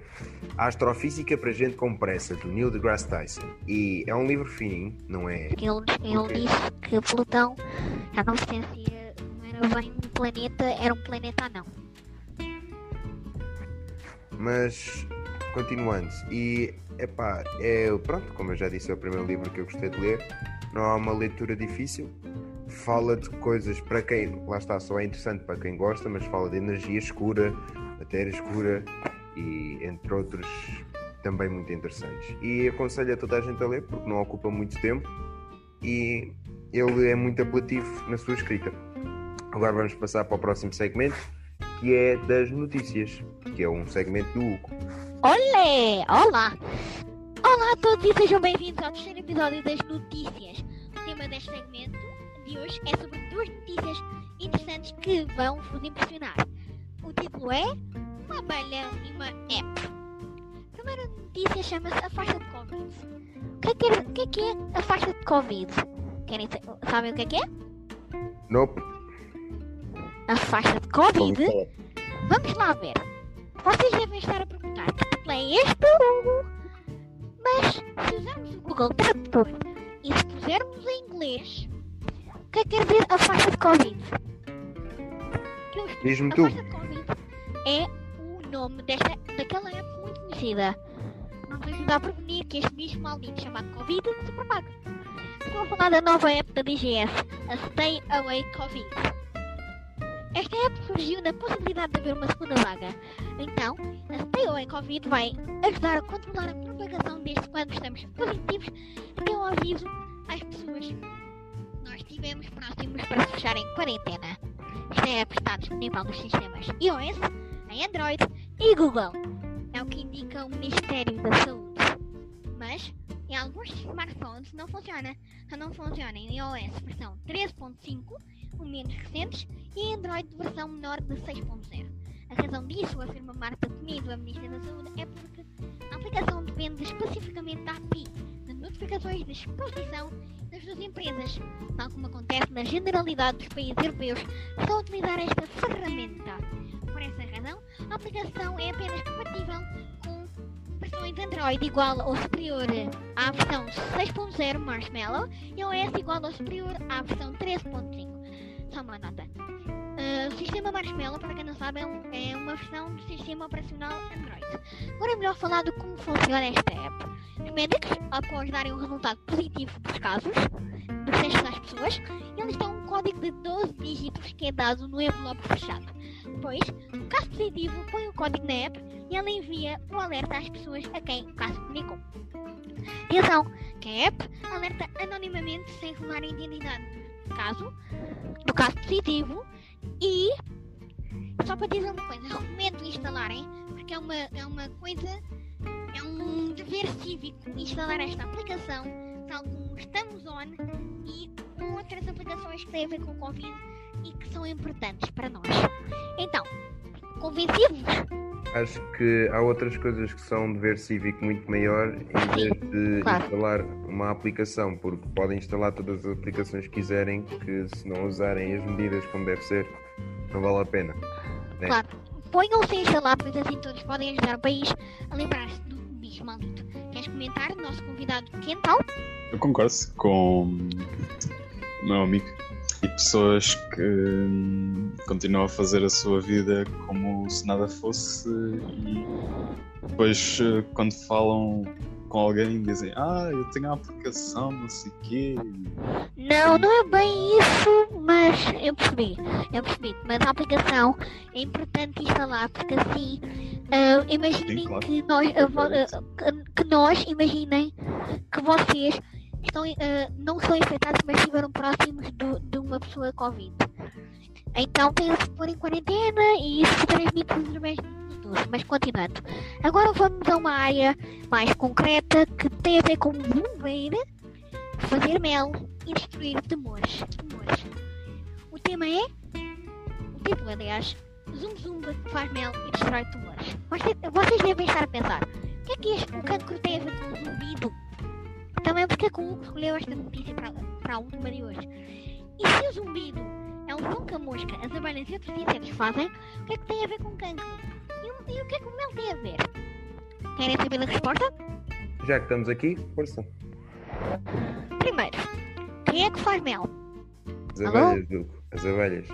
B: Astrofísica para Gente com Pressa, do Neil deGrasse Tyson. E é um livro fininho, não é?
A: Ele, ele disse que Plutão já não pertencia, não era bem um planeta, era um planeta anão.
B: Mas continuando, e epá, é pronto, como eu já disse, é o primeiro livro que eu gostei de ler. Não há uma leitura difícil. Fala de coisas para quem, lá está, só é interessante para quem gosta, mas fala de energia escura, matéria escura e entre outros também muito interessantes. E aconselho a toda a gente a ler porque não ocupa muito tempo e ele é muito apelativo na sua escrita. Agora vamos passar para o próximo segmento, que é das notícias, que é um segmento do Hugo.
A: Olé! Olá! Olá a todos e sejam bem-vindos ao terceiro episódio das notícias. O tema deste segmento de hoje é sobre duas notícias interessantes que vão vos impressionar. O título é Uma abelha e uma app. A primeira notícia chama-se a faixa de Covid. O que é que é, o que é, que é a faixa de Covid? Querem sa- sabem o que é que é?
B: Nope.
A: A faixa de Covid? Vamos lá ver. Vocês devem estar a perguntar que título é este, Hugo? Mas se usarmos o Google Tradutor e se pusermos em inglês, o que é que quer dizer a faixa de Covid?
B: Diz-me
A: A
B: tu.
A: faixa de Covid é o nome desta, daquela app muito conhecida. Não nos ajuda a prevenir que este bicho maldito chamado Covid se propague. Estou a falar da nova app da DGS, a Stay Away Covid. Esta app surgiu na possibilidade de haver uma segunda vaga. Então, a TOE Covid vai ajudar a controlar a propagação desde quando estamos positivos até ao aviso às pessoas nós estivemos próximos para se fechar em quarentena. Esta app está disponível nos sistemas iOS, em Android e Google. É o que indica o Ministério da Saúde. Mas, em alguns smartphones não funciona. Só não funciona em iOS versão 13.5, o menos recentes, e Android versão menor de 6.0. A razão disso, afirma Marta Temido, a Ministra da Saúde, é porque a aplicação depende especificamente da API, de notificações de exposição das duas empresas, tal como acontece na generalidade dos países europeus a utilizar esta ferramenta. Por essa razão, a aplicação é apenas compatível com versões Android igual ou superior à versão 6.0 Marshmallow e OS igual ou superior à versão 13.5. Uh, o sistema Marshmallow, para quem não sabe, é, um- é uma versão do sistema operacional Android. Agora é melhor falar de como funciona esta app. Os médicos, após darem um resultado positivo dos casos, dos testes às pessoas, eles dão um código de 12 dígitos que é dado no envelope fechado. Depois, no caso positivo, põe o código na app e ela envia o alerta às pessoas a quem o caso comunicou. Atenção, que a app alerta anonimamente sem revelar a identidade caso, do caso positivo e só para dizer uma coisa, recomendo instalarem porque é uma, é uma coisa, é um dever cívico instalar esta aplicação, tal como Estamos On e outras aplicações que têm a ver com o Covid e que são importantes para nós. Então, convencidos?
B: Acho que há outras coisas que são um dever cívico muito maior em vez de
A: claro.
B: instalar uma aplicação, porque podem instalar todas as aplicações que quiserem, que se não usarem as medidas como deve ser, não vale a pena. É.
A: Claro. Ponham-se a instalar, pois assim todos podem ajudar o país a livrar-se do bicho maldito. Queres comentar o nosso convidado Quental?
C: Eu concordo com o meu amigo e pessoas que hum, continuam a fazer a sua vida como se nada fosse e depois eh, quando falam com alguém dizem ah eu tenho a aplicação não sei quê
A: Não, não é bem isso, mas eu percebi, eu percebi. Mas a aplicação é importante instalar porque assim, ah, imaginem
C: Sim, claro.
A: que nós, que, que nós, imaginem que vocês estão, ah, não são infectados, mas estiveram próximos do- de uma pessoa Covid. Então tem que pôr em quarentena e isso se transmite através do doce. Mas continuando. Agora vamos a uma área mais concreta que tem a ver com bombeiro, fazer mel e destruir temores. temores. O tema é. O título, aliás, Zum Zumba faz mel e destrói tumores. Vocês, vocês devem estar a pensar: o que é que este, cancro tem a ver com o zumbido? Também porque é que o Hugo escolheu esta notícia para, para a última de hoje. E se o zumbido é um som que a mosca, as abelhas e outros insetos fazem, o que é que tem a ver com cancro? E, o- e o que é que o mel tem a ver? Querem saber a resposta?
B: Já que estamos aqui, força.
A: Primeiro, quem é que faz mel?
B: As abelhas, Hugo. As abelhas.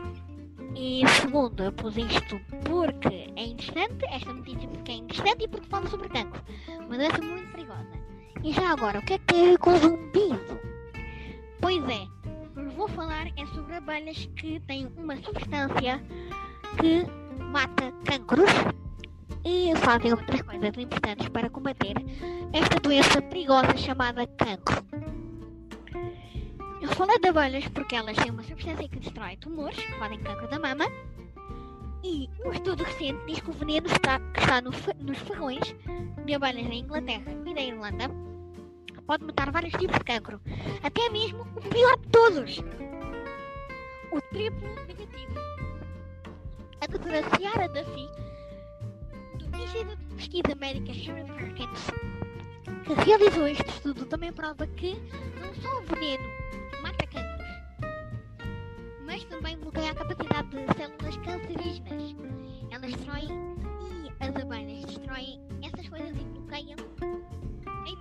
A: E segundo, eu pus isto porque é interessante, esta notícia porque é interessante e porque fala sobre cancro. Uma doença muito perigosa. E já agora, o que é que tem a com zumbido? Pois é, o que vou falar é sobre abelhas que têm uma substância que mata cancros e fazem outras coisas importantes para combater esta doença perigosa chamada cancro. Eu falei de abelhas porque elas têm uma substância que destrói tumores, que fazem cancro da mama. E um estudo recente diz que o veneno está, que está no nos ferrões de abelhas da Inglaterra e da Irlanda pode matar vários tipos de cancro. Até mesmo o pior de todos. O triplo negativo. A doutora Ciara Duffy, do Instituto de Pesquisa Médica Sharon Perkins, que realizou este estudo, também prova que não só o veneno mata cancros, mas também bloqueia a capacidade de células cancerígenas. Elas destroem e as abelhas destroem essas coisas e bloqueiam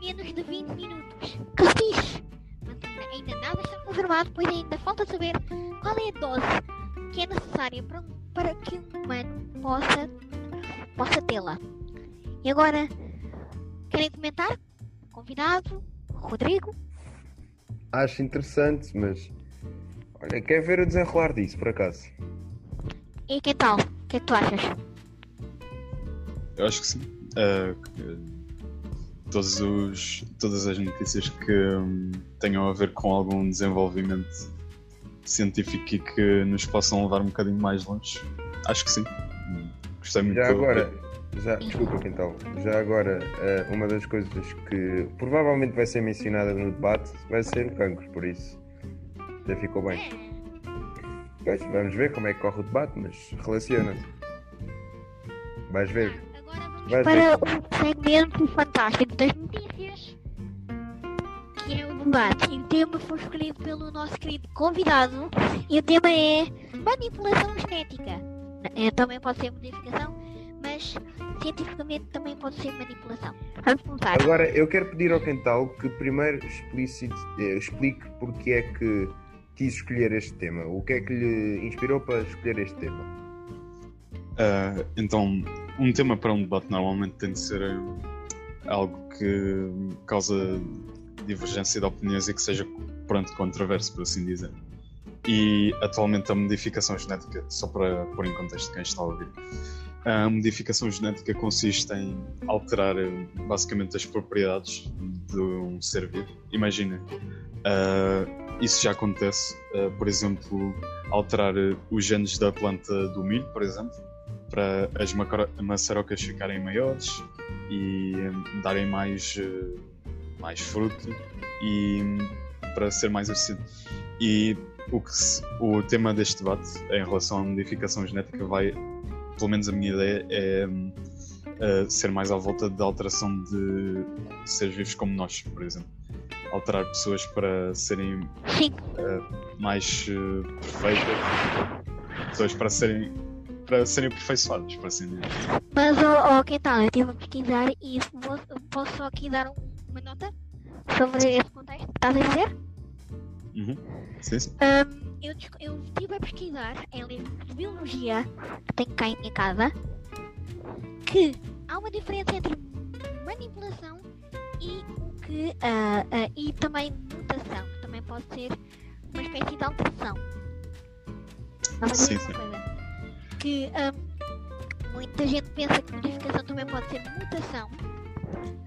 A: menos de 20 minutos. Que fixe! Mas ainda nada está confirmado, pois ainda falta saber qual é a dose que é necessária para, um- para que um humano possa, possa tê-la. E agora, querem comentar? Convidado, Rodrigo?
B: Acho interessante, mas. Olha, quer ver o desenrolar disso, por acaso?
A: E que tal? O que é que tu achas?
C: Eu acho que sim. Uh, todos os, todas as notícias que hum, tenham a ver com algum desenvolvimento científico e que nos possam levar um bocadinho mais longe, acho que sim. Gostei muito.
B: Já agora, já, desculpa, Quintal, já agora, eh, uma das coisas que provavelmente vai ser mencionada no debate vai ser o cancro, por isso já ficou bem. Pois, vamos ver como é que corre o debate, mas relaciona-se. Vais ver. Vai
A: para
B: ver.
A: o segmento fantástico das notícias, que é o debate. E o tema foi escolhido pelo nosso querido convidado. E o tema é manipulação genética. É, também pode ser modificação, mas cientificamente também pode ser manipulação. Vamos começar.
B: Agora, eu quero pedir ao Quintal que primeiro explicite, eh, explique porque é que quis escolher este tema. O que é que lhe inspirou para escolher este tema?
C: Uh, então, um tema para um debate normalmente tem de ser uh, algo que causa divergência de opiniões e que seja pronto controverso, por assim dizer. E atualmente a modificação genética, só para pôr em contexto quem está a ouvir, a modificação genética consiste em alterar uh, basicamente as propriedades de um ser vivo. Imagina, uh, isso já acontece, uh, por exemplo, alterar os genes da planta do milho, por exemplo, para as maçarocas ficarem maiores e um, darem mais, uh, mais fruto e um, para ser mais eficiente. E o, que se- o tema deste debate em relação à modificação genética vai, pelo menos a minha ideia, é um, uh, ser mais à volta da alteração de seres vivos como nós, por exemplo. Alterar pessoas para serem
A: Sim,
C: mais uh, perfeitas, pessoas para serem para serem aperfeiçoadas, por assim dizer.
A: mas oh, oh, que tal? Eu estive a pesquisar e vou, posso só aqui dar um- uma nota sobre esse contexto estás a dizer?
C: Uhum. Sim, sim.
A: Hum, eu, estive a pesquisar em livros de biologia que tenho cá em minha casa que há uma diferença entre manipulação e o que ah, ah, e também mutação, que também pode ser uma espécie de alteração. Não
C: Sim, sim.
A: coisa. Que hum, muita gente pensa que modificação também pode ser mutação,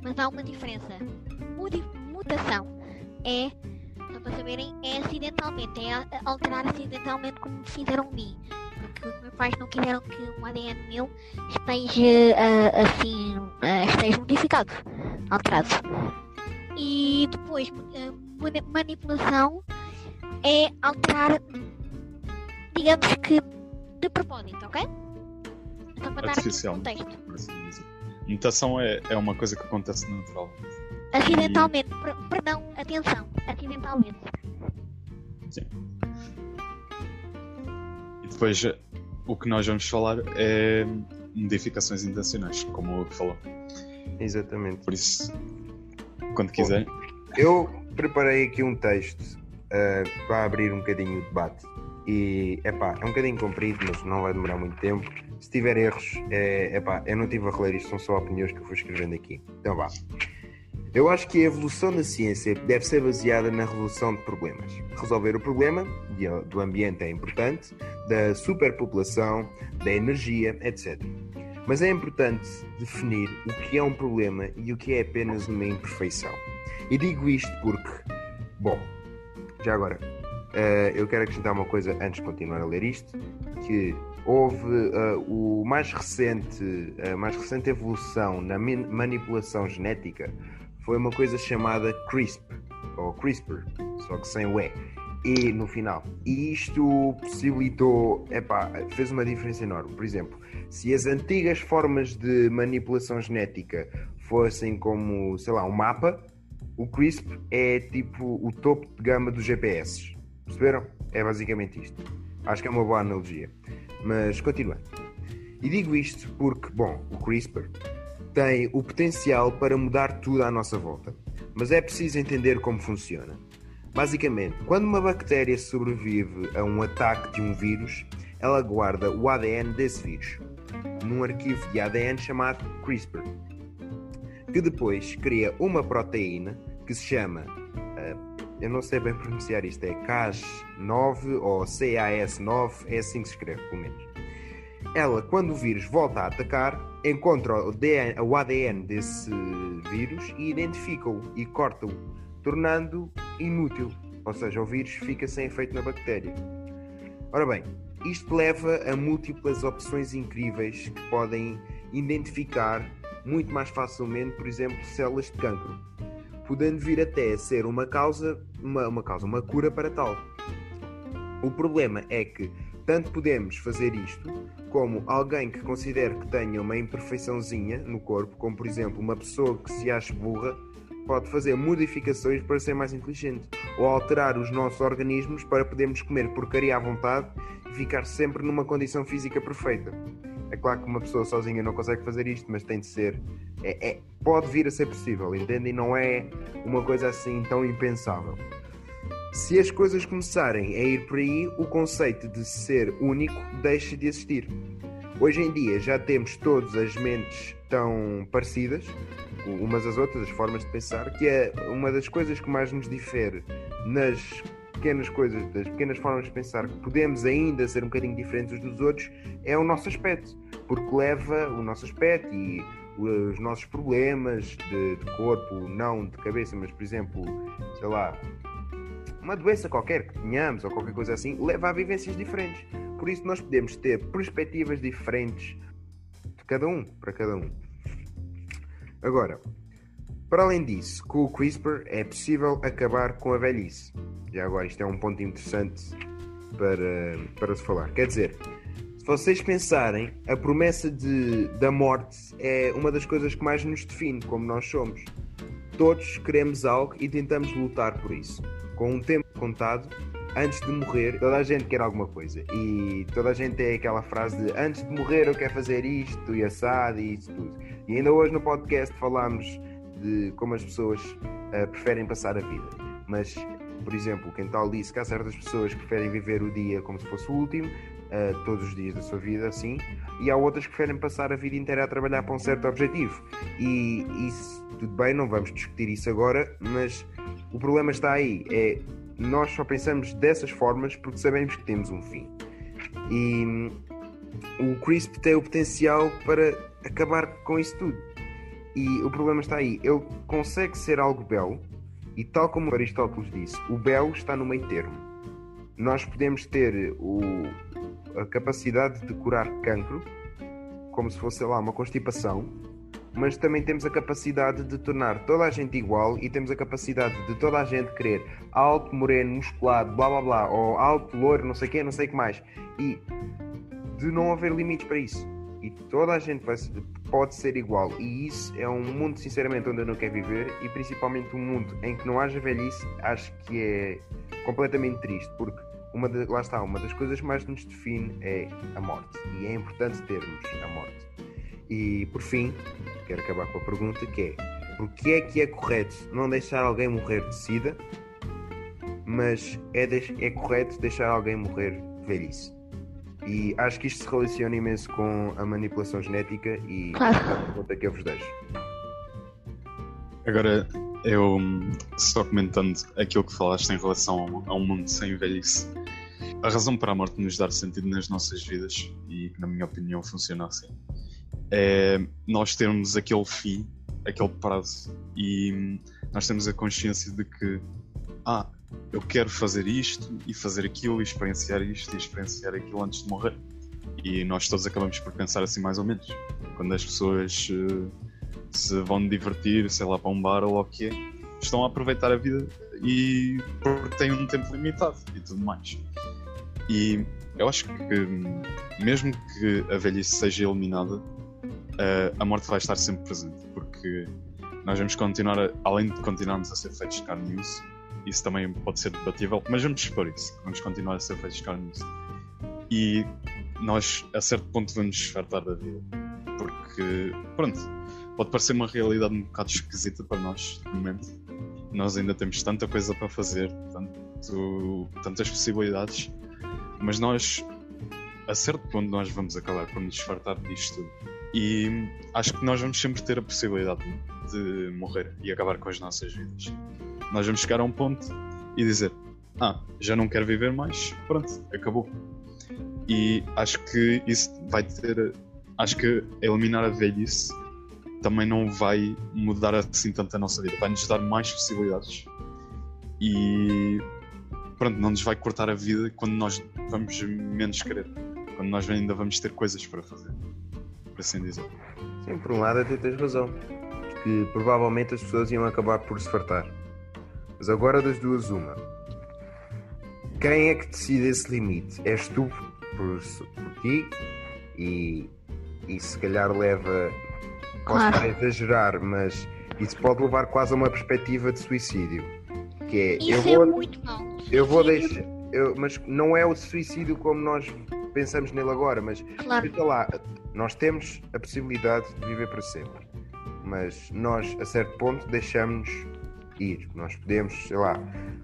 A: mas há uma diferença. Modi- mutação é só para saberem, é acidentalmente, é alterar acidentalmente como fizeram mim. Porque os meus pais não quiseram que o ADN meu esteja ah, assim, ah, esteja modificado, alterado. E depois, ah, mani- manipulação é alterar, digamos que de propósito, ok? Só para dar aqui um
C: Artificial.
A: contexto.
C: Mutação é, é uma coisa que acontece naturalmente.
A: Acidentalmente, per- perdão, atenção, acidentalmente.
C: E depois o que nós vamos falar é modificações intencionais, como o Hugo falou.
B: Exatamente.
C: Por isso, quando quiserem.
B: Eu preparei aqui um texto eh, para abrir um bocadinho o debate. E epá, é um bocadinho comprido, mas não vai demorar muito tempo. Se tiver erros, é, epá, eu não estive a reler isto, são só opiniões que eu fui escrevendo aqui. Então vá. Eu acho que a evolução da ciência deve ser baseada na resolução de problemas. Resolver o problema do ambiente é importante, da superpopulação, da energia, etc. Mas é importante definir o que é um problema e o que é apenas uma imperfeição. E digo isto porque, bom, já agora, eh, eu quero acrescentar uma coisa antes de continuar a ler isto, que houve eh, o mais recente, a mais recente evolução na manipulação genética foi uma coisa chamada CRISP, ou CRISPR, só que sem o E, E no final. E isto possibilitou, epá, fez uma diferença enorme. Por exemplo, se as antigas formas de manipulação genética fossem como, sei lá, um mapa, o CRISP é tipo o topo de gama dos GPS. Perceberam? É basicamente isto. Acho que é uma boa analogia. Mas continuando. E digo isto porque, bom, o CRISPR tem o potencial para mudar tudo à nossa volta. Mas é preciso entender como funciona. Basicamente, quando uma bactéria sobrevive a um ataque de um vírus, ela guarda o ADN desse vírus num arquivo de ADN chamado CRISPR, que depois cria uma proteína que se chama, eh, eu não sei bem pronunciar isto, é Cas9 ou CAS9, é assim que se escreve, pelo menos. ela, quando o vírus volta a atacar, encontra o, DN o ADN desse vírus e identifica-o e corta-o, tornando inútil. Ou seja, o vírus fica sem efeito na bactéria. Ora bem, isto leva a múltiplas opções incríveis que podem identificar muito mais facilmente, por exemplo, células de cancro, podendo vir até a ser uma causa, uma, uma causa, uma cura para tal. O problema é que tanto podemos fazer isto, como alguém que considere que tenha uma imperfeiçãozinha no corpo, como por exemplo uma pessoa que se acha burra, pode fazer modificações para ser mais inteligente, ou alterar os nossos organismos para podermos comer porcaria à vontade e ficar sempre numa condição física perfeita. É claro que uma pessoa sozinha não consegue fazer isto, mas tem de ser. É, é, pode vir a ser possível, entende? Não é uma coisa assim tão impensável. Se as coisas começarem a ir por aí, o conceito de ser único deixa de existir. Hoje em dia já temos todas as mentes tão parecidas, umas às outras, as formas de pensar, que é uma das coisas que mais nos difere nas pequenas coisas, das pequenas formas de pensar, que podemos ainda ser um bocadinho diferentes uns dos outros, é o nosso aspecto, porque leva o nosso aspecto e os nossos problemas de, de corpo, não de cabeça, mas por exemplo, sei lá, uma doença qualquer que tenhamos ou qualquer coisa assim, leva a vivências diferentes. Por isso nós podemos ter perspectivas diferentes de cada um, para cada um. Agora, para além disso, com o CRISPR é possível acabar com a velhice. E agora isto é um ponto interessante para, para se falar. Quer dizer, se vocês pensarem, a promessa de, da morte é uma das coisas que mais nos define como nós somos. Todos queremos algo e tentamos lutar por isso com um tempo contado, antes de morrer, toda a gente quer alguma coisa. E toda a gente tem aquela frase de antes de morrer eu quero fazer isto e assado e isso tudo. E ainda hoje no podcast falámos de como as pessoas uh, preferem passar a vida. Mas, por exemplo, quem tal disse que há certas pessoas que preferem viver o dia como se fosse o último, uh, todos os dias da sua vida, assim, e há outras que preferem passar a vida inteira a trabalhar para um certo objetivo. E isso, tudo bem, não vamos discutir isso agora, mas o problema está aí. É, nós só pensamos dessas formas porque sabemos que temos um fim. E hum, o CRISP tem o potencial para acabar com isso tudo. E o problema está aí. Ele consegue ser algo belo, e tal como Aristóteles disse, o belo está no meio termo. Nós podemos ter o, a capacidade de curar cancro, como se fosse lá uma constipação, mas também temos a capacidade de tornar toda a gente igual e temos a capacidade de toda a gente querer alto, moreno, musculado, blá blá blá, ou alto, loiro, não sei o quê, não sei o que mais. E de não haver limites para isso. E toda a gente vai, pode ser igual. E isso é um mundo, sinceramente, onde eu não quero viver. E principalmente um mundo em que não haja velhice, acho que é completamente triste. Porque, uma de, lá está, uma das coisas que mais nos define é a morte. E é importante termos a morte. E por fim, quero acabar com a pergunta que é porque é que é correto não deixar alguém morrer de sida, mas é, é correto deixar alguém morrer de velhice? E acho que isto se relaciona imenso com a manipulação genética e claro. a pergunta que eu vos deixo.
C: Agora, eu só comentando aquilo que falaste em relação a um mundo sem velhice. A razão para a morte nos dar sentido nas nossas vidas, e na minha opinião funciona assim, é nós termos aquele fim, aquele prazo, e nós temos a consciência de que, ah, eu quero fazer isto e fazer aquilo, e experienciar isto e experienciar aquilo antes de morrer. E nós todos acabamos por pensar assim, mais ou menos. Quando as pessoas uh, se vão divertir, sei lá, para um bar ou o que é, estão a aproveitar a vida e porque têm um tempo limitado e tudo mais. E eu acho que, mesmo que a velhice seja eliminada, uh, a morte vai estar sempre presente, porque nós vamos continuar, a, além de continuarmos a ser feitos de carne e osso, isso também pode ser debatível, mas vamos expor isso, vamos continuar a ser feitos de carne e osso. E nós, a certo ponto, vamos despertar da vida, porque, pronto, pode parecer uma realidade um bocado esquisita para nós, no momento. Nós ainda temos tanta coisa para fazer, tanto, tantas possibilidades, mas nós, a certo ponto, nós vamos acabar por nos desfartar disto tudo. E acho que nós vamos sempre ter a possibilidade de morrer e acabar com as nossas vidas. Nós vamos chegar a um ponto e dizer: Ah, já não quero viver mais, pronto, acabou. E acho que isso vai ter. Acho que eliminar a velhice também não vai mudar assim tanto a nossa vida. Vai nos dar mais possibilidades. E pronto, não nos vai cortar a vida quando nós vamos menos querer. Quando nós ainda vamos ter coisas para fazer. Por assim dizer.
B: Sim, por um lado até tens razão. Que provavelmente as pessoas iam acabar por se fartar. Mas agora das duas, uma. Quem é que decide esse limite? És tu por, por ti e, e se calhar leva. Posso
A: Claro.
B: estar a exagerar, mas isso pode levar quase a uma perspectiva de suicídio. Que é, eu
A: Isso é
B: vou,
A: muito mau.
B: eu vou deixar. Eu- mas não é o suicídio como nós pensamos nele agora, mas
A: Claro,
B: lá, nós temos a possibilidade de viver para sempre, mas nós, a certo ponto, deixamos ir. Nós podemos, sei lá,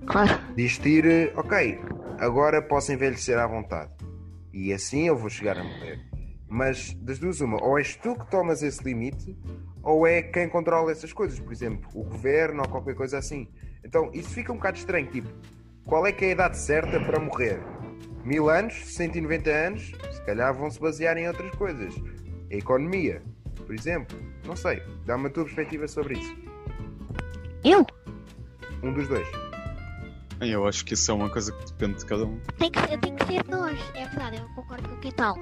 A: claro.
B: desistir, ok, agora posso envelhecer à vontade e assim eu vou chegar a morrer. Mas das duas, uma, ou és tu que tomas esse limite, ou é quem controla essas coisas, por exemplo, o governo ou qualquer coisa assim. Então isso fica um bocado estranho, tipo, qual é que é a idade certa para morrer? Mil anos, 190 anos, se calhar vão se basear em outras coisas. A economia, por exemplo, não sei, dá-me a tua perspectiva sobre isso.
A: Eu?
B: Um dos dois.
C: Eu acho que isso é uma coisa que depende de cada um.
A: Tem que, ser- tem que ser nós, é verdade, eu concordo com o que tal.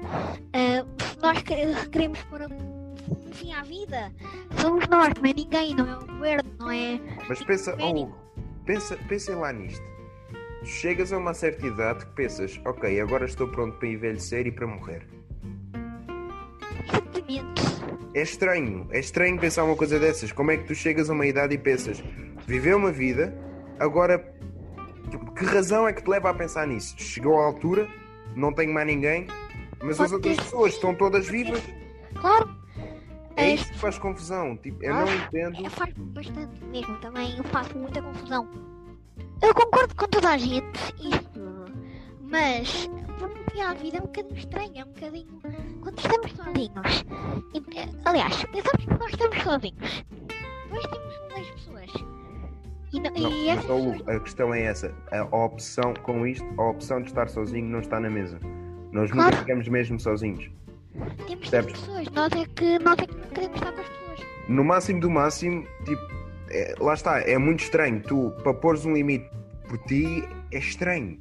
A: Ah, se nós queremos pôr um fim à vida, somos nós, não é ninguém, não é o governo, não é.
B: Mas pensa, oh, pensa, pensem lá nisto. Chegas a uma certa idade que pensas, ok, agora estou pronto para envelhecer e para morrer.
A: Exatamente.
B: É estranho, é estranho pensar uma coisa dessas. Como é que tu chegas a uma idade e pensas, viveu uma vida, agora tipo, que razão é que te leva a pensar nisso? Chegou à altura, não tenho mais ninguém, mas as
A: Pode
B: outras
A: ter-
B: pessoas estão todas vivas.
A: Claro.
B: É
A: É,
B: isso que faz confusão. Tipo, eu não
A: Ah,
B: entendo.
A: é, faz bastante mesmo, também eu faço muita confusão. Eu concordo com toda a gente, isto, mas por um fim à vida é um bocadinho estranho, é um bocadinho. Quando estamos sozinhos, eh, aliás, pensamos que nós estamos sozinhos, depois temos mais pessoas. E, não,
B: Não,
A: e
B: mas,
A: essas
B: Hugo, a questão é essa. A opção com isto, a opção de estar sozinho não está na mesa. Nós
A: Claro.
B: nunca ficamos mesmo sozinhos.
A: temos
B: percebes?
A: pessoas, nós é que nós é que não queremos estar com as pessoas.
B: No máximo do máximo, tipo, é- lá está, é muito estranho. Tu, para pôres um limite por ti, é estranho.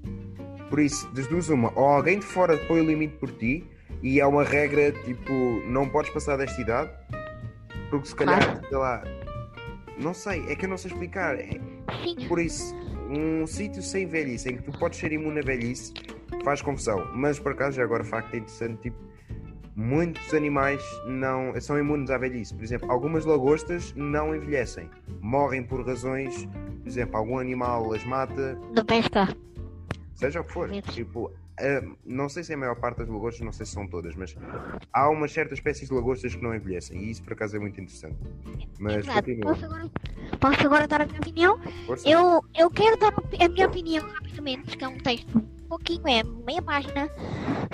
B: Por isso, das duas, uma, ou alguém de fora põe o limite por ti e é uma regra tipo, não podes passar desta idade, porque se calhar,
A: Claro.
B: sei lá, não sei, é que eu não sei explicar. É- Por isso, um sítio sem velhice, em que tu podes ser imune à velhice, faz confusão. Mas por acaso, já agora, facto é interessante, tipo, muitos animais não são imunes à velhice. Por exemplo, algumas lagostas não envelhecem. Morrem por razões, por exemplo, algum animal as mata,
A: da pesca.
B: seja o que for. Tipo, ah, não sei se é a maior parte das lagostas, não sei se são todas, mas há umas certas espécies de lagostas que não envelhecem. E isso, por acaso, é muito interessante. Mas.
A: Posso agora, posso agora dar a minha opinião?
B: Força.
A: Eu, eu quero dar a minha opinião rapidamente, porque é um texto pouquinho, é meia página,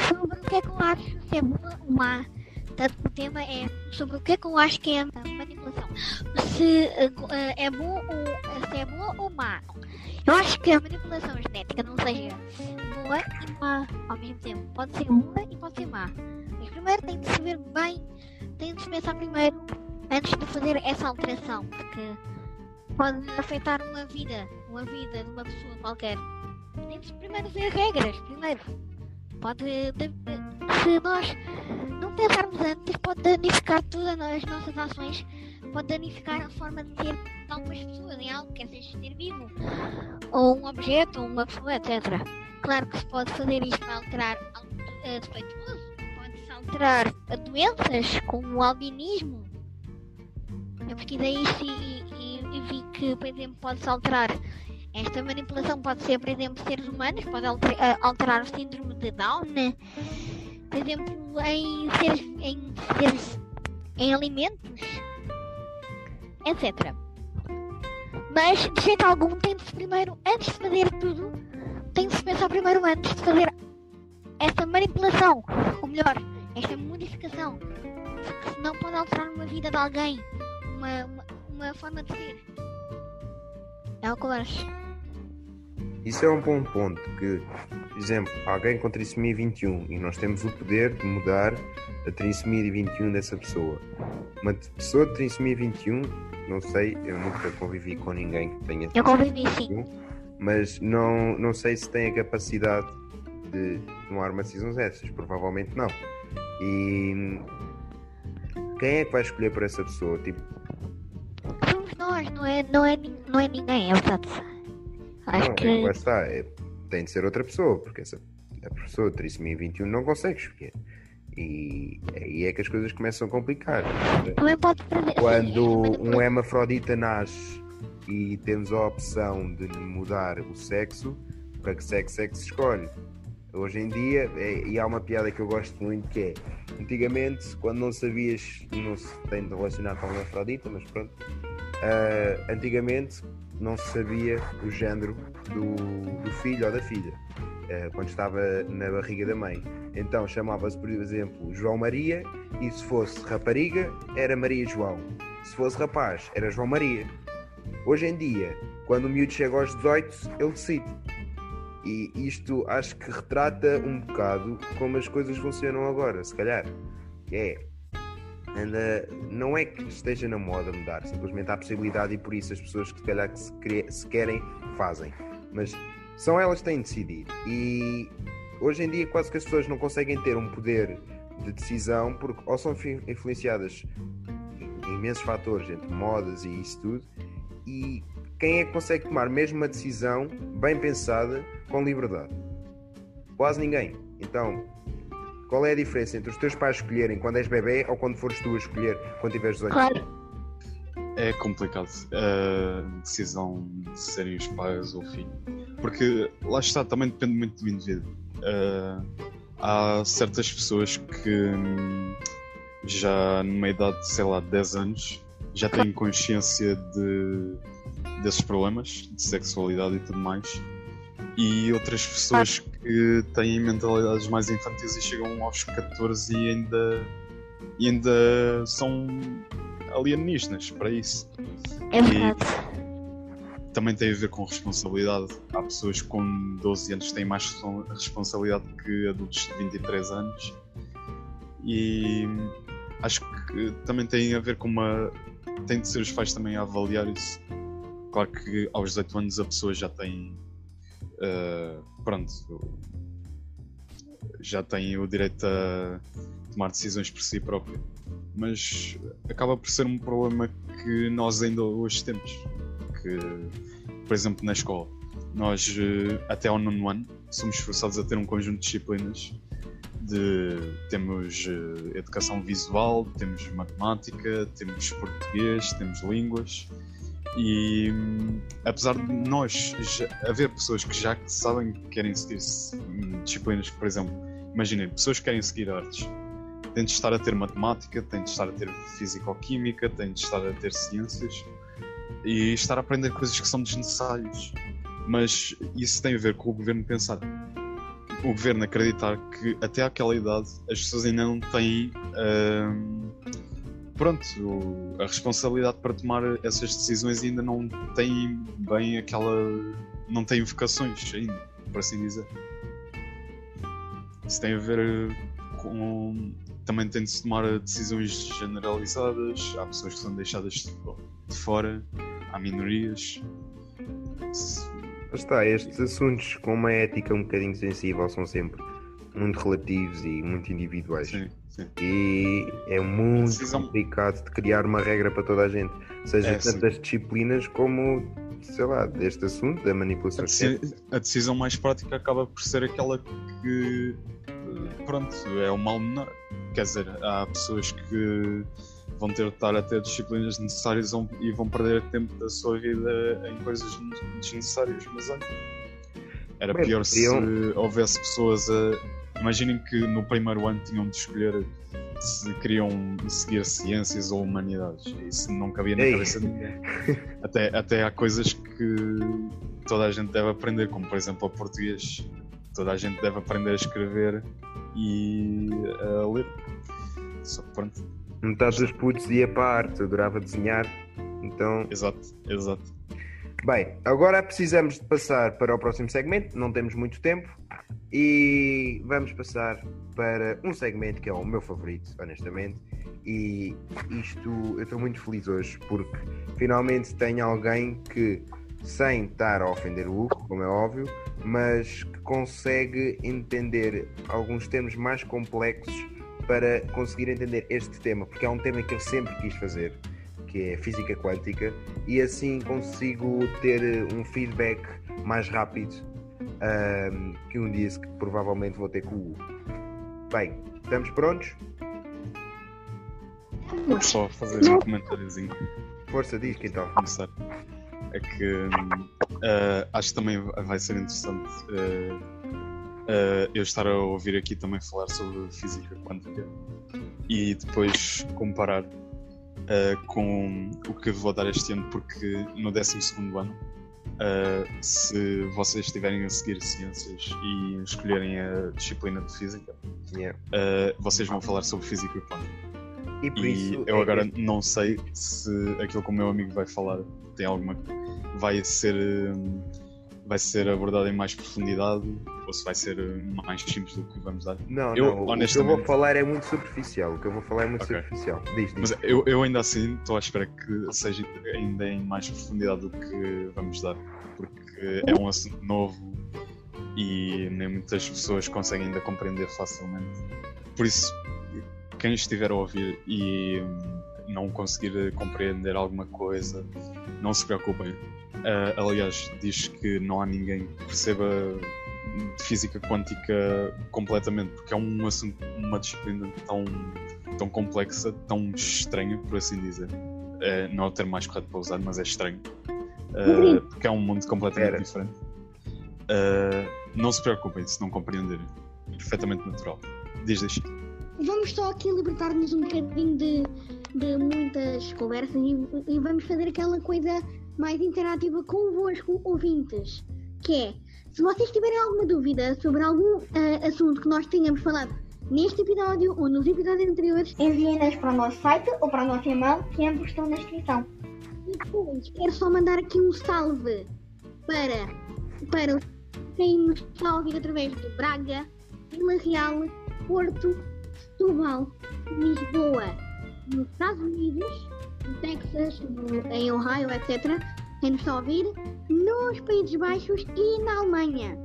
A: sobre o que é que eu acho se é boa ou má. Portanto, o tema é sobre o que é que eu acho que é manipulação. Se eh, eh, é boa ou se é boa ou má. Eu acho que a manipulação genética não seja boa e má ao mesmo tempo. Pode ser boa e pode ser má. Mas primeiro tem de se ver bem, tem de pensar primeiro antes de fazer essa alteração, porque pode afetar uma vida, uma vida de uma pessoa qualquer. Tem de primeiro ver regras, primeiro. Pode, de- se nós não pensarmos antes, pode danificar todas as nossas ações, pode danificar a forma de ser de algumas pessoas em algo, quer seja ser vivo, ou um objeto, ou uma pessoa, etc. Claro que se pode fazer isto para alterar algo eh, defeituoso, pode-se alterar doenças como o albinismo, eu pesquisei isto e, e- e vi que, por exemplo, pode-se alterar. Esta manipulação pode ser, por exemplo, seres humanos, pode eh, alterar o síndrome de Down, né? por exemplo, em seres, em seres, em alimentos, etc. Mas, de jeito algum, tem de se primeiro, antes de fazer tudo, tem de pensar primeiro antes de fazer essa manipulação, ou melhor, esta modificação, porque senão pode alterar uma vida de alguém, uma, uma, uma forma de ser. É o que eu acho.
B: Isso é um bom ponto. Que, por exemplo, alguém com trissomia 21 e nós temos o poder de mudar a trissomia 21 dessa pessoa. Uma pessoa de trissomia 21, não sei, eu nunca convivi com ninguém que tenha
A: Eu convivi sim.
B: 21, mas não, não sei se tem a capacidade de tomar uma decisão dessas. Provavelmente não. E quem é que vai escolher por essa pessoa? Tipo,
A: Somos nós, não é, não é, não é ninguém, é verdade. Acho
B: não,
A: que.
B: é, lá está, é- tem de ser outra pessoa, porque essa, a pessoa de trissomia 21 não consegue escolher. E aí é que as coisas começam a complicar.
A: Também pode perder.
B: Quando um hermafrodita nasce e temos a opção de mudar o sexo, para que sexo é que se escolhe? Hoje em dia, é- e há uma piada que eu gosto muito que é antigamente, quando não sabias, não se tem de relacionar com a hermafrodita, mas pronto, ah, antigamente não se sabia o género do, do filho ou da filha, ah, quando estava na barriga da mãe. Então chamava-se, por exemplo, João Maria, e se fosse rapariga, era Maria João. Se fosse rapaz, era João Maria. Hoje em dia, quando o miúdo chega aos 18, ele decide. E isto acho que retrata um bocado como as coisas funcionam agora, se calhar. É. Anda, não é que esteja na moda mudar, simplesmente há possibilidade e por isso as pessoas que se calhar que se, cre- se querem fazem. Mas são elas que têm de decidir. E hoje em dia quase que as pessoas não conseguem ter um poder de decisão porque ou são influenciadas em imensos fatores, entre modas e isso tudo, e quem é que consegue tomar mesmo uma decisão bem pensada com liberdade? Quase ninguém. Então, qual é a diferença entre os teus pais escolherem quando és bebê ou quando fores tu a escolher quando tiveres 18
A: Claro,
C: É complicado a decisão de serem os pais ou o filho. Porque lá está, também depende muito do indivíduo. Ah, há certas pessoas que hum, já numa idade de, sei lá, 10 anos já têm consciência de, desses problemas de sexualidade e tudo mais. E outras pessoas que têm mentalidades mais infantis e chegam aos 14 e ainda, e ainda são alienígenas para isso.
A: é verdade.
C: Também tem a ver com responsabilidade. Há pessoas com 12 anos que têm mais respon- responsabilidade que adultos de 23 anos. E acho que também tem a ver com uma. Tem de ser os pais também a avaliar isso. Claro que aos 18 anos a pessoa já tem. Eh, pronto. Já tem o direito a tomar decisões por si próprio. Mas acaba por ser um problema que nós ainda hoje temos. Que, por exemplo, na escola, nós eh, até ao nono ano somos forçados a ter um conjunto de disciplinas. De, temos eh, educação visual, temos matemática, temos português, temos línguas. E hum, apesar de nós já, haver pessoas que já sabem que querem seguir hum, disciplinas por exemplo, imaginem, pessoas que querem seguir artes, têm de estar a ter matemática, têm de estar a ter físico-química, têm de estar a ter ciências e estar a aprender coisas que são desnecessárias. Mas isso tem a ver com o governo pensar. O governo acreditar que até àquela idade as pessoas ainda não têm hum, pronto, a responsabilidade para tomar essas decisões ainda não têm bem aquela. não têm vocações ainda, por assim dizer. Isso tem a ver eh, com. Também tem de se tomar decisões generalizadas, há pessoas que são deixadas de fora, há minorias.
B: Está, estes assuntos com uma ética um bocadinho sensível são sempre muito relativos e muito individuais.
C: Sim, sim.
B: E é muito
C: Decisão-
B: complicado de criar uma regra para toda a gente. Seja
C: É, sim.
B: tantas disciplinas como, sei lá, deste assunto, da
C: A,
B: manipulação
C: deci-
B: genética.
C: a decisão mais prática acaba por ser aquela que, eh, pronto, é o mal menor. Quer dizer, há pessoas que vão ter de estar a ter disciplinas necessárias e vão perder tempo da sua vida em coisas desnecessárias. Mas olha, era pior se
B: podiam-
C: houvesse pessoas a. Imaginem que no primeiro ano tinham de escolher se queriam seguir ciências ou humanidades. Isso não cabia na
B: Ei.
C: cabeça de ninguém. Até, até há coisas que toda a gente deve aprender, como por exemplo o português. Toda a gente deve aprender a escrever e a ler. Só que pronto,
B: Metade dos putos ia para a arte, adorava desenhar. Então,
C: exato, exato.
B: Bem, agora precisamos de passar para o próximo segmento, não temos muito tempo, e vamos passar para um segmento que é o meu favorito, honestamente. E isto eu estou muito feliz hoje porque finalmente tenho alguém que, sem estar a ofender o Hugo, como é óbvio, mas que consegue entender alguns termos mais complexos para conseguir entender este tema, porque é um tema que eu sempre quis fazer que é física quântica, e assim consigo ter um feedback mais rápido um, que um dia que provavelmente vou ter com o Hugo. Bem, estamos prontos?
C: Vou só fazer um comentáriozinho.
B: Força, diz que então.
C: Começar. É que uh, acho que também vai ser interessante uh, uh, eu estar a ouvir aqui também falar sobre física quântica e depois comparar uh, com o que vou dar este ano, porque no 12 ano, uh, se vocês estiverem a seguir ciências e escolherem a disciplina de física,
B: Yeah.
C: uh, vocês vão falar sobre física quântica.
B: E por
C: E
B: isso.
C: eu
B: é-
C: agora não sei se aquilo que o meu amigo vai falar tem alguma. vai ser. Vai ser abordado em mais profundidade ou se vai ser hum, mais simples do que vamos dar.
B: Não,
C: eu,
B: não, o que eu
C: honestamente-
B: vou falar é muito superficial. O que eu vou falar é muito
C: Ok.
B: superficial. Diz, diz.
C: Mas eu, eu ainda assim estou à espera que seja ainda em mais profundidade do que vamos dar, porque é um assunto novo e nem muitas pessoas conseguem ainda compreender facilmente. Por isso, quem estiver a ouvir e hum, não conseguir compreender alguma coisa, não se preocupem. Ah, aliás, diz que não há ninguém que perceba de física quântica completamente, porque é um assunto, uma disciplina tão tão complexa, tão estranha, por assim dizer. Eh, não é o termo mais correto para usar, mas é estranho. Eh, porque é um mundo completamente
B: Era.
C: diferente. Não se preocupem se não compreenderem. É perfeitamente natural. Diz, diz.
D: Vamos só aqui libertar-nos um bocadinho de, de muitas conversas e, e vamos fazer aquela coisa mais interativa convosco, ouvintes. Que é, se vocês tiverem alguma dúvida sobre algum ah, assunto que nós tenhamos falado neste episódio ou nos episódios anteriores, enviem-nas para o nosso site ou para o nosso e-mail, que ambos estão na descrição. E depois, quero só mandar aqui um salve para, para quem nos está a ouvir através de Braga, Vila Real, Porto, Setúbal, Lisboa, nos Estados Unidos, no Texas, em Ohio, etc. Quem nos está a ouvir, nos Países Baixos e na Alemanha.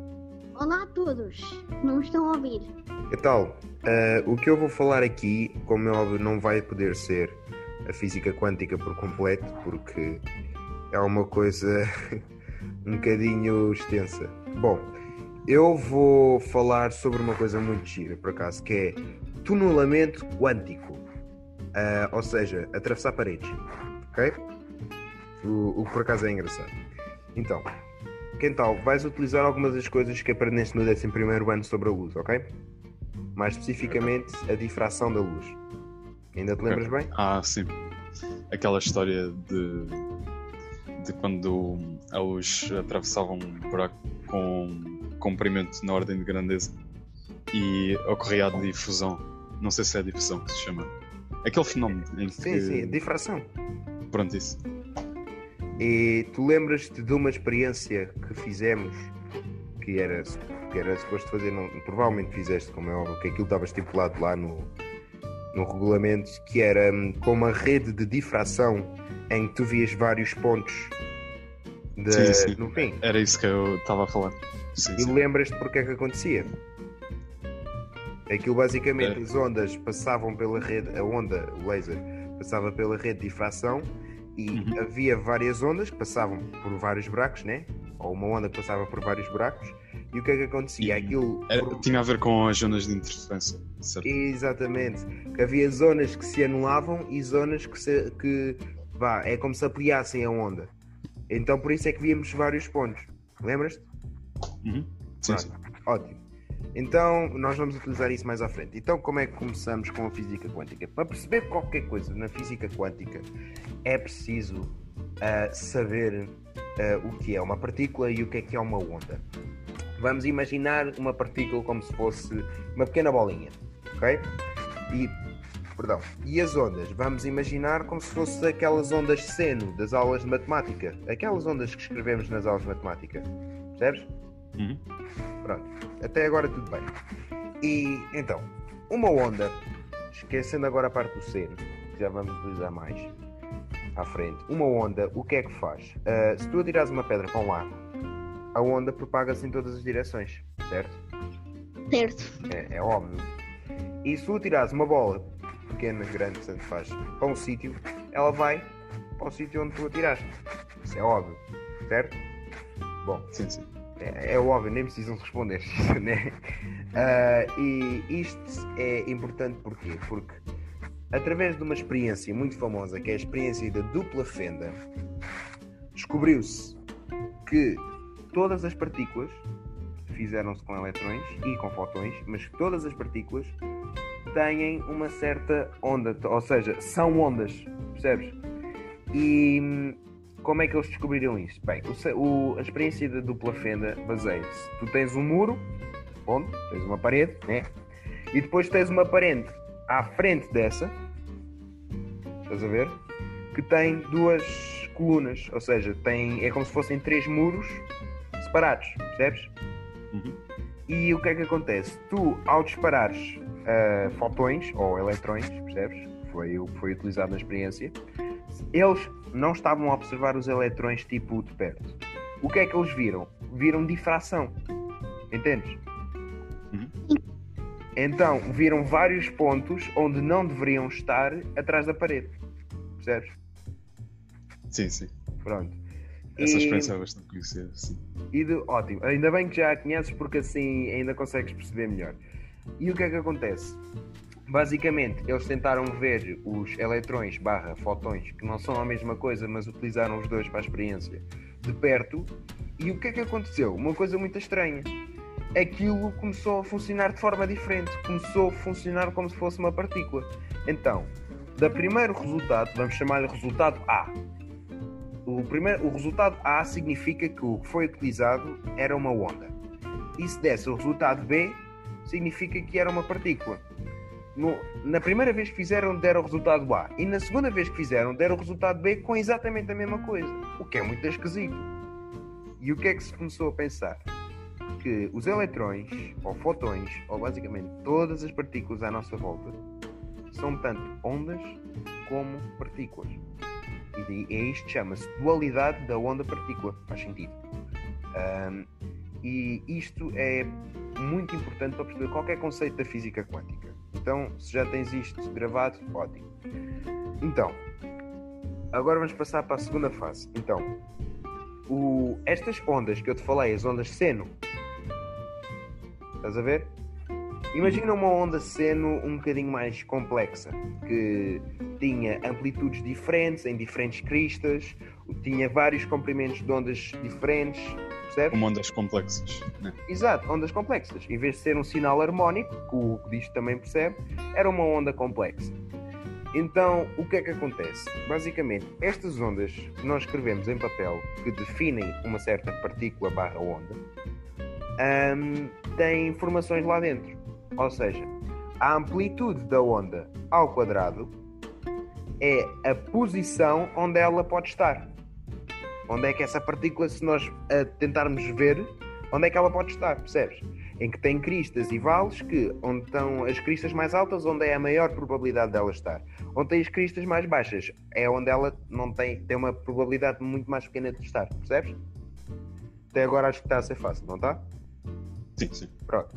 D: Olá a todos que não estão a ouvir.
B: Que tal? Ah, o que eu vou falar aqui, como é óbvio, não vai poder ser a física quântica por completo, porque é uma coisa um bocadinho extensa. Bom, eu vou falar sobre uma coisa muito gira, por acaso, que é tunelamento quântico. Ah, ou seja, atravessar paredes. Ok? O, o que por acaso é engraçado. Então, Quental, vais utilizar algumas das coisas que aprendeste no 11 ano sobre a luz, ok? Mais especificamente a difração da luz. Ainda te lembras bem?
C: Ah, sim. Aquela história de, de quando a luz atravessava um buraco com comprimento na ordem de grandeza e ocorria a difusão. Não sei se é a difusão que se chama. Aquele fenómeno em que.
B: Sim, sim, difração.
C: Pronto, isso.
B: E tu lembras-te de uma experiência que fizemos que era, que era suposto fazer, não, provavelmente fizeste, como é óbvio, que aquilo estava estipulado lá no, no regulamento, que era hum, com uma rede de difração em que tu vias vários pontos de-
C: Sim, sim.
B: no fim.
C: Era isso que eu estava a falar. Sim,
B: E lembras-te porque é que acontecia? Aquilo basicamente
C: É.
B: as ondas passavam pela rede, a onda, o laser, passava pela rede de difração e
C: Uhum.
B: havia várias ondas que passavam por vários buracos, né? Ou uma onda que passava por vários buracos. E o que é que acontecia?
C: E
B: Aquilo.
C: Era-
B: por-
C: tinha a ver com as zonas de interferência, certo?
B: Exatamente. Que havia zonas que se anulavam e zonas que se. Que, vá, é como se ampliassem a onda. Então por isso é que víamos vários pontos. Lembras-te?
C: Uhum. Sim,
B: Pronto.
C: sim.
B: Ótimo. Então, nós vamos utilizar isso mais à frente. Então, como é que começamos com a física quântica? Para perceber qualquer coisa na física quântica, é preciso ah, saber ah, o que é uma partícula e o que é que é uma onda. Vamos imaginar uma partícula como se fosse uma pequena bolinha, ok? E Perdão. E as ondas? Vamos imaginar como se fosse aquelas ondas seno das aulas de matemática. Aquelas ondas que escrevemos nas aulas de matemática. Percebes?
C: Uhum.
B: Pronto. Até agora tudo bem. E então, uma onda, esquecendo agora a parte do seno, que já vamos utilizar mais à frente. Uma onda, o que é que faz? Ah, se tu atirares uma pedra para um lado, a onda propaga-se em todas as direções, certo?
D: Certo.
B: É, é óbvio. E se tu tirares uma bola, pequena, grande, tanto faz, para um sítio, ela vai para o sítio onde tu atiraste. Isso é óbvio, certo? Bom,
C: Sim, sim.
B: É, é óbvio, nem precisam responder, né? Ah, e isto é importante porquê? Porque através de uma experiência muito famosa, que é a experiência da dupla fenda, descobriu-se que todas as partículas fizeram-se com eletrões e com fotões, mas que todas as partículas têm uma certa onda, ou seja, são ondas, percebes? E como é que eles descobriram isto? Bem, o o- a experiência da dupla fenda baseia-se. Tu tens um muro, onde? Tens uma parede, né? E depois tens uma parede à frente dessa, estás a ver? Que tem duas colunas, ou seja, tem, é como se fossem três muros separados, percebes?
C: Uhum.
B: E o que é que acontece? Tu, ao disparares ah, fotões ou eletrões, percebes? Foi foi utilizado na experiência. Eles não estavam a observar os eletrões tipo de perto. O que é que eles viram? Viram difração. Entendes?
C: Uhum.
B: Então, viram vários pontos onde não deveriam estar atrás da parede. Percebes?
C: Sim, sim.
B: Pronto.
C: Essa
B: E-
C: experiência é bastante conhecida, sim.
B: E de, ótimo, ainda bem que já a conheces porque assim ainda consegues perceber melhor. E o que é que acontece? Basicamente, eles tentaram ver os eletrões barra fotões, que não são a mesma coisa, mas utilizaram os dois para a experiência, de perto. E o que é que aconteceu? Uma coisa muito estranha. Aquilo começou a funcionar de forma diferente. Começou a funcionar como se fosse uma partícula. Então, da primeiro resultado, vamos chamar-lhe resultado A. O, primeiro, o resultado A significa que o que foi utilizado era uma onda. E se desse o resultado B, significa que era uma partícula. No- na primeira vez que fizeram, deram o resultado A. E na segunda vez que fizeram, deram o resultado B com exatamente a mesma coisa. O que é muito esquisito. E o que é que se começou a pensar? Que os eletrões, ou fotões, ou basicamente todas as partículas à nossa volta, são tanto ondas como partículas. E daí- é isto chama-se dualidade da onda-partícula. Faz sentido. Ahm, e isto é muito importante para perceber qualquer conceito da física quântica. Então, se já tens isto gravado, ótimo. Então, agora vamos passar para a segunda fase. Então, o- estas ondas que eu te falei, as ondas seno, estás a ver? Imagina uma onda seno um bocadinho mais complexa, que tinha amplitudes diferentes, em diferentes cristas, tinha vários comprimentos de ondas diferentes, percebes?
C: Como ondas complexas. Né?
B: Exato, ondas complexas. Em vez de ser um sinal harmónico, que o disto também percebe, era uma onda complexa. Então, o que é que acontece? Basicamente, estas ondas que nós escrevemos em papel, que definem uma certa partícula barra onda, hum, têm informações lá dentro. Ou seja, a amplitude da onda ao quadrado é a posição onde ela pode estar. Onde é que essa partícula, se nós a tentarmos ver, onde é que ela pode estar, percebes? Em que tem cristas e vales, que onde estão as cristas mais altas, onde é a maior probabilidade dela estar. Onde tem as cristas mais baixas, é onde ela não tem, tem uma probabilidade muito mais pequena de estar, percebes? Até agora acho que está a ser fácil, não está?
C: Sim, sim.
B: Pronto.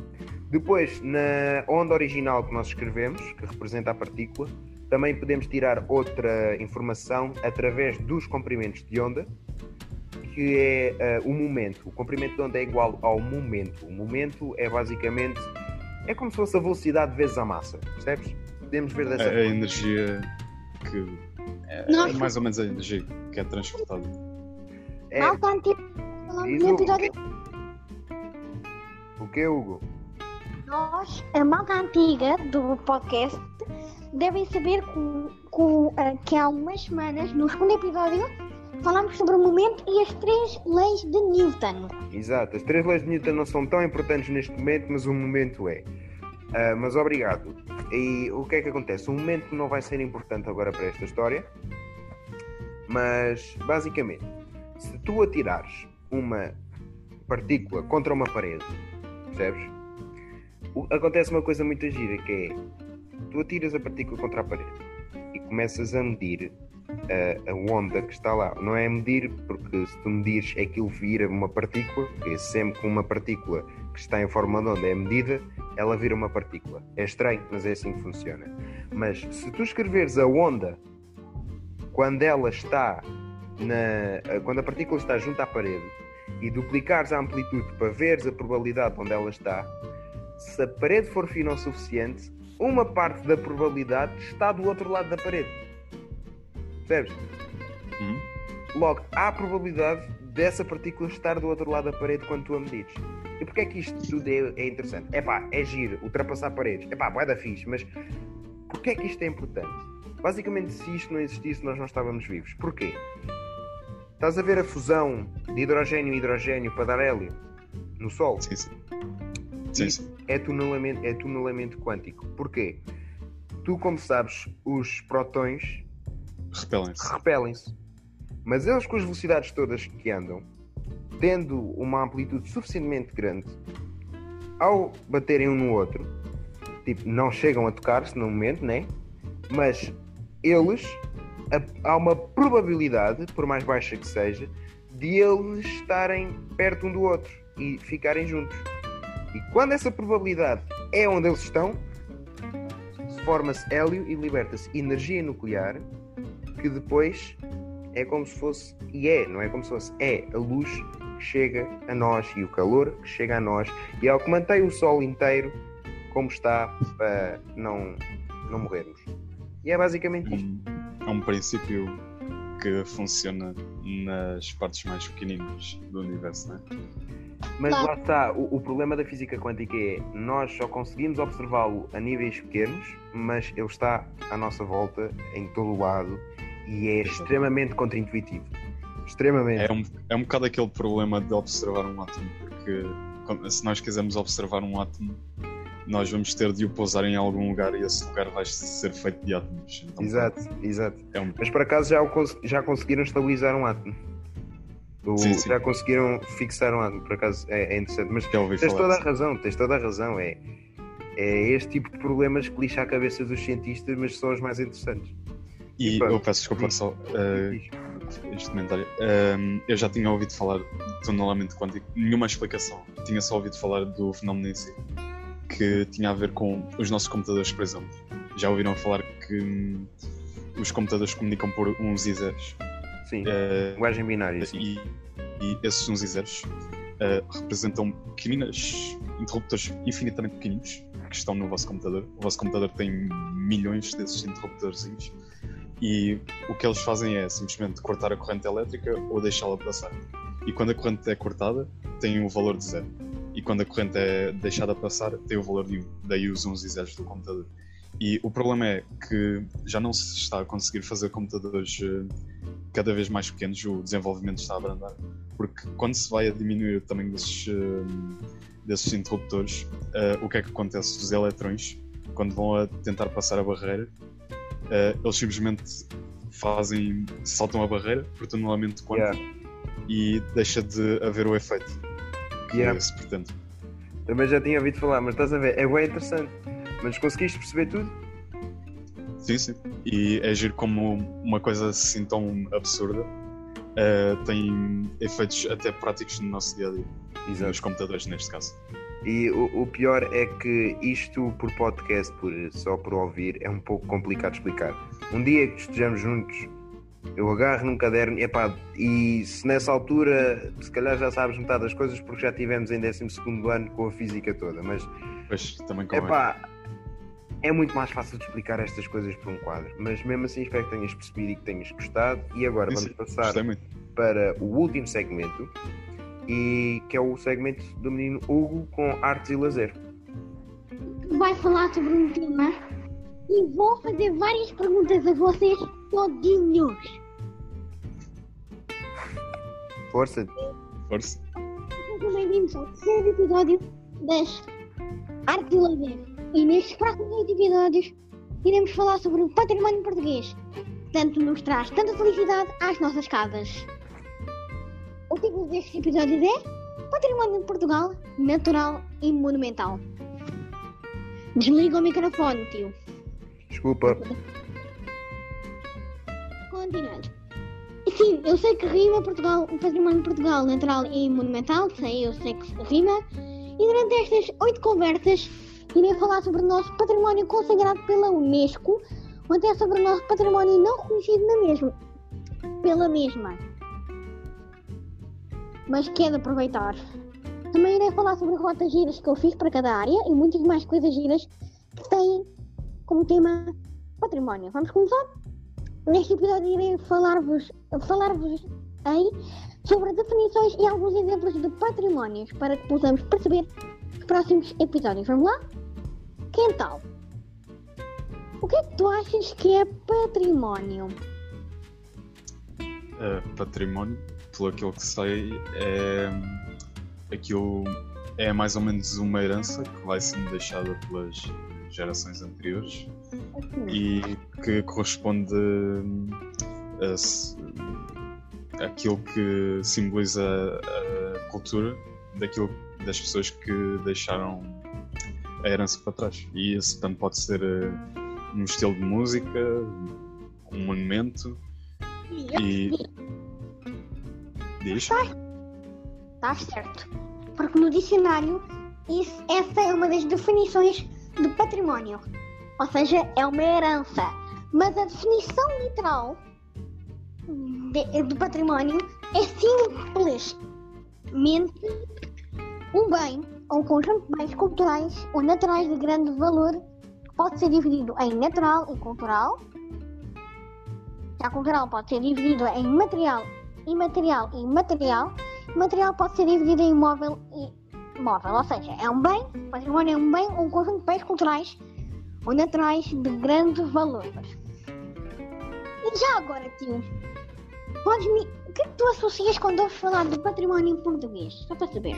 B: Depois, na onda original que nós escrevemos, que representa a partícula, também podemos tirar outra informação através dos comprimentos de onda, que é eh, o momento. O comprimento de onda é igual ao momento. O momento é basicamente. É como se fosse a velocidade vezes a massa, percebes? Podemos ver dessa
C: É a
B: forma.
C: energia que. É, é mais ou menos a energia que é transportada.
B: É,
D: Malta no
B: Hugo.
D: episódio.
B: o que, Hugo?
D: Nós, a malta antiga do podcast, devem saber que, que, eh, que há umas semanas, no segundo episódio, falamos sobre o momento e as três leis de Newton.
B: Exato, as três leis de Newton não são tão importantes neste momento, mas o momento é. Ah, mas obrigado. E o que é que acontece? Um momento não vai ser importante agora para esta história, mas basicamente, se tu atirares uma partícula contra uma parede, percebes? O- acontece uma coisa muito gira que é tu atiras a partícula contra a parede e começas a medir a, a onda que está lá. Não é medir, porque se tu medires aquilo vira uma partícula, porque sempre que uma partícula que está em forma de onda é medida, ela vira uma partícula. É estranho, mas é assim que funciona. Mas se tu escreveres a onda quando ela está na. quando a partícula está junto à parede e duplicares a amplitude para veres a probabilidade onde ela está, se a parede for fina o suficiente, uma parte da probabilidade está do outro lado da parede. Percebes?
C: Uhum.
B: Logo, há a probabilidade dessa partícula estar do outro lado da parede quando tu a medires. E porquê é que isto tudo é, é interessante? É pá, é giro, ultrapassar paredes. É pá, vai da fixe, mas porquê é que isto é importante? Basicamente, se isto não existisse, nós não estávamos vivos. Porquê? Estás a ver a fusão de hidrogênio e hidrogênio para dar hélio no Sol?
C: Sim, sim. Sim, sim.
B: é tunelamento, é tunelamento quântico. Porquê? Tu, como sabes, os prótons
C: Repelem-se.
B: repelem-se. Mas eles, com as velocidades todas que andam, tendo uma amplitude suficientemente grande, ao baterem um no outro, tipo, não chegam a tocar-se no momento, né? Mas eles, há uma probabilidade, por mais baixa que seja, de eles estarem perto um do outro e ficarem juntos. E quando essa probabilidade é onde eles estão, forma-se hélio e liberta-se energia nuclear que depois é como se fosse, e é, não é como se fosse, é a luz que chega a nós e o calor que chega a nós e é o que mantém o Sol inteiro como está para não, não morrermos. E é basicamente isto.
C: Um, é um princípio que funciona nas partes mais pequeninas do universo, não é?
B: Mas lá está, o, o problema da física quântica é nós só conseguimos observá-lo a níveis pequenos, mas ele está à nossa volta, em todo o lado, e é extremamente contraintuitivo. Extremamente.
C: É um, é um bocado aquele problema de observar um átomo, porque quando- se nós quisermos observar um átomo, nós vamos ter de o pousar em algum lugar e esse lugar vai ser feito de átomos. Então,
B: Exato, exato.
C: É um,
B: Mas por acaso já, o já conseguiram estabilizar um átomo. O-
C: Sim, sim.
B: Já conseguiram fixar um átomo, por acaso é, é interessante. Mas tens
C: falar.
B: toda a razão, tens toda a razão. É, é este tipo de problemas que lixa a cabeça dos cientistas, mas são os mais interessantes.
C: E eu peço desculpa só eh, este comentário. Ehm, eu já tinha ouvido falar de tunelamento quântico, nenhuma explicação. Tinha só ouvido falar do fenómeno em si, que tinha a ver com os nossos computadores, por exemplo. Já ouviram falar que hum, os computadores comunicam por uns e zeros.
B: Sim,
C: Eh,
B: linguagem binária.
C: E, e esses uns e zeros eh, representam pequeninas interruptores infinitamente pequeninos que estão no vosso computador. O vosso computador tem milhões desses interruptorzinhos e o que eles fazem é simplesmente cortar a corrente elétrica ou deixá-la passar. E quando a corrente é cortada, tem o valor de zero. E quando a corrente é deixada passar, tem o valor de 1. Daí os uns e zeros do computador. E o problema é que já não se está a conseguir fazer computadores eh, cada vez mais pequenos, o desenvolvimento está a abrandar. Porque quando se vai a diminuir o tamanho desses, eh, desses interruptores, eh, o que é que acontece? Os eletrões, quando vão a tentar passar a barreira, eh, eles simplesmente fazem, saltam a barreira por tunelamento quântico e deixa de haver o efeito que
B: Yeah.
C: se pretende.
B: Também já tinha ouvido falar, mas estás a ver, é bem interessante. Mas conseguiste perceber tudo?
C: Sim, sim. E é giro como uma coisa assim tão absurda eh, tem efeitos até práticos no nosso dia a dia. Nos computadores, neste caso.
B: E o, o pior é que isto por podcast, por, só por ouvir, é um pouco complicado de explicar. Um dia que estejamos juntos, eu agarro num caderno epá, e se nessa altura, se calhar já sabes metade das coisas porque já estivemos em 12 ano com a física toda, mas
C: Pois também convém.
B: epá, é muito mais fácil de explicar estas coisas por um quadro. Mas mesmo assim espero que tenhas percebido e que tenhas gostado. E agora
C: Sim,
B: vamos passar para o último segmento, e que é o segmento do menino Hugo com artes e lazer.
D: vai falar sobre um tema e vou fazer várias perguntas a vocês todinhos.
B: Força,
C: Força.
D: Sejam bem-vindos ao terceiro episódio das Artes e Lazer.
A: E nestes próximos oito episódios iremos falar sobre o património português, que tanto nos traz tanta felicidade às nossas casas. O título destes episódios é Património de Portugal, Natural e Monumental. Desliga o microfone, tio.
B: Desculpa.
A: Continuando. Sim, eu sei que rima Portugal, o património de Portugal natural e monumental, sei, eu sei que rima. E durante estas oito conversas irei falar sobre o nosso património consagrado pela Unesco, ou até sobre o nosso património não reconhecido na mesma, pela mesma. Mas que é de aproveitar. Também irei falar sobre rotas giras que eu fiz para cada área e muitas mais coisas giras que têm como tema património. Vamos começar? Neste episódio irei falar-vos aí sobre definições e alguns exemplos de patrimónios para que possamos perceber os próximos episódios. Vamos lá? Quem tal? O que é que tu achas que é património?
C: Uh, património, pelo aquilo que sei, é aquilo é mais ou menos uma herança que vai sendo deixada pelas gerações anteriores e que corresponde a, a aquilo que simboliza a cultura daquilo, das pessoas que deixaram a herança para trás. E isso tanto pode ser uh, um estilo de música, um monumento e. Diz?
A: Está certo. Porque no dicionário isso, essa é uma das definições de património. Ou seja, é uma herança. Mas a definição literal de, do património é simplesmente um bem ou um conjunto de bens culturais ou naturais de grande valor pode ser dividido em natural e cultural. Já cultural pode ser dividido em material, imaterial e material. Material pode ser dividido em móvel e móvel, ou seja, é um bem, património é um bem ou um conjunto de bens culturais ou naturais de grande valor. E já agora, tio, podes-me. O que é que tu associas quando ouves falar de património em português? Só para saber.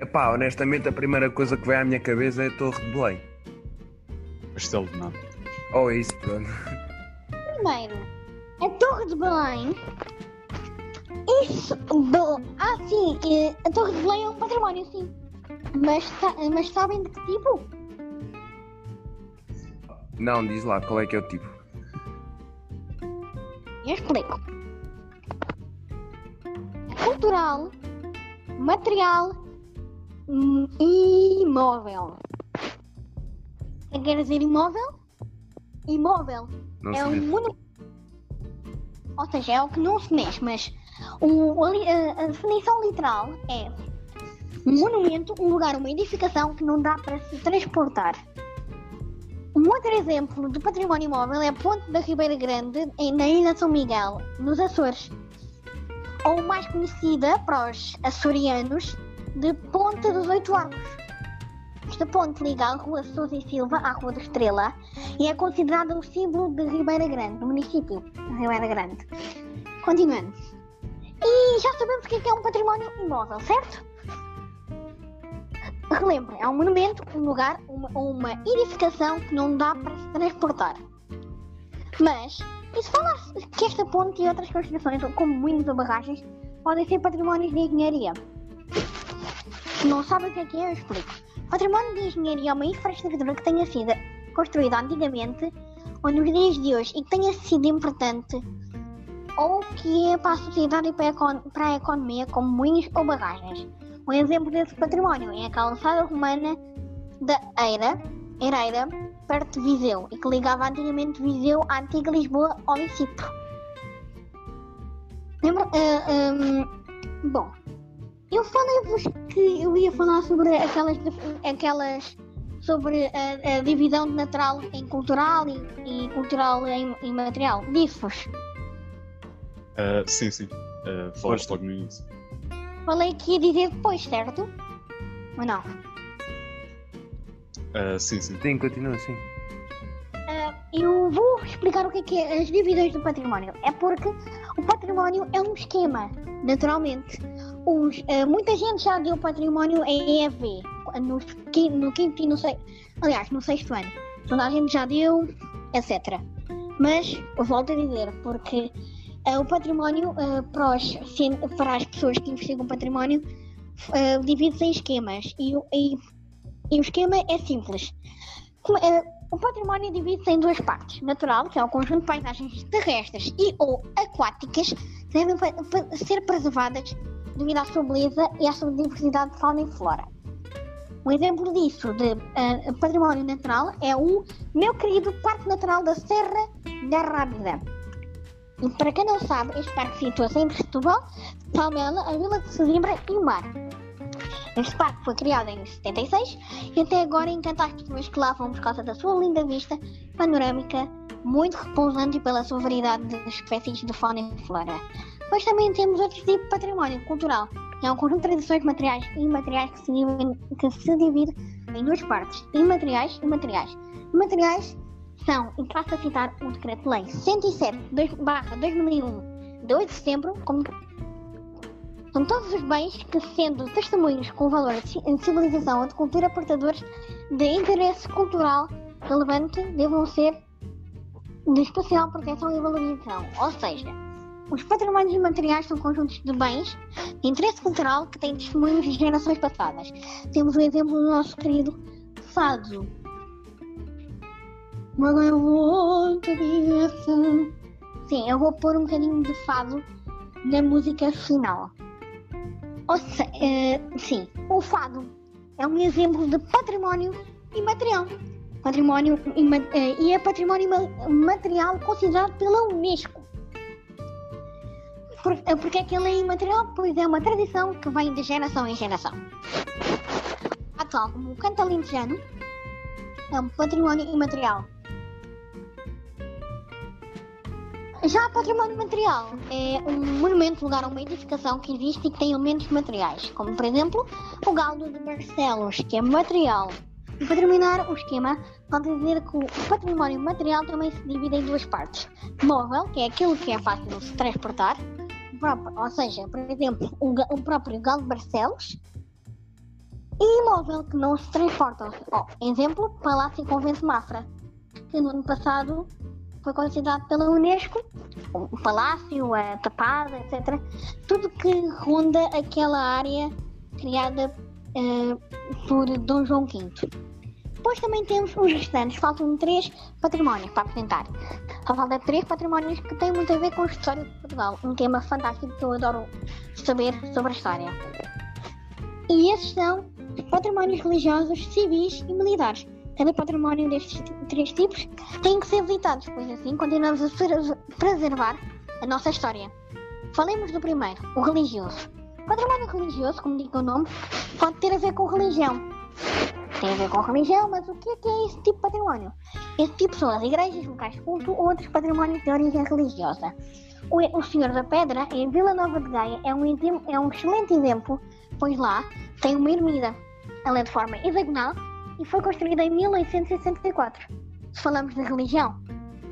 B: Epá, honestamente, a primeira coisa que vem à minha cabeça é a Torre de Belém.
C: Castelo de Nada.
B: Oh, é isso, pronto.
A: Primeiro, a Torre de Belém. Isso. Bo... Ah, sim, a Torre de Belém é um património, sim. Mas, mas sabem de que tipo?
B: Não, diz lá, qual é que é o tipo?
A: Eu explico. Cultural, material hum, e imóvel. O que quer dizer imóvel? Imóvel
B: Não
A: é um monumento. Ou seja, é o que não se mexe, mas li- a, a definição literal é um monumento, um lugar, uma edificação que não dá para se transportar. Um outro exemplo de património imóvel é a Ponte da Ribeira Grande, na Ilha de São Miguel, nos Açores. Ou mais conhecida para os açorianos de Ponte dos Oito Arcos. Esta ponte liga a Rua Sousa e Silva à Rua da Estrela e é considerada o símbolo de Ribeira Grande, do município de Ribeira Grande. Continuando. E já sabemos o que é um património imóvel, certo? Relembre, é um monumento, um lugar, uma, uma edificação que não dá para se transportar. Mas, e se falar que esta ponte e outras construções, como moinhos ou barragens, podem ser patrimónios de engenharia? Se não sabem o que é que é, eu explico. Património de engenharia é uma infraestrutura que tenha sido construída antigamente ou nos dias de hoje e que tenha sido importante ou que é para a sociedade e para a, economia, como moinhos ou barragens. Um exemplo desse património é a calçada romana da Eira, Ereira, perto de Viseu, e que ligava antigamente Viseu à antiga Lisboa ao Município. Lembra? ah, hum, bom, eu falei-vos que eu ia falar sobre aquelas, aquelas sobre a, a divisão de natural em cultural e, e cultural em, em material. Disse-vos.
C: Uh, sim, sim. Uh, falaste logo no início.
A: Falei que ia dizer depois, certo? Ou não?
C: Uh, sim, sim.
B: Sim, continua assim.
A: Ah, eu vou explicar o que é, que é as divisões do património. É porque o património é um esquema, naturalmente. os, eh, muita gente já deu património em EV, qui- no quinto e no sexto, aliás, no sexto ano. Toda a gente já deu, etc. Mas, eu volto a dizer, porque o património eh, para, os para as pessoas que investigam património eh, divide-se em esquemas e, e- e o esquema é simples. Eh, o património divide-se em duas partes. Natural, que é o conjunto de paisagens terrestres e ou aquáticas que devem ser preservadas devido à sua beleza e à sua diversidade de fauna e flora. Um exemplo disso, de eh, património natural, é o meu querido Parque Natural da Serra da Rábida. E para quem não sabe, este parque situa-se entre Setúbal, Palmela, a Vila de Sesimbra e o Mar. Este parque foi criado em 76 e até agora encanta as pessoas que lá vão por causa da sua linda vista panorâmica, muito repousante e pela sua variedade de espécies de fauna e flora. Depois também temos outro tipo de património cultural, que é um conjunto de tradições materiais e imateriais que se divide, que se divide em duas partes, imateriais e materiais. Imateriais são, e passo a citar o Decreto-Lei 107-2001, de 8 de setembro, como são todos os bens que, sendo testemunhos com valor de ci- de civilização ou de cultura portadores de interesse cultural relevante, devam ser de especial proteção e valorização. Ou seja, os patrimónios imateriais são conjuntos de bens de interesse cultural que têm testemunhos de gerações passadas. Temos o exemplo do nosso querido fado. When I want to be a sun. Sim, eu vou pôr um bocadinho de fado na música final. Ou se, eh, sim, o fado é um exemplo de património imaterial. Património eh, e é património material considerado pela Unesco. Por, eh, porque é que ele é imaterial? Pois é uma tradição que vem de geração em geração. A tal como o canto alentejano é um património imaterial. Já património material é um monumento, lugar ou uma edificação que existe e que tem elementos materiais, como por exemplo o Galdo de Barcelos, que é material. E para terminar o esquema, pode dizer que o património material também se divide em duas partes. Móvel, que é aquilo que é fácil de se transportar, ou seja, por exemplo, o, o próprio Galdo de Barcelos, e imóvel, que não se transporta. Ó, exemplo, Palácio e Convento Mafra, que no ano passado foi considerado pela Unesco, o palácio, a tapada, etc. Tudo que ronda aquela área criada eh, por Dom João V. Depois também temos os restantes, faltam três patrimónios para apresentar. Só falta três patrimónios que têm muito a ver com a história de Portugal, um tema fantástico que eu adoro saber sobre a história. E esses são os patrimónios religiosos, civis e militares. Cada património destes três tipos tem que ser visitados, pois assim continuamos a pre- preservar a nossa história. Falemos do primeiro, o religioso. Património religioso, como diz o nome, pode ter a ver com religião. Tem a ver com religião, mas o que é que é esse tipo de património? Esse tipo são as igrejas, locais de culto ou outros patrimónios de origem religiosa. O, o Senhor da Pedra, em Vila Nova de Gaia, é um, é um excelente exemplo, pois lá tem uma ermida. Ela é de forma hexagonal e foi construída em 1864. Se falamos de religião,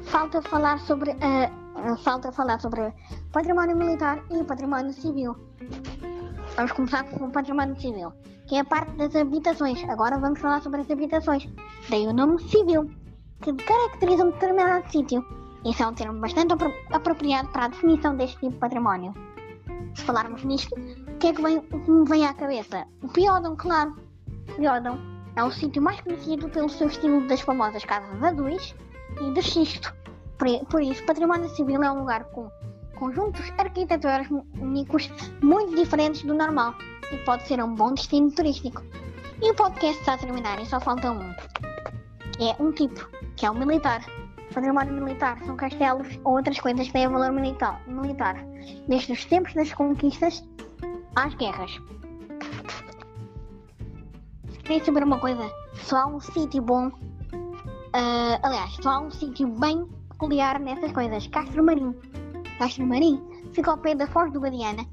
A: falta falar sobre ah, falta falar sobre património militar e património civil. Vamos começar com o património civil, que é a parte das habitações. Agora vamos falar sobre as habitações. Daí o nome civil, que caracteriza um determinado sítio. Isso é um termo bastante apro- apropriado para a definição deste tipo de património. Se falarmos nisto, o que é que vem, me vem à cabeça? O Piódão, claro. Piódão é o sítio mais conhecido pelo seu estilo das famosas casas azuis e de xisto. Por, isso, património civil é um lugar com conjuntos arquitetônicos muito diferentes do normal e pode ser um bom destino turístico. E o podcast está a terminar e só falta um, é um tipo, que é o militar. Património militar são castelos ou outras coisas que têm valor militar, militar desde os tempos das conquistas às guerras. Queria saber uma coisa, só há um sítio bom, ah, aliás, só há um sítio bem peculiar nessas coisas, Castro Marim. Castro Marim fica ao pé da Foz do Guadiana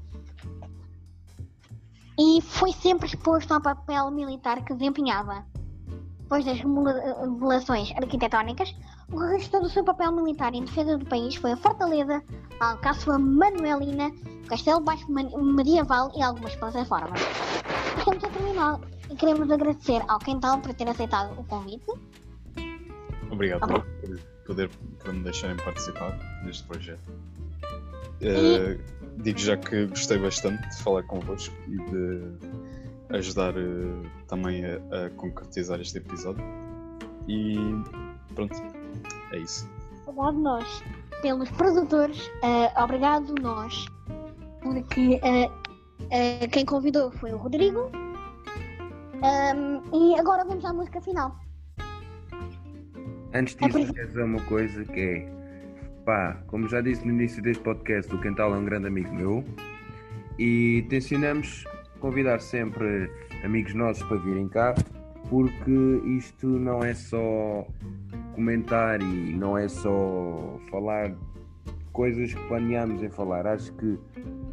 A: e foi sempre exposto ao papel militar que desempenhava. depois das remodelações arquitetónicas, o resto do seu papel militar em defesa do país foi a Fortaleza, a Alcáçova Manuelina, o Castelo Baixo Medieval e algumas plataformas. Estamos a terminar e queremos agradecer ao Quental por ter aceitado o convite.
C: Obrigado por, poder, por me deixarem participar neste projeto. Uh, digo já que gostei bastante de falar convosco e de ajudar uh, também a, a, concretizar este episódio. E pronto, é isso.
A: Obrigado nós pelos produtores, uh, obrigado nós, porque quem convidou foi o Rodrigo. Um, e agora vamos à música final.
B: Antes disso, é quero dizer uma coisa que é pá, como já disse no início deste podcast, o Quental é um grande amigo meu e tencionamos convidar sempre amigos nossos para virem cá, porque isto não é só comentar e não é só falar coisas que planeamos em falar. Acho que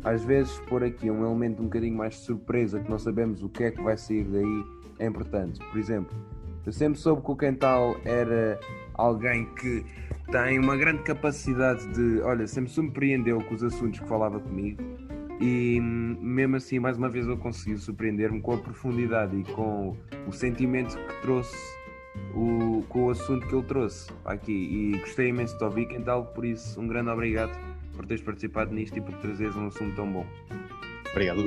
B: às vezes pôr aqui um elemento um bocadinho mais de surpresa, que não sabemos o que é que vai sair daí, é importante. Por exemplo, eu sempre soube que o Quental era alguém que tem uma grande capacidade de, olha, sempre surpreendeu com os assuntos que falava comigo e mesmo assim, mais uma vez, eu consegui surpreender-me com a profundidade e com o sentimento que trouxe, o, com o assunto que ele trouxe aqui. E gostei imenso de ouvir, Quental, por isso, um grande obrigado por teres participado nisto e por trazeres um assunto tão bom.
C: Obrigado.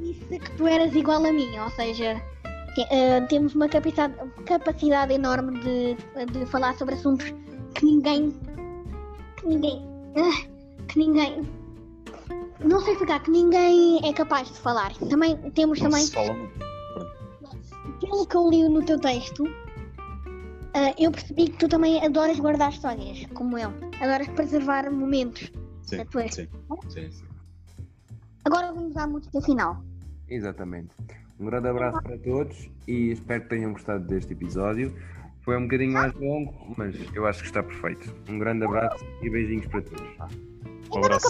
A: Disse que tu eras igual a mim, ou seja, uh, temos uma capacidade, capacidade enorme de, de falar sobre assuntos que ninguém. que ninguém. Uh, que ninguém. Não sei explicar, que ninguém é capaz de falar. Também temos
C: não
A: também. Pelo que eu li no teu texto, uh, eu percebi que tu também adoras guardar histórias, como eu. Adoras preservar momentos
C: sim,
A: da tua
C: sim, sim, sim.
A: Agora vamos à música final.
B: Exatamente. Um grande abraço para todos e espero que tenham gostado deste episódio. Foi um bocadinho mais longo, mas eu acho que está perfeito. Um grande abraço e beijinhos para todos.
C: Um abraço.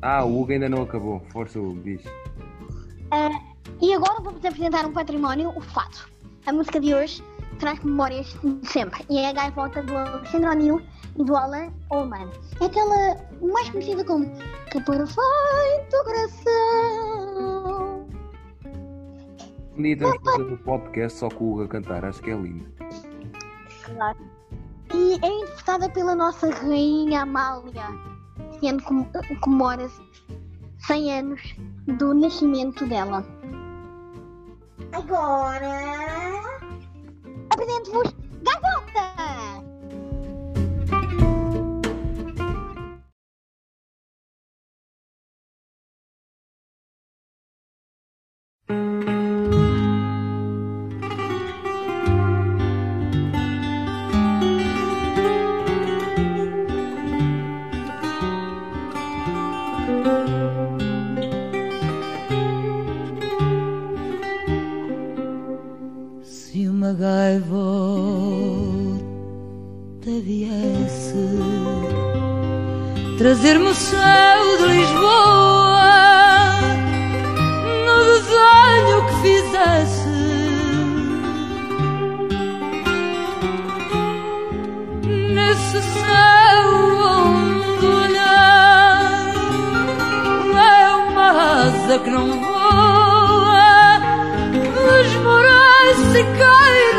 B: Ah, o Hugo ainda não acabou. Força, Hugo, diz.
A: Uh, e agora vou-vos apresentar um património, o Fato. A música de hoje traz memórias de sempre e é a gaivota do Alexandre O'Neill e do Alan Allman. É aquela mais conhecida como Que Perfeito Coração.
B: Que fazer um podcast só com o Hugo a cantar, acho que é lindo.
A: Claro. E é interpretada pela nossa rainha Amália, sendo comemora-se 100 anos do nascimento dela. Agora apresento-vos Gaivota!
E: Trazer-me o céu de Lisboa no desenho que fizesse. Nesse céu onde olhar é uma asa que não voa, desmorece e cai